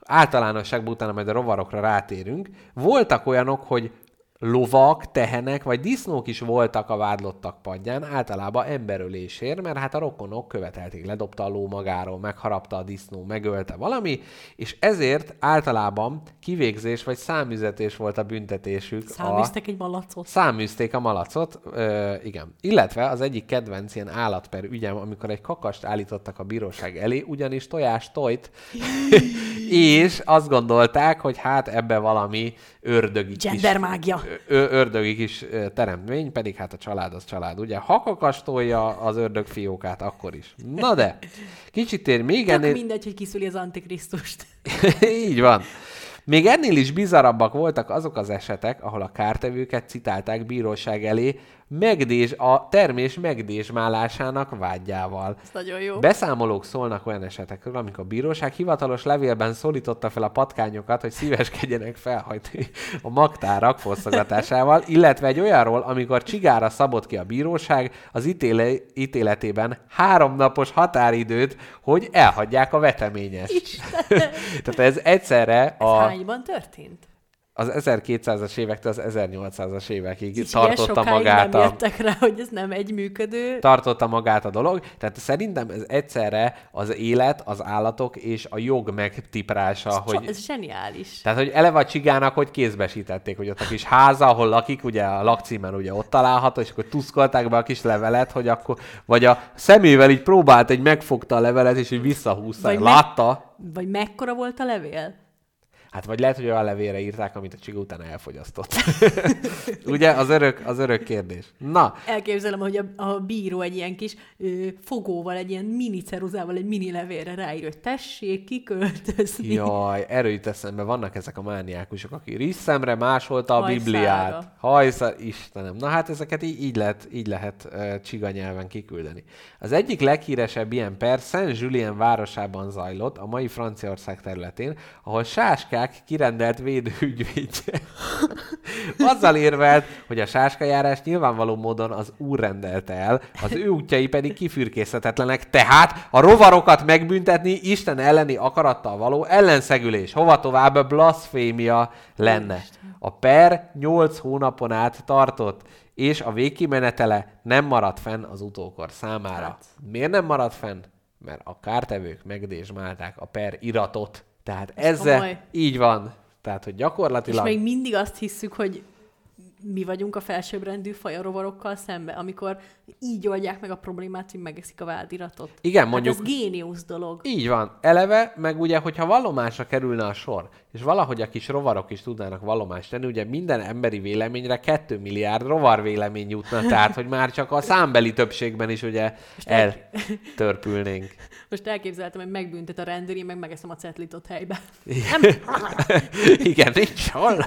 Speaker 2: Általánosságban utána majd a rovarokra rátérünk. Voltak olyanok, hogy lovak, tehenek vagy disznók is voltak a vádlottak padján, általában emberölésért, mert hát a rokonok követelték, ledobta a ló magáról, megharapta a disznó, megölte valami, és ezért általában kivégzés vagy számüzetés volt a büntetésük. a...
Speaker 3: Száműztek egy malacot.
Speaker 2: Száműzték a malacot, ö, igen. Illetve az egyik kedvenc ilyen állatper ügyem, amikor egy kakast állítottak a bíróság elé, ugyanis tojás tojt, és azt gondolták, hogy hát ebbe valami ördögi kis,
Speaker 3: Gendermágia.
Speaker 2: ö- ördögi kis teremtmény, pedig hát a család az család, ugye? Ha kakastolja az ördög fiókát, akkor is. Na de, kicsit ér még
Speaker 3: Tök
Speaker 2: ennél...
Speaker 3: mindegy, hogy kiszüli az antikrisztust.
Speaker 2: Így van. Még ennél is bizarabbak voltak azok az esetek, ahol a kártevőket citálták bíróság elé megdés, a termés megdésmálásának vágyával.
Speaker 3: Ez nagyon jó.
Speaker 2: Beszámolók szólnak olyan esetekről, amikor a bíróság hivatalos levélben szólította fel a patkányokat, hogy szíveskedjenek felhajtani a magtárak fosztogatásával, illetve egy olyanról, amikor csigára szabott ki a bíróság az ítéle, ítéletében háromnapos határidőt, hogy elhagyják a veteményest. Tehát ez egyszerre
Speaker 3: Ez
Speaker 2: a...
Speaker 3: hányban történt?
Speaker 2: Az 1200-as évektől az 1800-as évekig
Speaker 3: És
Speaker 2: tartotta magát
Speaker 3: nem
Speaker 2: a,
Speaker 3: jöttek rá, hogy ez nem egy működő.
Speaker 2: tartotta magát a dolog. Tehát szerintem ez egyszerre az élet, az állatok és a jog megtiprása,
Speaker 3: Hogy...
Speaker 2: hogy...
Speaker 3: Ez zseniális.
Speaker 2: Tehát, hogy eleve a csigának, hogy kézbesítették, hogy ott a kis háza, ahol lakik, ugye a lakcímen ugye ott található, és akkor tuszkolták be a kis levelet, hogy akkor, vagy a szemével így próbált, egy megfogta a levelet, és így visszahúzta.
Speaker 3: Vagy meg-
Speaker 2: Látta?
Speaker 3: Vagy mekkora volt a levél?
Speaker 2: Hát vagy lehet, hogy olyan levélre írták, amit a csiga utána elfogyasztott. ugye? Az örök, az örök kérdés. Na,
Speaker 3: Elképzelem, hogy a, a bíró egy ilyen kis ö, fogóval, egy ilyen mini ceruzával, egy mini levélre ráír, hogy tessék kiköltözni.
Speaker 2: Jaj, erről jut eszembe, vannak ezek a mániákusok, aki risszemre másolta a
Speaker 3: Hajszára.
Speaker 2: Bibliát. Hajszár, Istenem. Na hát ezeket így, így lehet, így lehet uh, csiga nyelven kiküldeni. Az egyik leghíresebb ilyen per Saint-Julien városában zajlott, a mai Franciaország területén, ahol sáskák kirendelt védőügyvédje. Azzal érvelt, hogy a sáskajárás nyilvánvaló módon az úr rendelte el, az ő útjai pedig kifürkészhetetlenek, tehát a rovarokat megbüntetni Isten elleni akarattal való ellenszegülés. Hova tovább blasfémia lenne. A per 8 hónapon át tartott, és a végkimenetele nem maradt fenn az utókor számára.
Speaker 3: Hát.
Speaker 2: Miért nem maradt fenn? Mert a kártevők megdésmálták a per iratot. Tehát ezzel
Speaker 3: komoly.
Speaker 2: így van. Tehát, hogy
Speaker 3: És
Speaker 2: gyakorlatilag...
Speaker 3: még mindig azt hisszük, hogy mi vagyunk a felsőbbrendű faj a rovarokkal szembe, amikor így oldják meg a problémát, hogy megeszik a vádiratot.
Speaker 2: Igen, mondjuk-
Speaker 3: Hát ez géniusz dolog.
Speaker 2: Így van. Eleve, meg ugye, hogyha vallomásra kerülne a sor, és valahogy a kis rovarok is tudnának vallomást tenni, ugye minden emberi véleményre 2 milliárd rovar vélemény jutna, tehát, hogy már csak a számbeli többségben is ugye eltörpülnénk.
Speaker 3: Most elképzeltem, hogy megbüntet a rendőri, meg megeszem a cetlit ott helybe.
Speaker 2: Igen, nincs hol.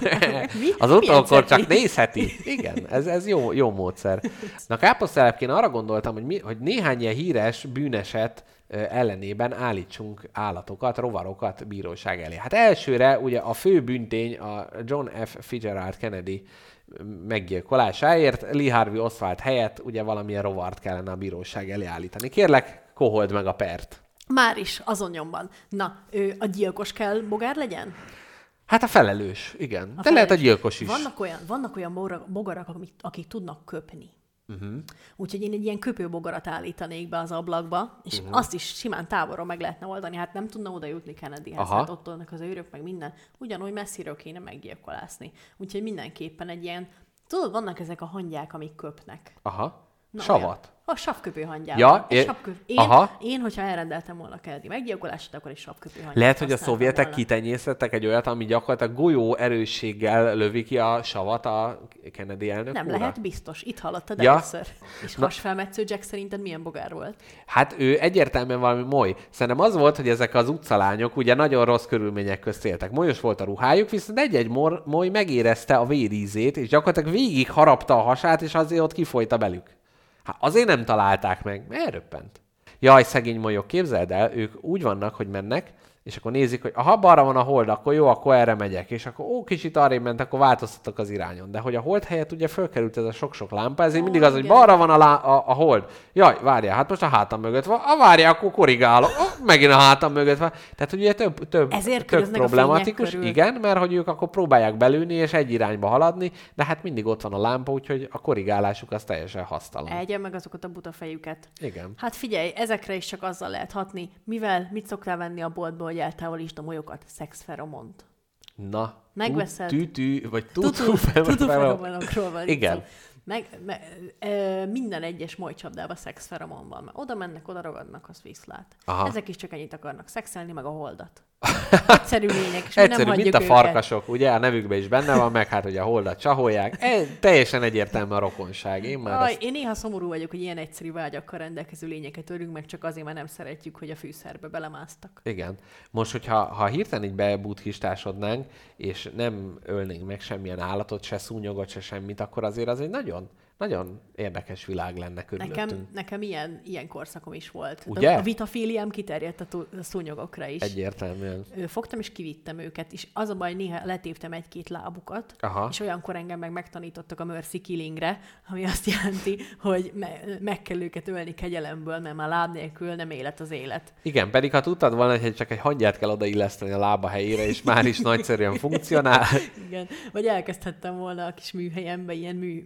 Speaker 2: Az utókor csak nézheti. Igen, ez, ez jó, jó módszer. Na káposztelepként arra gondoltam, hogy, mi, hogy néhány ilyen híres bűneset ellenében állítsunk állatokat, rovarokat bíróság elé. Hát elsőre ugye a fő büntény a John F. Fitzgerald Kennedy meggyilkolásáért, Lee Harvey Oswald helyett ugye valamilyen rovart kellene a bíróság elé állítani. Kérlek, kohold meg a pert.
Speaker 3: Már is, azon nyomban. Na, ő, a gyilkos kell bogár legyen?
Speaker 2: Hát a felelős, igen.
Speaker 3: A
Speaker 2: De lehet a
Speaker 3: felelős.
Speaker 2: gyilkos is.
Speaker 3: Vannak olyan, vannak olyan bogarak, akik, akik tudnak köpni. Uh-huh. Úgyhogy én egy ilyen köpőbogarat állítanék be az ablakba, és uh-huh. azt is simán távolról meg lehetne oldani. Hát nem tudna oda jutni Kennedyhez,
Speaker 2: Aha.
Speaker 3: hát ott vannak az őrök, meg minden. Ugyanúgy messziről kéne meggyilkolászni. Úgyhogy mindenképpen egy ilyen, tudod, vannak ezek a hangyák, amik köpnek.
Speaker 2: Aha.
Speaker 3: Na,
Speaker 2: Savat.
Speaker 3: olyan. A sapköpő hangyával.
Speaker 2: Ja, é-
Speaker 3: sapköp... én,
Speaker 2: aha.
Speaker 3: én, hogyha elrendeltem volna Kennedy meggyilkolását, akkor egy sapköpő hangyát
Speaker 2: Lehet, hogy a szovjetek kitenyésztettek egy olyat, ami gyakorlatilag golyó erősséggel lövi ki a savat a Kennedy elnök
Speaker 3: Nem
Speaker 2: úrra?
Speaker 3: lehet biztos. Itt hallottad
Speaker 2: Ja.
Speaker 3: először. És
Speaker 2: Na-
Speaker 3: hasfelmetsző Jack szerinted milyen bogár volt?
Speaker 2: Hát ő egyértelműen valami moly. Szerintem az volt, hogy ezek az utcalányok ugye nagyon rossz körülmények közt éltek. Molyos volt a ruhájuk, viszont egy-egy moly megérezte a vérízét, és gyakorlatilag végig harapta a hasát, és azért ott kifolyta belük. Hát azért nem találták meg, mert elröppent. Jaj, szegény molyok, képzeld el, ők úgy vannak, hogy mennek, és akkor nézik, hogy aha, balra van a hold, akkor jó, akkor erre megyek. És akkor ó, kicsit arrébb ment, akkor változtattak az irányon. De hogy a hold helyett ugye fölkerült ez a sok-sok lámpa, ezért mindig az, hogy
Speaker 3: igen.
Speaker 2: balra van a, lá- a, a hold. Jaj, várjál, hát most a hátam mögött van. Ah, várjál, akkor korrigálok. Ah, megint a hátam mögött van. Tehát, hogy ugye több, több
Speaker 3: Ezért a
Speaker 2: problematikus. Igen, mert hogy ők akkor próbálják belülni és egy irányba haladni, de hát mindig ott van a lámpa, úgyhogy a korrigálásuk az teljesen hasztalan.
Speaker 3: Egyen meg azokat a buta fejüket.
Speaker 2: Igen.
Speaker 3: Hát figyelj, ezekre is csak azzal lehet hatni, mivel mit szoktál venni a boltból, hogy eltávolítsd a molyokat? Szexferomont.
Speaker 2: Na,
Speaker 3: Megveszed.
Speaker 2: Tűtű, vagy
Speaker 3: Tutu,
Speaker 2: tutu,
Speaker 3: tutu feromonokról van
Speaker 2: Igen.
Speaker 3: Meg, me, ö, minden egyes molycsapdában szexferomon van. Oda mennek, oda ragadnak, az viszlát.
Speaker 2: Aha.
Speaker 3: Ezek is csak ennyit akarnak szexelni, meg a holdat. Egyszerű lények, és nem
Speaker 2: Egyszerű,
Speaker 3: hagyjuk
Speaker 2: mint a
Speaker 3: őket.
Speaker 2: farkasok, ugye a nevükben is benne van, meg hát, hogy a holdat csaholják. E, teljesen egyértelmű a rokonság. Én már
Speaker 3: Aj,
Speaker 2: ezt...
Speaker 3: én néha szomorú vagyok, hogy ilyen egyszerű vágyakkal rendelkező lényeket ölünk meg, csak azért, mert nem szeretjük, hogy a fűszerbe belemásztak.
Speaker 2: Igen. Most, hogyha ha hirtelen így bebútkistásodnánk, és nem ölnénk meg semmilyen állatot, se szúnyogot, se semmit, akkor azért az egy nagyon nagyon érdekes világ lenne körülöttünk.
Speaker 3: Nekem, nekem ilyen, ilyen korszakom is volt.
Speaker 2: Ugye?
Speaker 3: A vitafíliám kiterjedt a, tú- a szúnyogokra is.
Speaker 2: Egyértelműen.
Speaker 3: Ö, Fogtam és kivittem őket, és az a baj, néha letéptem egy-két lábukat,
Speaker 2: Aha.
Speaker 3: és olyankor engem meg megtanítottak a mercy killingre, ami azt jelenti, hogy me- meg kell őket ölni kegyelemből, mert már láb nélkül nem élet az élet.
Speaker 2: Igen, pedig ha tudtad volna, hogy csak egy hangyát kell odailleszteni a lába helyére, és már is nagyszerűen funkcionál.
Speaker 3: Igen. Vagy elkezdhettem volna a kis műhelyembe ilyen mű,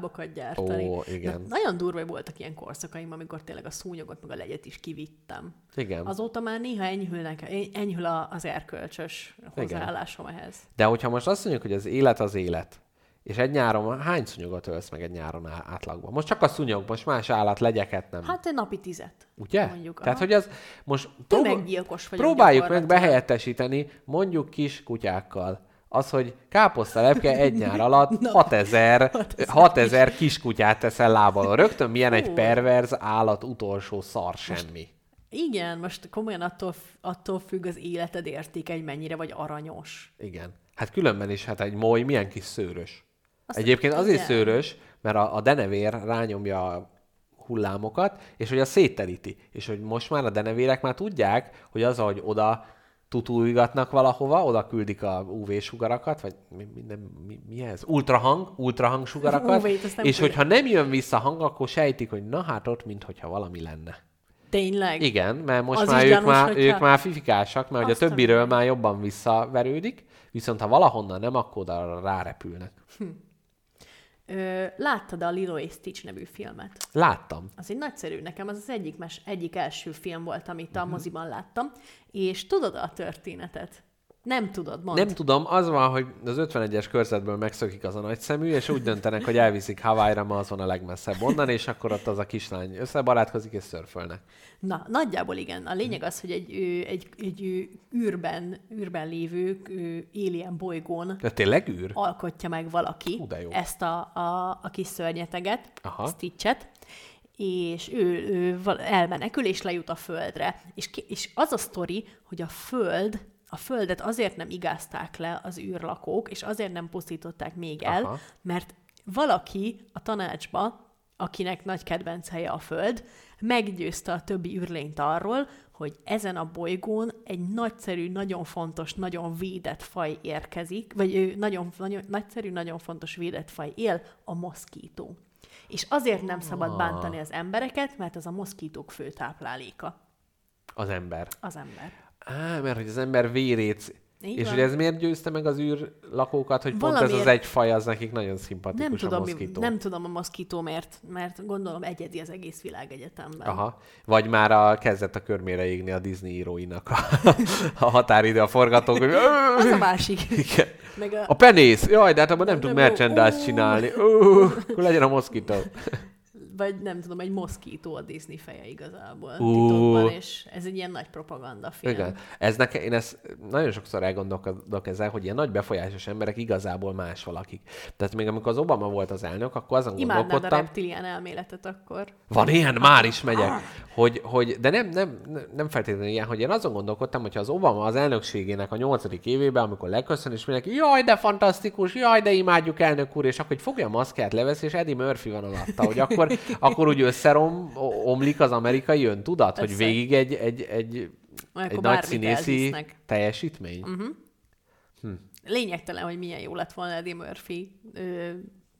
Speaker 3: műszúnyoglábakat gyártani.
Speaker 2: Ó, igen.
Speaker 3: Na, nagyon durva voltak ilyen korszakaim, amikor tényleg a szúnyogot meg a legyet is kivittem.
Speaker 2: Igen.
Speaker 3: Azóta már néha enyhülnek, enyhül az erkölcsös hozzáállásom ehhez.
Speaker 2: De hogyha most azt mondjuk, hogy az élet az élet, és egy nyáron hány szúnyogot ölsz meg egy nyáron átlagban? Most csak a szúnyog, most más állat, legyeket nem.
Speaker 3: Hát egy napi tizet.
Speaker 2: Ugye?
Speaker 3: mondjuk,
Speaker 2: Tehát,
Speaker 3: aha.
Speaker 2: hogy az most
Speaker 3: Tömeggyilkos vagyok
Speaker 2: próbáljuk meg behelyettesíteni, mondjuk kis kutyákkal. Az, hogy káposztalepke egy nyár alatt 6000, 6000 kiskutyát teszel lábalon. Rögtön milyen egy perverz állat utolsó szar semmi.
Speaker 3: Igen, most komolyan attól, attól függ az életed értéke, hogy mennyire vagy aranyos.
Speaker 2: Igen. Hát különben is, hát egy moly milyen kis szőrös.
Speaker 3: Azt
Speaker 2: Egyébként azért
Speaker 3: igen.
Speaker 2: szőrös, mert a, a denevér rányomja a hullámokat, és hogy a szétteríti. És hogy most már a denevérek már tudják, hogy az, ahogy oda tutulgatnak valahova, oda küldik a UV-sugarakat, vagy mi, mi, nem, mi, mi ez? Ultrahang, ultrahang sugarakat,
Speaker 3: nem
Speaker 2: és
Speaker 3: küldik.
Speaker 2: hogyha nem jön vissza hang, akkor sejtik, hogy na hát ott, mintha valami lenne.
Speaker 3: Tényleg?
Speaker 2: Igen, mert most
Speaker 3: Az
Speaker 2: már ők,
Speaker 3: gyanús,
Speaker 2: már,
Speaker 3: hogyha-
Speaker 2: ők már fifikásak, mert hogy a többiről
Speaker 3: mindenit.
Speaker 2: már jobban visszaverődik, viszont ha valahonnan nem, akkor oda rárepülnek.
Speaker 3: Ö, láttad a Lilo és Stitch nevű filmet?
Speaker 2: Láttam.
Speaker 3: Az egy nagyszerű, nekem az az egyik, mes, egyik első film volt, amit
Speaker 2: Mhm.
Speaker 3: a moziban láttam, és tudod a történetet? Nem tudod, mondd.
Speaker 2: Nem tudom, az van, hogy az 51-es körzetből megszökik az a nagy szemű, és úgy döntenek, hogy elviszik Hawaii-ra, ma az van a legmesszebb onnan, és akkor ott az a kislány összebarátkozik és szörfölnek.
Speaker 3: Na, nagyjából igen. A lényeg az, hogy egy, egy, egy űrben, űrben lévő alien bolygón
Speaker 2: De tényleg űr?
Speaker 3: alkotja meg valaki
Speaker 2: Hú, de jó.
Speaker 3: ezt a, a, a kis szörnyeteget,
Speaker 2: Aha.
Speaker 3: Stitchet, és ő, ő elmenekül, és lejut a földre. És, és az a sztori, hogy a föld, a földet azért nem igázták le az űrlakók, és azért nem pusztították még el,
Speaker 2: Aha.
Speaker 3: mert valaki a tanácsba, akinek nagy kedvenc helye a Föld, meggyőzte a többi űrlényt arról, hogy ezen a bolygón egy nagyszerű, nagyon fontos, nagyon védett faj érkezik, vagy ő nagyon, nagyon nagyszerű, nagyon fontos védett faj él, a moszkító. És azért nem szabad bántani az embereket, mert az a moszkítók fő tápláléka.
Speaker 2: Az ember.
Speaker 3: Az ember.
Speaker 2: Á, mert hogy az ember vérét...
Speaker 3: Így
Speaker 2: és
Speaker 3: van.
Speaker 2: hogy ez miért győzte meg az űrlakókat, hogy pont ez az
Speaker 3: Valamiért-
Speaker 2: egy faj, az nekik nagyon szimpatikus
Speaker 3: Nem
Speaker 2: a
Speaker 3: tudom, mi,
Speaker 2: moszkító.
Speaker 3: nem tudom a moszkító miért, mert gondolom egyedi az egész világegyetemben.
Speaker 2: Aha. Vagy már a kezdett a körmére égni a Disney íróinak a, a határidő, a forgatók, hogy
Speaker 3: Az a másik.
Speaker 2: Igen.
Speaker 3: Meg a,
Speaker 2: A penész! Jaj, de hát abban nem
Speaker 3: Nem,
Speaker 2: merchandise
Speaker 3: ó.
Speaker 2: csinálni. Ó, akkor legyen a moszkító.
Speaker 3: Vagy nem tudom, egy moszkító a Disney feje igazából
Speaker 2: Ú.
Speaker 3: titokban, és ez egy ilyen nagy propaganda film.
Speaker 2: Igen. Ez nekem, én ezt nagyon sokszor elgondolkodok ezzel, hogy ilyen nagy befolyásos emberek igazából más valakik. Tehát még amikor az Obama volt az elnök, akkor azon
Speaker 3: Imádnád a
Speaker 2: gondolkodtam,
Speaker 3: reptilián elméletet akkor.
Speaker 2: Van ilyen, már is megyek. Hogy, hogy, de nem, nem, nem feltétlenül ilyen, hogy én azon gondolkodtam, hogyha az Obama az elnökségének a nyolcadik évében, amikor leköszön, és mindenki, jaj, de fantasztikus, jaj, de imádjuk elnök úr, és akkor hogy fogja a maszkát, levesz, és Eddie Murphy van alatta, hogy akkor, akkor úgy összerom, o- omlik az amerikai öntudat, hogy
Speaker 3: Persze.
Speaker 2: végig egy, egy, egy,
Speaker 3: Akkor
Speaker 2: egy nagy színészi
Speaker 3: elvisznek.
Speaker 2: teljesítmény.
Speaker 3: Mhm. Lényegtelen, hogy milyen jó lett volna Eddie Murphy ö,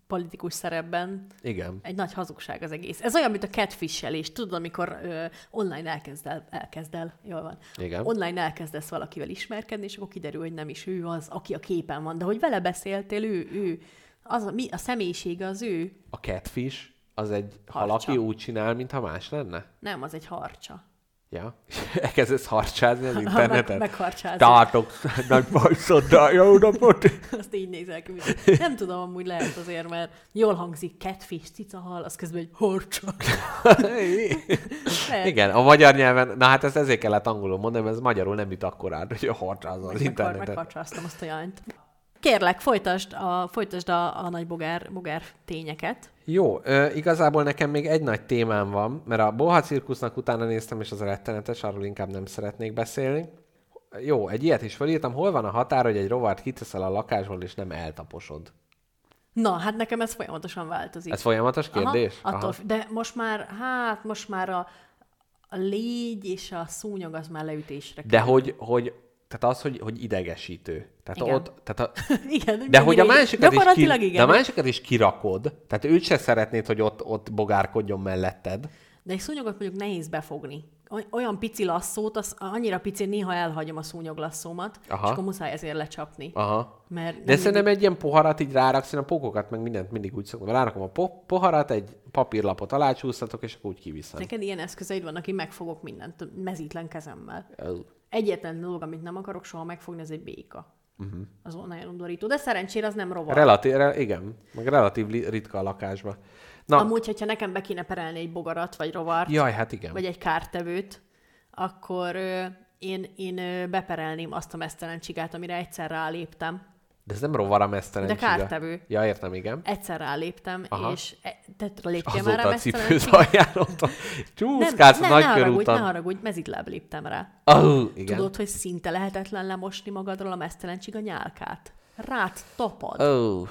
Speaker 3: politikus szerepben.
Speaker 2: Igen.
Speaker 3: Egy nagy hazugság az egész. Ez olyan, mint a catfishelés. Tudod, amikor ö, online elkezd el, elkezd el, jól van.
Speaker 2: Igen.
Speaker 3: Online elkezdesz valakivel ismerkedni, és akkor kiderül, hogy nem is ő az, aki a képen van. De hogy vele beszéltél, ő, ő, az a, mi, a személyisége az ő.
Speaker 2: A catfish az egy
Speaker 3: Harcsa.
Speaker 2: halaki úgy csinál, mintha más lenne.
Speaker 3: Nem, az egy harcsa.
Speaker 2: Ja. Elkezdesz harcsázni az interneten?
Speaker 3: Meg, megharcsázik.
Speaker 2: Tátok, nagy bajszoddal, jó napot!
Speaker 3: Azt így nézel ki. Nem tudom, amúgy lehet azért, mert jól hangzik catfish, cicahal, az közben egy harcsa.
Speaker 2: Igen, a magyar nyelven, na hát ezt ezért kellett angolul mondani, mert ez magyarul nem jut akkor át, hogy harcsázza az
Speaker 3: Meg-
Speaker 2: internetet.
Speaker 3: Megharcsáztam azt a jányt. Kérlek, folytasd a, folytasd a, a nagy bogár, bogár tényeket.
Speaker 2: Jó, ö, igazából nekem még egy nagy témám van, mert a Boha cirkusznak utána néztem, és az rettenetes, arról inkább nem szeretnék beszélni. Jó, egy ilyet is felírtam, hol van a határ, hogy egy rovart kiteszel a lakásból, és nem eltaposod?
Speaker 3: Na, hát nekem ez folyamatosan változik.
Speaker 2: Ez folyamatos kérdés?
Speaker 3: Aha, attól, de most már, hát most már a, a légy és a szúnyog az már leütésre
Speaker 2: De
Speaker 3: kerül.
Speaker 2: hogy, hogy tehát az, hogy, hogy idegesítő. Tehát
Speaker 3: Igen.
Speaker 2: ott, tehát a,
Speaker 3: igen,
Speaker 2: de hogy a másikat is, ki,
Speaker 3: igen.
Speaker 2: de a másikat is kirakod, tehát őt se szeretnéd, hogy ott, ott bogárkodjon melletted.
Speaker 3: De egy szúnyogot mondjuk nehéz befogni. Oly- Olyan pici lasszót, az annyira pici, néha elhagyom a szúnyoglasszómat,
Speaker 2: Aha.
Speaker 3: és akkor muszáj ezért lecsapni.
Speaker 2: Aha.
Speaker 3: Mert
Speaker 2: De szerintem egy ilyen poharat így ráraksz, én a pókokat meg mindent mindig úgy szoktam. Rárakom a po- poharat, egy papírlapot alácsúsztatok, és akkor úgy kiviszem.
Speaker 3: Neked ilyen eszközeid vannak, hogy megfogok mindent mezítlen kezemmel.
Speaker 2: Ö,
Speaker 3: Egyetlen dolog, amit nem akarok soha megfogni, az egy béka. Uh-huh. Az nagyon undorító. De szerencsére az nem rovar.
Speaker 2: Relatív, re, igen, meg relatív ritka a lakásban. Na,
Speaker 3: Amúgy, hogyha nekem be kéne perelni egy bogarat, vagy rovart,
Speaker 2: jaj, hát igen.
Speaker 3: vagy egy kártevőt, akkor ö, én, én ö, beperelném azt a mesztelen csigát, amire egyszer ráléptem.
Speaker 2: De ez nem rovar a mesztelen
Speaker 3: De kártevő.
Speaker 2: Ja, értem, igen.
Speaker 3: Egyszer ráléptem,
Speaker 2: Aha.
Speaker 3: és e, te léptél már
Speaker 2: a cipőz
Speaker 3: csigát?
Speaker 2: ajánlottam. Csúszkálsz a
Speaker 3: nem,
Speaker 2: nagy
Speaker 3: ne haragudj, ne haragudj, mezitláb léptem rá.
Speaker 2: Oh, igen.
Speaker 3: Tudod, hogy szinte lehetetlen lemosni magadról a mesztelen csiga nyálkát? Rád tapad,
Speaker 2: Oh.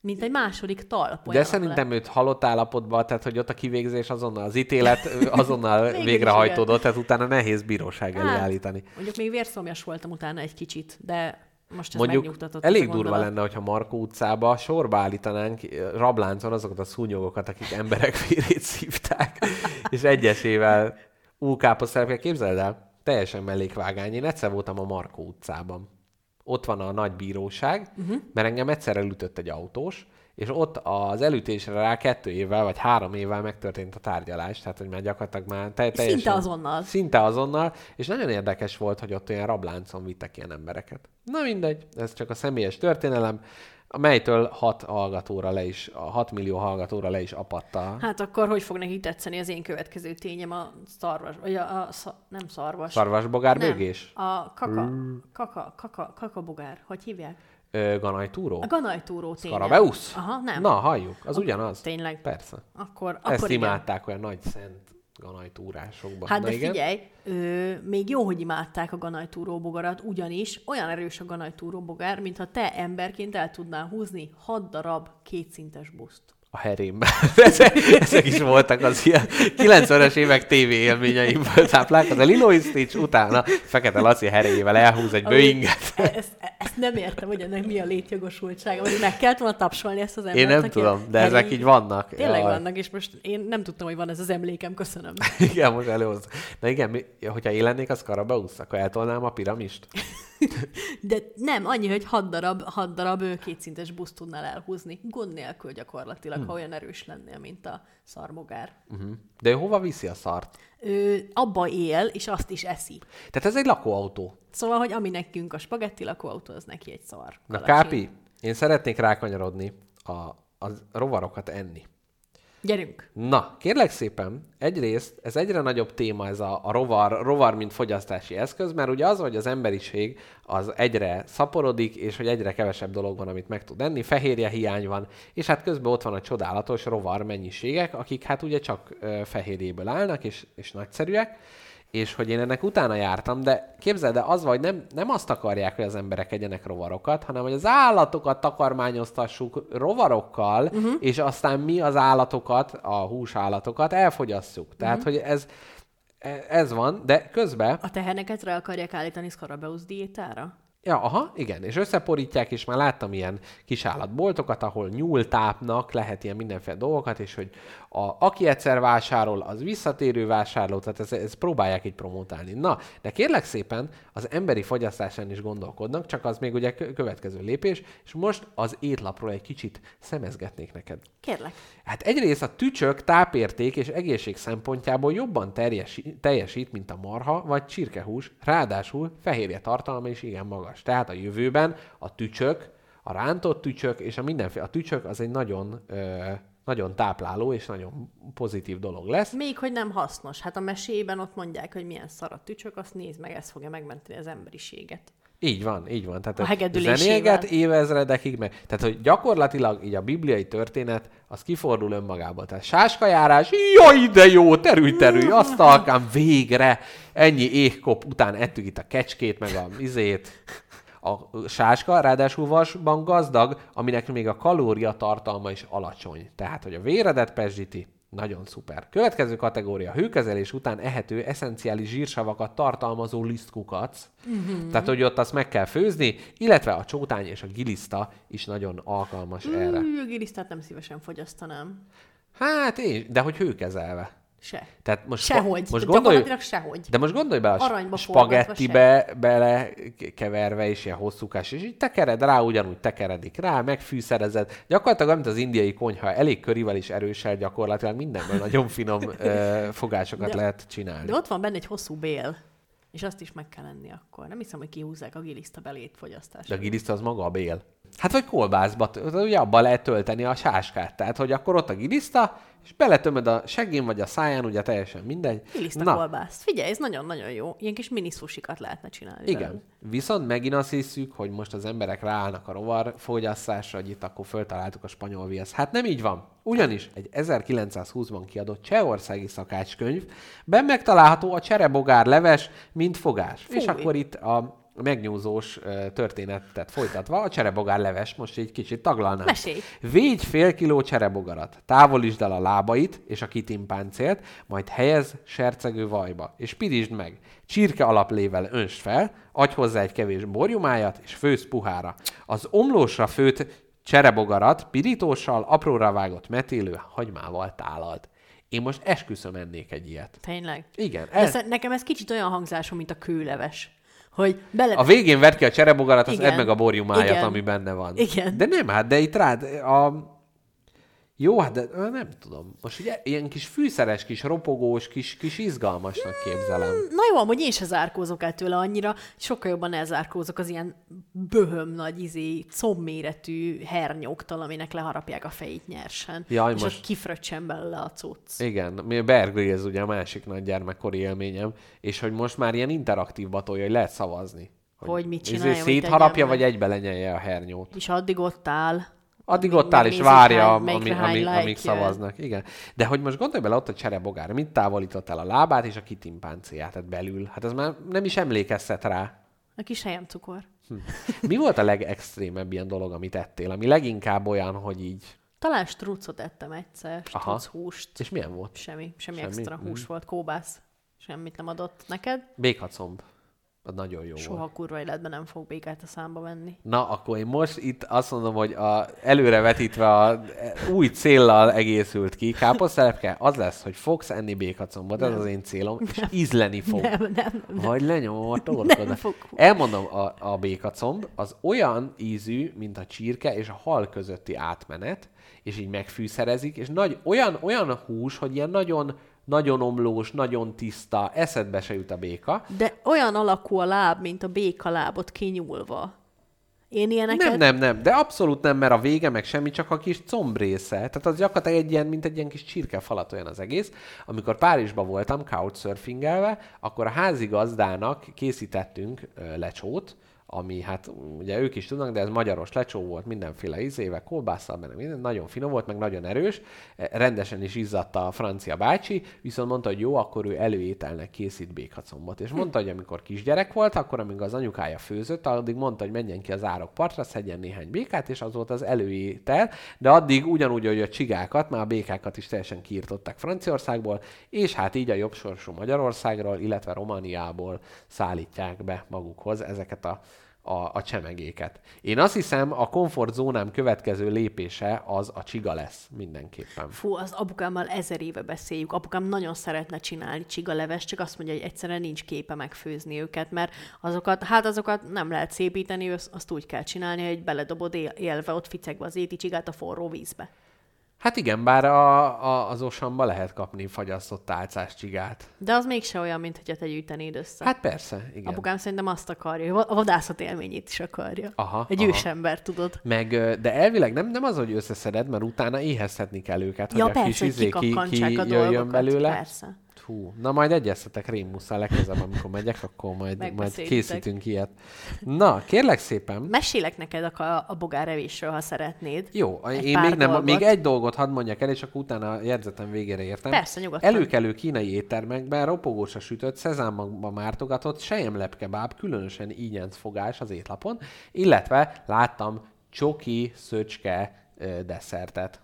Speaker 3: mint egy második talp.
Speaker 2: De szerintem őt halott állapotban, tehát hogy ott a kivégzés azonnal, az ítélet azonnal végrehajtódott, tehát utána nehéz bíróság elé
Speaker 3: Hát,
Speaker 2: állítani.
Speaker 3: Mondjuk még vérszomjas voltam utána egy kicsit, de most
Speaker 2: Mondjuk elég durva
Speaker 3: gondolat.
Speaker 2: lenne, hogyha Markó utcába sorba állítanánk rabláncon azokat a szúnyogokat, akik emberek vérét szívták, és egyesével úkáposztelepkel képzeld el, teljesen mellékvágány. Én egyszer voltam a Markó utcában. Ott van a nagy bíróság, uh-huh. mert engem egyszer elütött egy autós, és ott az elütésre rá kettő évvel, vagy három évvel megtörtént a tárgyalás, tehát hogy már gyakorlatilag már te- teljesen...
Speaker 3: Szinte azonnal.
Speaker 2: Szinte azonnal, és nagyon érdekes volt, hogy ott olyan rabláncon vittek ilyen embereket. Na mindegy, ez csak a személyes történelem, melytől 6 hallgatóra le is, a 6 millió hallgatóra le is apatta.
Speaker 3: Hát akkor hogy fog neki tetszeni az én következő tényem a szarvas, vagy a, a sz, nem szarvas.
Speaker 2: Szarvasbogár bőgés?
Speaker 3: a kaka, kaka, kaka, kakabogár, hogy hívják?
Speaker 2: Ö, ganajtúró?
Speaker 3: A ganajtúró tényem.
Speaker 2: Skarabeusz?
Speaker 3: Aha, nem.
Speaker 2: Na, halljuk, az ugyanaz.
Speaker 3: Tényleg.
Speaker 2: Persze.
Speaker 3: Akkor,
Speaker 2: Ezt
Speaker 3: akkor igen.
Speaker 2: imádták olyan nagy szent ganajtúrásokban.
Speaker 3: Hát
Speaker 2: Na
Speaker 3: de
Speaker 2: igen?
Speaker 3: figyelj, ö, még jó, hogy imádták a ganajtúró bogarat, ugyanis olyan erős a ganajtúró bogár, mintha te emberként el tudnál húzni 6 darab kétszintes buszt.
Speaker 2: A herémben. ezek, ezek is voltak az ilyen 90-es évek TV élményeimből táplálkozó. A Lilo Stitch utána Fekete Laci heréjével elhúz egy Boeinget.
Speaker 3: Ezt, ezt nem értem, hogy ennek mi a létjogosultsága, vagy meg kellett volna tapsolni ezt az embert.
Speaker 2: Én nem tudom, de
Speaker 3: herény-
Speaker 2: ezek így vannak.
Speaker 3: Tényleg
Speaker 2: Jaj.
Speaker 3: vannak, és most én nem tudtam, hogy van ez az emlékem, köszönöm.
Speaker 2: Igen, most előhoz. Na igen, mi, hogyha én lennék a Skarabeusz, akkor eltolnám a piramist.
Speaker 3: De nem, annyi, hogy hat darab, hat darab kétszintes buszt tudnál elhúzni. Gond nélkül gyakorlatilag. Ha olyan erős lennél, mint a szarmogár.
Speaker 2: Uh-huh. De ő hova viszi a szart?
Speaker 3: Ő abba él, és azt is eszi.
Speaker 2: Tehát ez egy lakóautó.
Speaker 3: Szóval, hogy ami nekünk a spagetti lakóautó, az neki egy szar.
Speaker 2: Na. Kápi, én szeretnék rákanyarodni a, a rovarokat enni.
Speaker 3: Gyerünk!
Speaker 2: Na, kérlek szépen, egyrészt ez egyre nagyobb téma ez a, a rovar, rovar, mint fogyasztási eszköz, mert ugye az, hogy az emberiség az egyre szaporodik, és hogy egyre kevesebb dolog van, amit meg tud enni, fehérje hiány van, és hát közben ott van a csodálatos rovar mennyiségek, akik hát ugye csak ö, fehérjéből állnak, és, és nagyszerűek, és hogy én ennek utána jártam, de képzeld el, az vagy nem, nem azt akarják, hogy az emberek egyenek rovarokat, hanem hogy az állatokat takarmányoztassuk rovarokkal, uh-huh. és aztán mi az állatokat, a húsállatokat elfogyasszuk. Tehát, uh-huh. hogy ez, e- ez van, de közben
Speaker 3: A teheneket rá akarják állítani Skarabeusz diétára?
Speaker 2: Ja, aha, igen, és összeporítják, és már láttam ilyen kis állatboltokat, ahol nyúltápnak lehet ilyen mindenféle dolgokat, és hogy a, aki egyszer vásárol, az visszatérő vásárló, tehát ez, ez próbálják így promotálni. Na, de kérlek szépen, az emberi fogyasztásán is gondolkodnak, csak az még ugye kö- következő lépés, és most az étlapról egy kicsit szemezgetnék neked.
Speaker 3: Kérlek.
Speaker 2: Hát egyrészt a tücsök tápérték és egészség szempontjából jobban terjesi, teljesít, mint a marha vagy csirkehús, ráadásul fehérje tartalma is igen magas. Tehát a jövőben a tücsök, a rántott tücsök és a mindenféle, a tücsök az egy nagyon, ö, nagyon tápláló és nagyon pozitív dolog lesz.
Speaker 3: Még hogy nem hasznos. Hát a mesében ott mondják, hogy milyen szar a tücsök, azt nézd meg, ez fogja megmenteni az emberiséget.
Speaker 2: Így van, így van. Tehát
Speaker 3: A
Speaker 2: zenéget évezredekig meg. Tehát, hogy gyakorlatilag így a bibliai történet, az kifordul önmagából. Tehát sáskajárás, jaj, de jó, terülj, terülj, asztalkám, végre, ennyi éhkop után ettük itt a kecskét, meg a izét, A sáska ráadásul vasban gazdag, aminek még a kalóriatartalma is alacsony. Tehát, hogy a véredet pezsíti, nagyon szuper. Következő kategória. Hőkezelés után ehető eszenciális zsírsavakat tartalmazó lisztkukac. Mm-hmm. Tehát, hogy ott azt meg kell főzni, illetve a csótány és a giliszta is nagyon alkalmas mm, erre.
Speaker 3: A gilisztát nem szívesen fogyasztanám.
Speaker 2: Hát én, de hogy hőkezelve.
Speaker 3: Se.
Speaker 2: Tehát most,
Speaker 3: Sehogy.
Speaker 2: most gondolj,
Speaker 3: sehogy.
Speaker 2: de most gondolj bele,
Speaker 3: Aranyba
Speaker 2: spagettibe bele keverve, és ilyen hosszúkás, és így tekered rá, ugyanúgy tekeredik rá, megfűszerezed. Gyakorlatilag, mint az indiai konyha, elég körivel is erősel, gyakorlatilag mindenből nagyon finom ö, fogásokat
Speaker 3: De-
Speaker 2: lehet csinálni.
Speaker 3: De ott van benne egy hosszú bél, és azt is meg kell enni akkor. Nem hiszem, hogy kihúzzák a giliszta belét fogyasztásra.
Speaker 2: De a giliszta az maga a bél. Hát vagy kolbászba, ugye abba lehet tölteni a sáskát. Tehát, hogy akkor ott a giliszta, és beletömöd a seggén vagy a száján, ugye teljesen mindegy.
Speaker 3: Giliszta kolbász. Figyelj, ez nagyon-nagyon jó. Ilyen kis mini sushikat lehetne csinálni.
Speaker 2: Igen. Viszont megint azt hiszük, hogy most az emberek ráállnak a rovar fogyasztásra, hogy itt akkor föltaláltuk a spanyol viasz. Hát nem így van. Ugyanis egy 1920-ban kiadott csehországi szakácskönyvben megtalálható a cserebogár leves, mint fogás. Fúj. És akkor itt a megnyúzós történetet folytatva, a cserebogár leves, most egy kicsit taglalnám.
Speaker 3: Mesélj.
Speaker 2: Végy fél kiló cserebogarat, távolítsd el a lábait és a kitimpáncélt, majd helyez sercegő vajba, és pirítsd meg. Csirke alaplével önsd fel, adj hozzá egy kevés borjumájat, és főzd puhára. Az omlósra főtt cserebogarat pirítóssal, apróra vágott metélő hagymával tálalt. Én most esküszöm ennék egy ilyet.
Speaker 3: Tényleg.
Speaker 2: Igen,
Speaker 3: De
Speaker 2: ez,
Speaker 3: ez... nekem ez kicsit olyan hangzásom, mint a kőleves. Hogy bele...
Speaker 2: a végén vedd ki a cserebogarat, az edd meg a borjumájat,
Speaker 3: Igen.
Speaker 2: ami benne van.
Speaker 3: Igen.
Speaker 2: De nem, hát de itt rád a... Jó, hát de nem tudom. Most ugye ilyen kis fűszeres, kis ropogós, kis, kis izgalmasnak képzelem.
Speaker 3: Na jó, amúgy én se zárkózok el tőle annyira, sokkal jobban elzárkózok az ilyen böhöm nagy, izé, combméretű hernyóktól, aminek leharapják a fejét nyersen.
Speaker 2: Jaj,
Speaker 3: és
Speaker 2: most-
Speaker 3: ott kifröccsen belőle a cucc.
Speaker 2: Igen, mi Bear Grylls ugye a másik nagy gyermekkori élményem, és hogy most már ilyen interaktív batolja, hogy lehet szavazni.
Speaker 3: Hogy mit
Speaker 2: izé
Speaker 3: csinálja, hogy
Speaker 2: szétharapja, vagy egybe lenyelje a hernyót.
Speaker 3: És addig ott áll.
Speaker 2: Addig ott áll és várja,
Speaker 3: hány-
Speaker 2: ami, ami,
Speaker 3: like
Speaker 2: amíg szavaznak. Igen. De hogy most gondolj bele ott a cserebogár, mit távolított el a lábát és a kitimpánciát, tehát belül. Hát ez már nem is emlékeztet rá.
Speaker 3: A kis helyen cukor.
Speaker 2: Mi volt a legextrémebb ilyen dolog, amit ettél, ami leginkább olyan, hogy így...
Speaker 3: Talán strucot ettem egyszer, struc húst.
Speaker 2: És milyen volt?
Speaker 3: Semmi, semmi,
Speaker 2: Semmi?
Speaker 3: extra hús
Speaker 2: Mm.
Speaker 3: volt, kóbász. Semmit nem adott neked.
Speaker 2: Békacomb. Az nagyon jó
Speaker 3: Soha
Speaker 2: volt.
Speaker 3: kurva életben nem fog békát a számba venni.
Speaker 2: Na, akkor én most itt azt mondom, hogy a, előrevetítve a új céllal egészült ki, káposztelepke, az lesz, hogy fogsz enni békacombot, ez az én célom, és ízleni fog.
Speaker 3: Nem, nem, nem.
Speaker 2: Vagy lenyom a torkodat.
Speaker 3: Nem.
Speaker 2: Elmondom, a, a békacomb az olyan ízű, mint a csirke és a hal közötti átmenet, és így megfűszerezik, és nagy, olyan, olyan hús, hogy ilyen nagyon, nagyon omlós, nagyon tiszta, eszedbe se jut a béka.
Speaker 3: De olyan alakú a láb, mint a béka lábot kinyúlva. Én ilyeneket...
Speaker 2: Nem, nem, nem, de abszolút nem, mert a vége meg semmi, csak a kis combrésze. Tehát az gyakorlatilag egy ilyen, mint egy ilyen kis csirkefalat olyan az egész. Amikor Párizsba voltam couchsurfingelve, akkor a házigazdának készítettünk ö, lecsót, ami hát ugye ők is tudnak, de ez magyaros lecsó volt, mindenféle izével, kolbásszal, benne minden, nagyon finom volt, meg nagyon erős, Eh, rendesen is izzatta a francia bácsi, viszont mondta, hogy jó, akkor ő előételnek készít békacombot. És mondta, hogy amikor kisgyerek volt, akkor amíg az anyukája főzött, addig mondta, hogy menjen ki az árok partra, szedjen néhány békát, és az volt az előétel, de addig ugyanúgy, hogy a csigákat, már a békákat is teljesen kiirtották Franciaországból, és hát így a jobb sorsú Magyarországról, illetve Romániából szállítják be magukhoz ezeket a a, a csemegéket. Én azt hiszem, a komfortzónám következő lépése az a csiga lesz mindenképpen.
Speaker 3: Fú, az apukámmal ezer éve beszéljük. Apukám nagyon szeretne csinálni csigaleves, csak azt mondja, hogy egyszerűen nincs képe megfőzni őket, mert azokat, hát azokat nem lehet szépíteni, azt, úgy kell csinálni, hogy beledobod él, élve ott ficegve az éti csigát a forró vízbe.
Speaker 2: Hát igen, bár a, a, az osamba lehet kapni fagyasztott tálcás csigát.
Speaker 3: De az mégse olyan, mint hogyha te gyűjtenéd össze.
Speaker 2: Hát persze, igen.
Speaker 3: Apukám szerintem azt akarja, a vadászat élményét is akarja.
Speaker 2: Aha,
Speaker 3: Egy
Speaker 2: aha.
Speaker 3: ősember, tudod.
Speaker 2: Meg, de elvileg nem, nem az, hogy összeszeded, mert utána éheztetni kell őket,
Speaker 3: Ja,
Speaker 2: hogy a kis
Speaker 3: persze,
Speaker 2: izé ki, ki
Speaker 3: a
Speaker 2: jöjjön
Speaker 3: dolgokat.
Speaker 2: belőle.
Speaker 3: Persze.
Speaker 2: Hú, na majd egyeztetek Rémusszal legközelebb, amikor megyek, akkor majd, majd készítünk ilyet. Na, kérlek szépen.
Speaker 3: Mesélek neked a, a bogárevésről, ha szeretnéd.
Speaker 2: Jó,
Speaker 3: Egy
Speaker 2: én még, nem,
Speaker 3: dolgot.
Speaker 2: még egy dolgot hadd mondjak el, és akkor utána a jegyzetem végére értem.
Speaker 3: Persze, nyugodtan.
Speaker 2: Előkelő kínai éttermekben ropogósra sütött, szezámba mártogatott, sejemlepkebáb, különösen ígyenc fogás az étlapon, illetve láttam csoki, szöcske desszertet.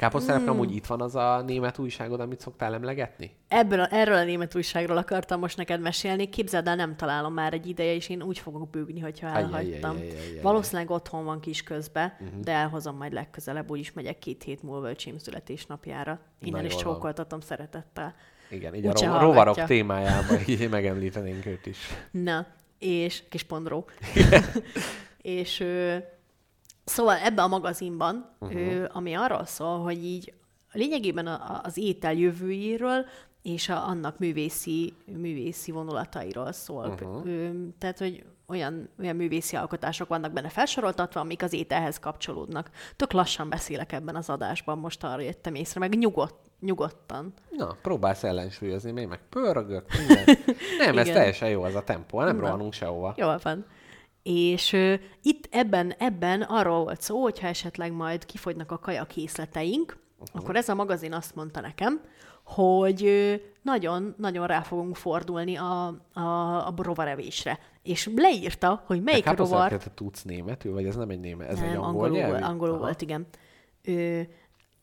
Speaker 2: Káposztelepke,
Speaker 3: Hmm.
Speaker 2: mm. amúgy itt van az a német újságod, amit szoktál emlegetni?
Speaker 3: Ebből a, erről a német újságról akartam most neked mesélni. Képzeld el, nem találom már egy ideje, és én úgy fogok bőgni, hogyha elhagytam. Valószínűleg otthon van kis közben,
Speaker 2: Mhm.
Speaker 3: uh-huh. de elhozom majd legközelebb, úgyis megyek két hét múlva öcsém születésnapjára. Innen is csókoltatom szeretettel.
Speaker 2: Igen, így a
Speaker 3: Úgyse
Speaker 2: ro- rovarok témájában így megemlítenénk őt is.
Speaker 3: Na, és kis pondró. és ö, szóval ebben a magazinban,
Speaker 2: Mhm.
Speaker 3: uh-huh. ö, ami arról szól, hogy így lényegében a, a- az étel jövőjéről és a, annak művészi, művészi vonulatairól szól.
Speaker 2: Mhm.
Speaker 3: Uh-huh. Ö, tehát, hogy olyan, olyan művészi alkotások vannak benne felsoroltatva, amik az ételhez kapcsolódnak. Tök lassan beszélek ebben az adásban, most arra jöttem észre, meg nyugodt, nyugodtan.
Speaker 2: Na, próbálsz ellensúlyozni, még meg pörögök, minden. Nem, ez teljesen jó az a tempó, nem
Speaker 3: Na.
Speaker 2: rohanunk sehova.
Speaker 3: Jól van. És ö, itt ebben, ebben arról volt szó, hogyha esetleg majd kifogynak a kajakészleteink, uh-huh. akkor ez a magazin azt mondta nekem, hogy ö, nagyon, nagyon rá fogunk fordulni a, a, a rovarevésre. És leírta, hogy melyik
Speaker 2: hát
Speaker 3: rovar...
Speaker 2: te tudsz németül, vagy ez nem egy német, ez
Speaker 3: Nem,
Speaker 2: egy angol,
Speaker 3: angolul, angolul
Speaker 2: Aha.
Speaker 3: volt, igen. Ö,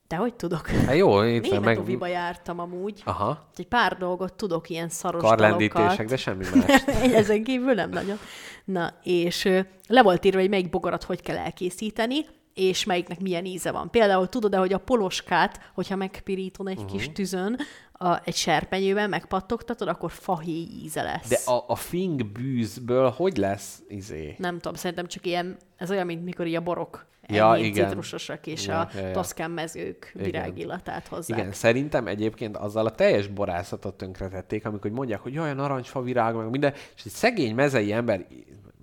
Speaker 3: de hogy tudok?
Speaker 2: Hát jó, itt van
Speaker 3: Német
Speaker 2: meg...
Speaker 3: jártam amúgy.
Speaker 2: Aha,
Speaker 3: Egy pár dolgot tudok, ilyen szaros
Speaker 2: karlendítések, de semmi más.
Speaker 3: Ezen kívül nem nagyon. Na, és le volt írva, hogy melyik bogarat hogy kell elkészíteni, és melyiknek milyen íze van. Például tudod-e, hogy a poloskát, hogyha megpirítod egy uh-huh. kis tüzön, a, egy serpenyőben megpattogtatod, akkor fahéj íze lesz.
Speaker 2: De a, a fing bűzből hogy lesz izé?
Speaker 3: Nem tudom, szerintem csak ilyen, ez olyan, mint mikor így a borok
Speaker 2: Ja, igen.
Speaker 3: citrusosak, és
Speaker 2: Ja,
Speaker 3: a
Speaker 2: ja, ja.
Speaker 3: toszkán mezők
Speaker 2: Igen.
Speaker 3: virágillatát hozzák.
Speaker 2: Igen, szerintem egyébként azzal a teljes borászatot tönkretették, amikor mondják, hogy a narancsfa virág, meg minden, és egy szegény mezei ember,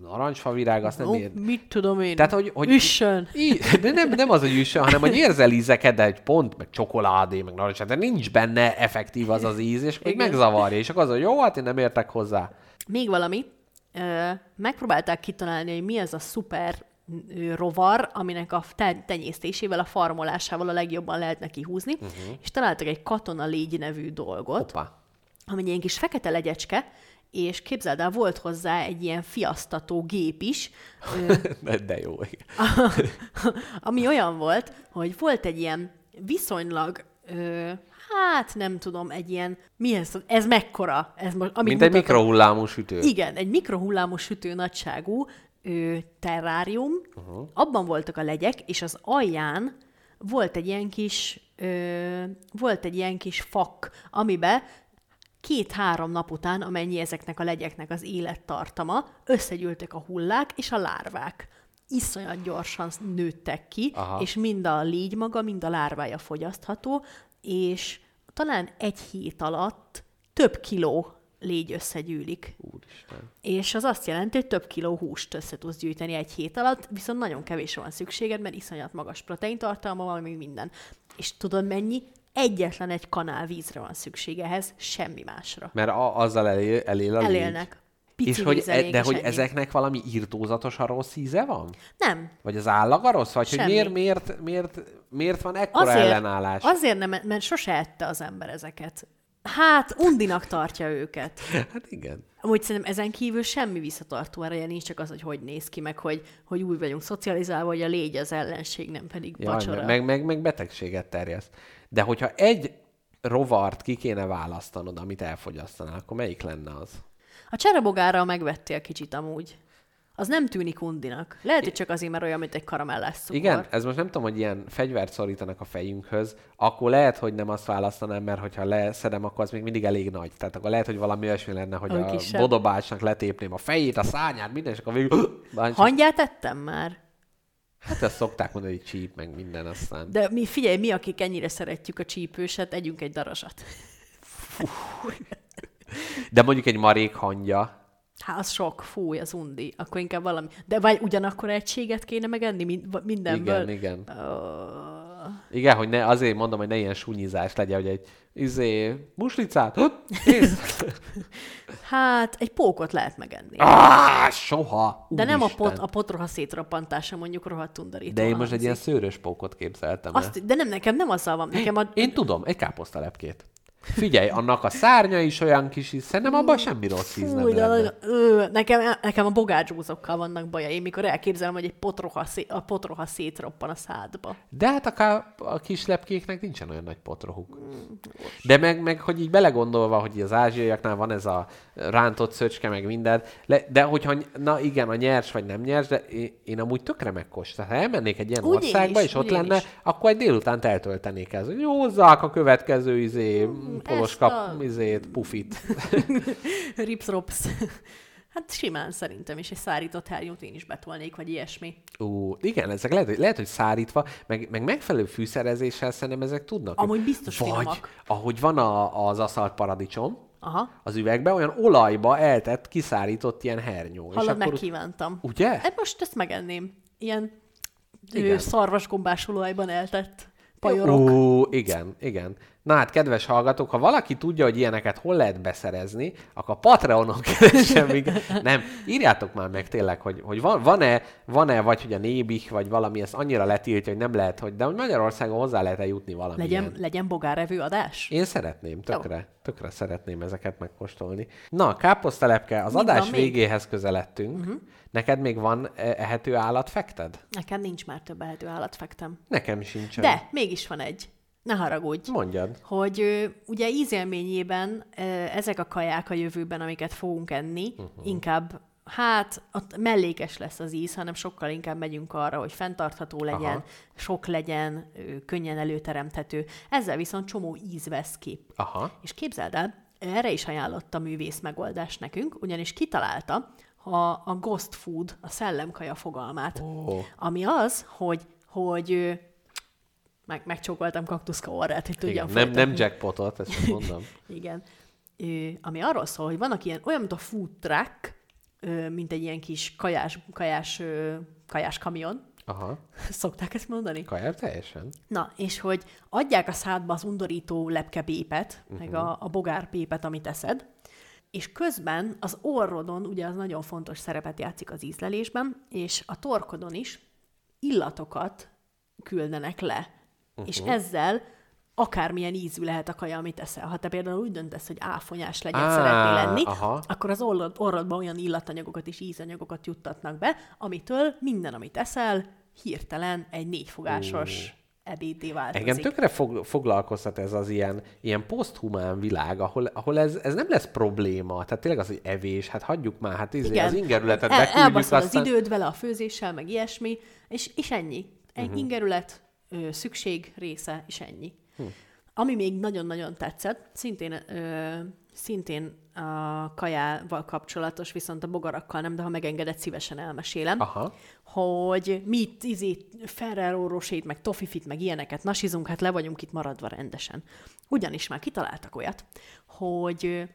Speaker 2: narancsfa virág, azt nem
Speaker 3: Ó,
Speaker 2: ér.
Speaker 3: mit tudom én?
Speaker 2: Tehát, hogy, hogy
Speaker 3: Üssön!
Speaker 2: Í, de nem, nem az, hogy üssön, hanem hogy érzel ízeket, de egy pont, meg csokoládé, meg narancs, de nincs benne effektív az az íz, és hogy megzavarja, és akkor az, hogy jó, hát én nem értek hozzá.
Speaker 3: Még valami, megpróbálták kitalálni, hogy mi ez a szuper rovar, aminek a te- tenyésztésével, a farmolásával a legjobban lehet neki húzni, uh-huh. és találtak egy katona légy nevű dolgot,
Speaker 2: Hoppá.
Speaker 3: ami egy ilyen kis fekete legyecske, és képzeld el, volt hozzá egy ilyen fiasztató gép is, ö,
Speaker 2: De, jó.
Speaker 3: ami olyan volt, hogy volt egy ilyen viszonylag, ö, hát nem tudom, egy ilyen, mi ez, ez mekkora? Ez most, amit
Speaker 2: Mint egy
Speaker 3: mutatok.
Speaker 2: mikrohullámú sütő.
Speaker 3: Igen, egy mikrohullámos sütő nagyságú ö, terrárium, uh-huh. abban voltak a legyek, és az alján volt egy ilyen kis, ö, volt egy ilyen kis fak, amibe két-három nap után, amennyi ezeknek a legyeknek az élettartama, összegyűltek a hullák és a lárvák. Iszonyat gyorsan nőttek ki,
Speaker 2: Aha.
Speaker 3: És mind a légy maga, mind a lárvája fogyasztható, és talán egy hét alatt több kiló légy összegyűlik.
Speaker 2: Úristen.
Speaker 3: És az azt jelenti, hogy több kiló húst össze tudsz gyűjteni egy hét alatt, viszont nagyon kevésre van szükséged, mert iszonyat magas proteintartalma van, még minden. És tudod mennyi? Egyetlen egy kanál vízre van szükség ehhez, semmi másra.
Speaker 2: Mert a, azzal elél, elél a légy.
Speaker 3: Elélnek. Pici
Speaker 2: És hogy, e, de hogy
Speaker 3: ennyi.
Speaker 2: ezeknek valami írtózatosan rossz íze van?
Speaker 3: Nem.
Speaker 2: Vagy az állaga rossz? Vagy hogy
Speaker 3: Semmi.
Speaker 2: miért, miért, miért, miért van ekkora
Speaker 3: Azért,
Speaker 2: ellenállás?
Speaker 3: azért nem, mert sose ette az ember ezeket. Hát, undinak tartja őket.
Speaker 2: Hát igen.
Speaker 3: Amúgy szerintem ezen kívül semmi visszatartó ereje nincs, csak az, hogy hogy néz ki, meg hogy, hogy úgy vagyunk szocializálva, hogy a légy az ellenség, nem pedig
Speaker 2: Jaj,
Speaker 3: vacsora.
Speaker 2: meg, meg, meg betegséget terjeszt. De hogyha egy rovart ki kéne választanod, amit elfogyasztanál, akkor melyik lenne az?
Speaker 3: A cserebogára megvettél kicsit amúgy. Az nem tűnik undinak. Lehet, hogy csak azért, mert olyan, mint egy karamellás cukor.
Speaker 2: Igen, ez most nem tudom, hogy ilyen fegyvert szorítanak a fejünkhöz, akkor lehet, hogy nem azt választanám, mert hogyha leszedem, akkor az még mindig elég nagy. Tehát akkor lehet, hogy valami olyasmi lenne, hogy a
Speaker 3: kisebb.
Speaker 2: bodobásnak letépném a fejét, a szányát, minden, és akkor végül... Báncsi.
Speaker 3: Hangyát ettem már.
Speaker 2: Hát ezt szokták mondani, hogy csíp, meg minden aztán.
Speaker 3: De mi, figyelj, mi, akik ennyire szeretjük a csípőset, együnk egy darazsat.
Speaker 2: De mondjuk egy marék hangya,
Speaker 3: Hát az sok, fúj, az undi. Akkor inkább valami. De vagy ugyanakkor egységet kéne megenni min- mindenből?
Speaker 2: igen, igen.
Speaker 3: Ó,
Speaker 2: Igen, hogy ne, azért mondom, hogy ne ilyen sunyizás legyen, hogy egy izé, muslicát.
Speaker 3: Hát, egy pókot lehet megenni.
Speaker 2: Á, soha.
Speaker 3: De nem a,
Speaker 2: Úristen.
Speaker 3: pot, a potroha szétrappantása mondjuk rohadt undorító.
Speaker 2: De én most egy ilyen szőrös pókot képzeltem el.
Speaker 3: Azt, de nem, nekem nem azzal van. Nekem a,
Speaker 2: Én tudom, egy káposztalepkét. Figyelj, annak a szárnya is olyan kis, is, szerintem abban semmi rossz íz nem
Speaker 3: Fúj, de
Speaker 2: lenne.
Speaker 3: ö, nekem, nekem a bogácsúzokkal vannak bajaim, mikor elképzelem, hogy egy potroha, szé, a potroha szétroppan a szádba.
Speaker 2: De hát a, ká- a kis lepkéknek nincsen olyan nagy potrohuk. De meg, meg, hogy így belegondolva, hogy az ázsiaiaknál van ez a rántott szöcske, meg minden, le, de hogyha, na igen, a nyers vagy nem nyers, de én, amúgy tökre megkos. Tehát ha elmennék egy ilyen
Speaker 3: Úgy
Speaker 2: országba,
Speaker 3: is,
Speaker 2: és ott lenne,
Speaker 3: is.
Speaker 2: akkor egy délután eltöltenék ez. Hogy hozzák a következő izé, poloska
Speaker 3: ezt a-
Speaker 2: izét, pufit.
Speaker 3: Rips-rops. Hát simán szerintem, és egy szárított hernyót én is betolnék, vagy ilyesmi.
Speaker 2: Ú, igen, ezek lehet, hogy, lehet, hogy szárítva, meg, meg megfelelő fűszerezéssel szerintem ezek tudnak.
Speaker 3: Amúgy biztos
Speaker 2: Vagy,
Speaker 3: finomak.
Speaker 2: ahogy van a, az aszalt paradicsom,
Speaker 3: Aha.
Speaker 2: az üvegbe, olyan olajba eltett, kiszárított ilyen hernyó.
Speaker 3: Hallod,
Speaker 2: akkor,
Speaker 3: megkívántam.
Speaker 2: Ugye?
Speaker 3: Hát most ezt megenném. Ilyen
Speaker 2: Igen.
Speaker 3: szarvasgombás olajban eltett pajorok.
Speaker 2: Ó, igen, igen. Na hát, kedves hallgatók, ha valaki tudja, hogy ilyeneket hol lehet beszerezni, akkor a Patreonon keresem. Nem, írjátok már meg tényleg, hogy, hogy van, van-e, van-e, vagy hogy a nébik, vagy valami ezt annyira letiltja, hogy nem lehet, hogy, de hogy Magyarországon hozzá lehet-e jutni valami
Speaker 3: Legyen, legyen bogárevő adás?
Speaker 2: Én szeretném, tökre, tökre szeretném ezeket megkóstolni. Na, káposztelepke, az
Speaker 3: Mi
Speaker 2: adás
Speaker 3: még? Mhm.
Speaker 2: végéhez közeledtünk. Uh-huh. Neked még van e- ehető állatfekted?
Speaker 3: Nekem nincs már több ehető állatfektem.
Speaker 2: Nekem sincsen.
Speaker 3: De, mégis van egy. Ne haragudj.
Speaker 2: Mondjad.
Speaker 3: hogy ö, ugye ízélményében ö, ezek a kaják a jövőben, amiket fogunk enni, uh-huh. inkább hát ott mellékes lesz az íz, hanem sokkal inkább megyünk arra, hogy fenntartható legyen,
Speaker 2: Aha.
Speaker 3: Sok legyen, ö, könnyen előteremthető. Ezzel viszont csomó íz vesz ki.
Speaker 2: Aha.
Speaker 3: És képzeld el, erre is ajánlott a művész megoldást nekünk, ugyanis kitalálta a, a ghost food, a szellemkaja fogalmát,
Speaker 2: Ó.
Speaker 3: ami az, hogy, hogy meg, megcsókoltam kaktuszka orrát, hogy tudjam
Speaker 2: Igen, nem, nem jackpotot, ezt csak mondom.
Speaker 3: Igen. Ö, ami arról szól, hogy vannak ilyen, olyan, mint a food truck, ö, mint egy ilyen kis kajás, kajás, ö, kajás kamion.
Speaker 2: Aha.
Speaker 3: Szokták ezt mondani?
Speaker 2: Kajár teljesen.
Speaker 3: Na, és hogy adják a szádba az undorító lepkepépet, uh-huh. meg a, a bogárpépet, amit eszed, és közben az orrodon, ugye az nagyon fontos szerepet játszik az ízlelésben, és a torkodon is illatokat küldenek le. Uh-huh. És ezzel akármilyen ízű lehet a kaja, amit eszel. Ha te például úgy döntesz, hogy áfonyás legyen,
Speaker 2: Á,
Speaker 3: szeretnél lenni,
Speaker 2: aha.
Speaker 3: akkor az orrod, orrodba olyan illatanyagokat és ízanyagokat juttatnak be, amitől minden, amit eszel, hirtelen egy négyfogásos ebéddé változik.
Speaker 2: Engem tökre fog, foglalkoztat ez az ilyen, ilyen poszthumán világ, ahol, ahol ez, ez nem lesz probléma. Tehát tényleg az, hogy evés, hát hagyjuk már, hát izé, az ingerületet
Speaker 3: El,
Speaker 2: beküldjük,
Speaker 3: elbaszol
Speaker 2: aztán...
Speaker 3: az időd vele a főzéssel, meg ilyesmi, és, és ennyi. Egy
Speaker 2: Mhm.
Speaker 3: uh-huh. ingerület, ö, szükség része, és ennyi. Hm. Ami még nagyon-nagyon tetszett, szintén, ö, szintén a kajával kapcsolatos, viszont a bogarakkal nem, de ha megengedett, szívesen elmesélem,
Speaker 2: Aha.
Speaker 3: hogy mi itt izé, Ferrero meg Toffifit, meg ilyeneket nasizunk, hát le vagyunk itt maradva rendesen. Ugyanis már kitaláltak olyat, hogy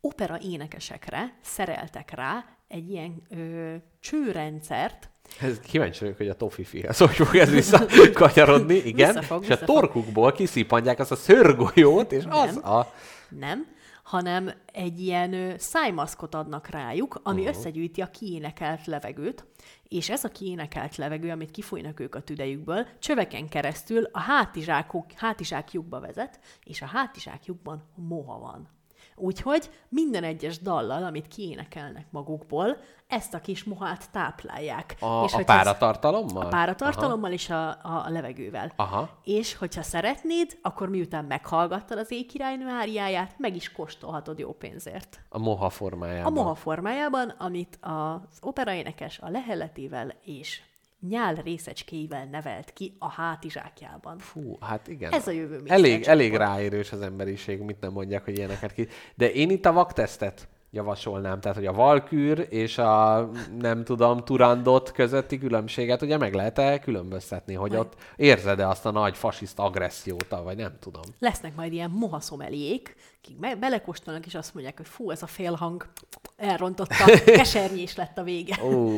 Speaker 3: opera énekesekre szereltek rá egy ilyen ö, csőrendszert,
Speaker 2: Ez kíváncsi vagyok, hogy a Tofifihez hogy fog ez visszakanyarodni, igen.
Speaker 3: Vissza fog,
Speaker 2: és
Speaker 3: vissza
Speaker 2: a
Speaker 3: fog.
Speaker 2: torkukból kiszipantják azt a szörgolyót, és az
Speaker 3: Nem.
Speaker 2: a...
Speaker 3: nem, hanem egy ilyen ö, szájmaszkot adnak rájuk, ami uh-huh. összegyűjti a kiénekelt levegőt, és ez a kiénekelt levegő, amit kifújnak ők a tüdejükből, csöveken keresztül a hátizsákok, hátizsákjukba vezet, és a hátizsákjukban moha van. Úgyhogy minden egyes dallal, amit kiénekelnek magukból, ezt a kis mohát táplálják.
Speaker 2: A,
Speaker 3: és
Speaker 2: a páratartalommal?
Speaker 3: A páratartalommal és a, a, a levegővel.
Speaker 2: Aha.
Speaker 3: És hogyha szeretnéd, akkor miután meghallgattad az éjkirálynő áriáját, meg is kóstolhatod jó pénzért.
Speaker 2: A moha formájában.
Speaker 3: A moha formájában, amit az operaénekes a leheletével és nyál részecskéivel nevelt ki a hátizsákjában.
Speaker 2: Fú, hát igen.
Speaker 3: Ez a jövő.
Speaker 2: Elég, elég ráérős az emberiség, mit nem mondják, hogy ilyeneket ki. De én itt a vaktesztet javasolnám, tehát hogy a valkűr és a nem tudom, turandot közötti különbséget ugye meg lehet-e különböztetni, hogy ott érzed-e azt a nagy fasiszta agressziót, vagy nem tudom.
Speaker 3: Lesznek majd ilyen mohaszomeliék, akik me- belekóstolnak, és azt mondják, hogy fú, ez a félhang elrontotta, kesernyés lett a vége.
Speaker 2: Ó,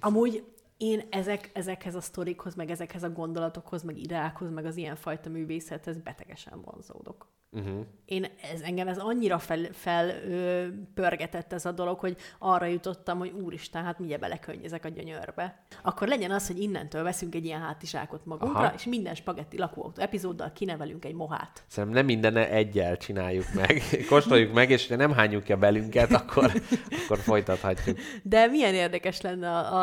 Speaker 3: Amúgy én ezek, ezekhez a sztorikhoz, meg ezekhez a gondolatokhoz, meg ideákhoz, meg az ilyenfajta művészethez betegesen vonzódok. Uh-huh. Én, ez, engem ez annyira fel, fel ö, pörgetett ez a dolog, hogy arra jutottam, hogy úristen, hát mindjárt belekönnyezek a gyönyörbe. Akkor legyen az, hogy innentől veszünk egy ilyen hátizsákot magunkra, Aha. és minden spagetti lakóautó epizóddal kinevelünk egy mohát.
Speaker 2: Szerintem nem minden egyel csináljuk meg, kóstoljuk meg, és ha nem hányjuk ki a belünket, akkor, akkor folytathatjuk.
Speaker 3: De milyen érdekes lenne a, a,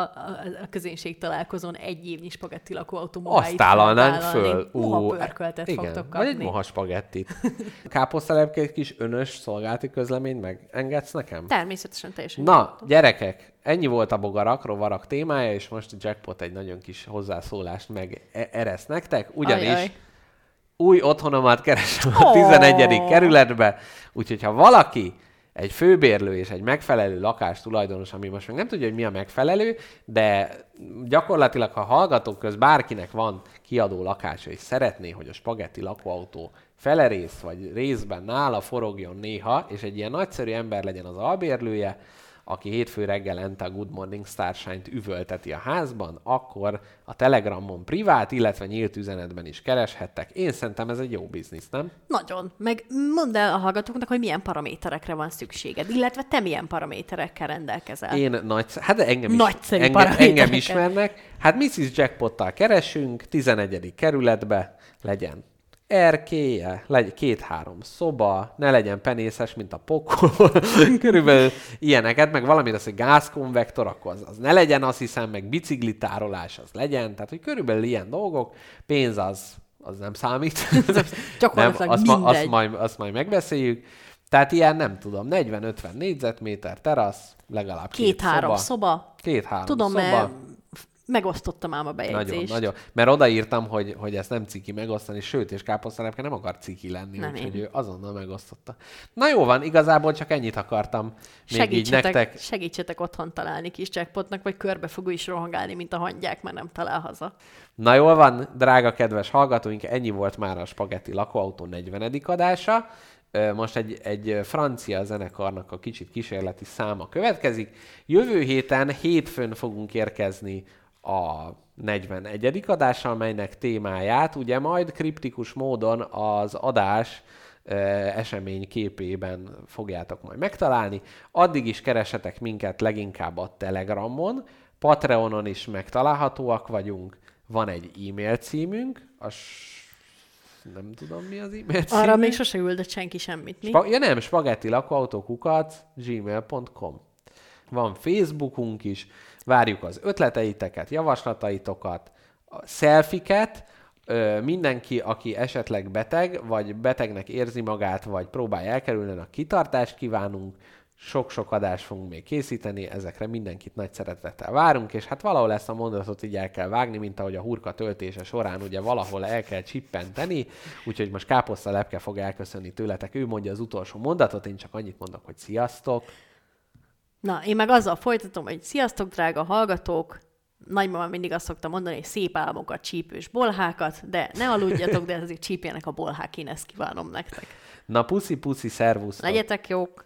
Speaker 3: a, közönség találkozón egy évnyi spagetti lakóautó moháit
Speaker 2: Azt állalnánk föl.
Speaker 3: Moha pörköltet
Speaker 2: igen,
Speaker 3: fogtok kapni.
Speaker 2: Vagy egy moha spagettit. Káposztelepke egy kis önös szolgálati közleményt megengedsz nekem?
Speaker 3: Természetesen teljesen.
Speaker 2: Na, nyugodtan. gyerekek, ennyi volt a bogarak, rovarak témája, és most a jackpot egy nagyon kis hozzászólást meg e- ereszt nektek, ugyanis Ajaj. új otthonomat keresem a 11. Oh. kerületbe, úgyhogy ha valaki egy főbérlő és egy megfelelő lakás tulajdonos, ami most még nem tudja, hogy mi a megfelelő, de gyakorlatilag, ha hallgatók köz bárkinek van kiadó lakása, és szeretné, hogy a spagetti lakóautó felerész, vagy részben nála forogjon néha, és egy ilyen nagyszerű ember legyen az albérlője, aki hétfő reggel ente a Good Morning Starshine-t üvölteti a házban, akkor a Telegramon privát, illetve nyílt üzenetben is kereshettek. Én szerintem ez egy jó biznisz, nem?
Speaker 3: Nagyon. Meg mondd el a hallgatóknak, hogy milyen paraméterekre van szükséged, illetve te milyen paraméterekkel rendelkezel.
Speaker 2: Én nagy, hát engem, is, Nagyszerű engem, engem ismernek. Hát Mrs. Jackpottal keresünk, 11. kerületbe legyen erkéje, legy, két-három szoba, ne legyen penészes, mint a pokol, körülbelül ilyeneket, meg valami az, hogy gázkonvektor, akkor az, az ne legyen, azt hiszem, meg biciklitárolás az legyen, tehát hogy körülbelül ilyen dolgok, pénz az, az nem számít.
Speaker 3: Nem,
Speaker 2: azt, ma, azt, majd, azt majd megbeszéljük. Tehát ilyen, nem tudom, 40-50 négyzetméter terasz, legalább
Speaker 3: két-három két szoba. szoba.
Speaker 2: Két-három
Speaker 3: Tudom,
Speaker 2: szoba.
Speaker 3: Mert megosztottam ám a bejegyzést.
Speaker 2: Nagyon, nagyon. Mert odaírtam, hogy, hogy ezt nem ciki megosztani, sőt, és káposztalepke nem akar ciki lenni, nem úgyhogy ő azonnal megosztotta. Na jó van, igazából csak ennyit akartam még segítsetek, így nektek.
Speaker 3: Segítsetek otthon találni kis jackpotnak, vagy körbefogó is rohangálni, mint a hangyák, mert nem talál haza.
Speaker 2: Na jól van, drága kedves hallgatóink, ennyi volt már a Spagetti lakóautó 40. adása most egy, egy francia zenekarnak a kicsit kísérleti száma következik. Jövő héten hétfőn fogunk érkezni a 41. adással, melynek témáját ugye majd kriptikus módon az adás esemény képében fogjátok majd megtalálni. Addig is keresetek minket leginkább a Telegramon, Patreonon is megtalálhatóak vagyunk, van egy e-mail címünk, a nem tudom mi az e-mail címünk.
Speaker 3: Arra még sose üldött senki semmit, mi?
Speaker 2: Spa- ja nem, spagetti lakóautókukat gmail.com. Van Facebookunk is, Várjuk az ötleteiteket, javaslataitokat, a mindenki, aki esetleg beteg, vagy betegnek érzi magát, vagy próbálja elkerülni, a kitartást kívánunk, sok-sok adást fogunk még készíteni, ezekre mindenkit nagy szeretettel várunk, és hát valahol ezt a mondatot így el kell vágni, mint ahogy a hurka töltése során ugye valahol el kell csippenteni, úgyhogy most Káposzta Lepke fog elköszönni tőletek, ő mondja az utolsó mondatot, én csak annyit mondok, hogy sziasztok!
Speaker 3: Na, én meg azzal folytatom, hogy sziasztok, drága hallgatók! Nagymama mindig azt szokta mondani, hogy szép álmokat, csípős bolhákat, de ne aludjatok, de azért csípjenek a bolhák, én ezt kívánom nektek.
Speaker 2: Na, puszi, puszi, szervusz!
Speaker 3: Legyetek jók!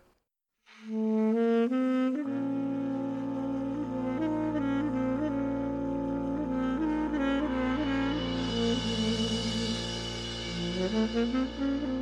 Speaker 3: You.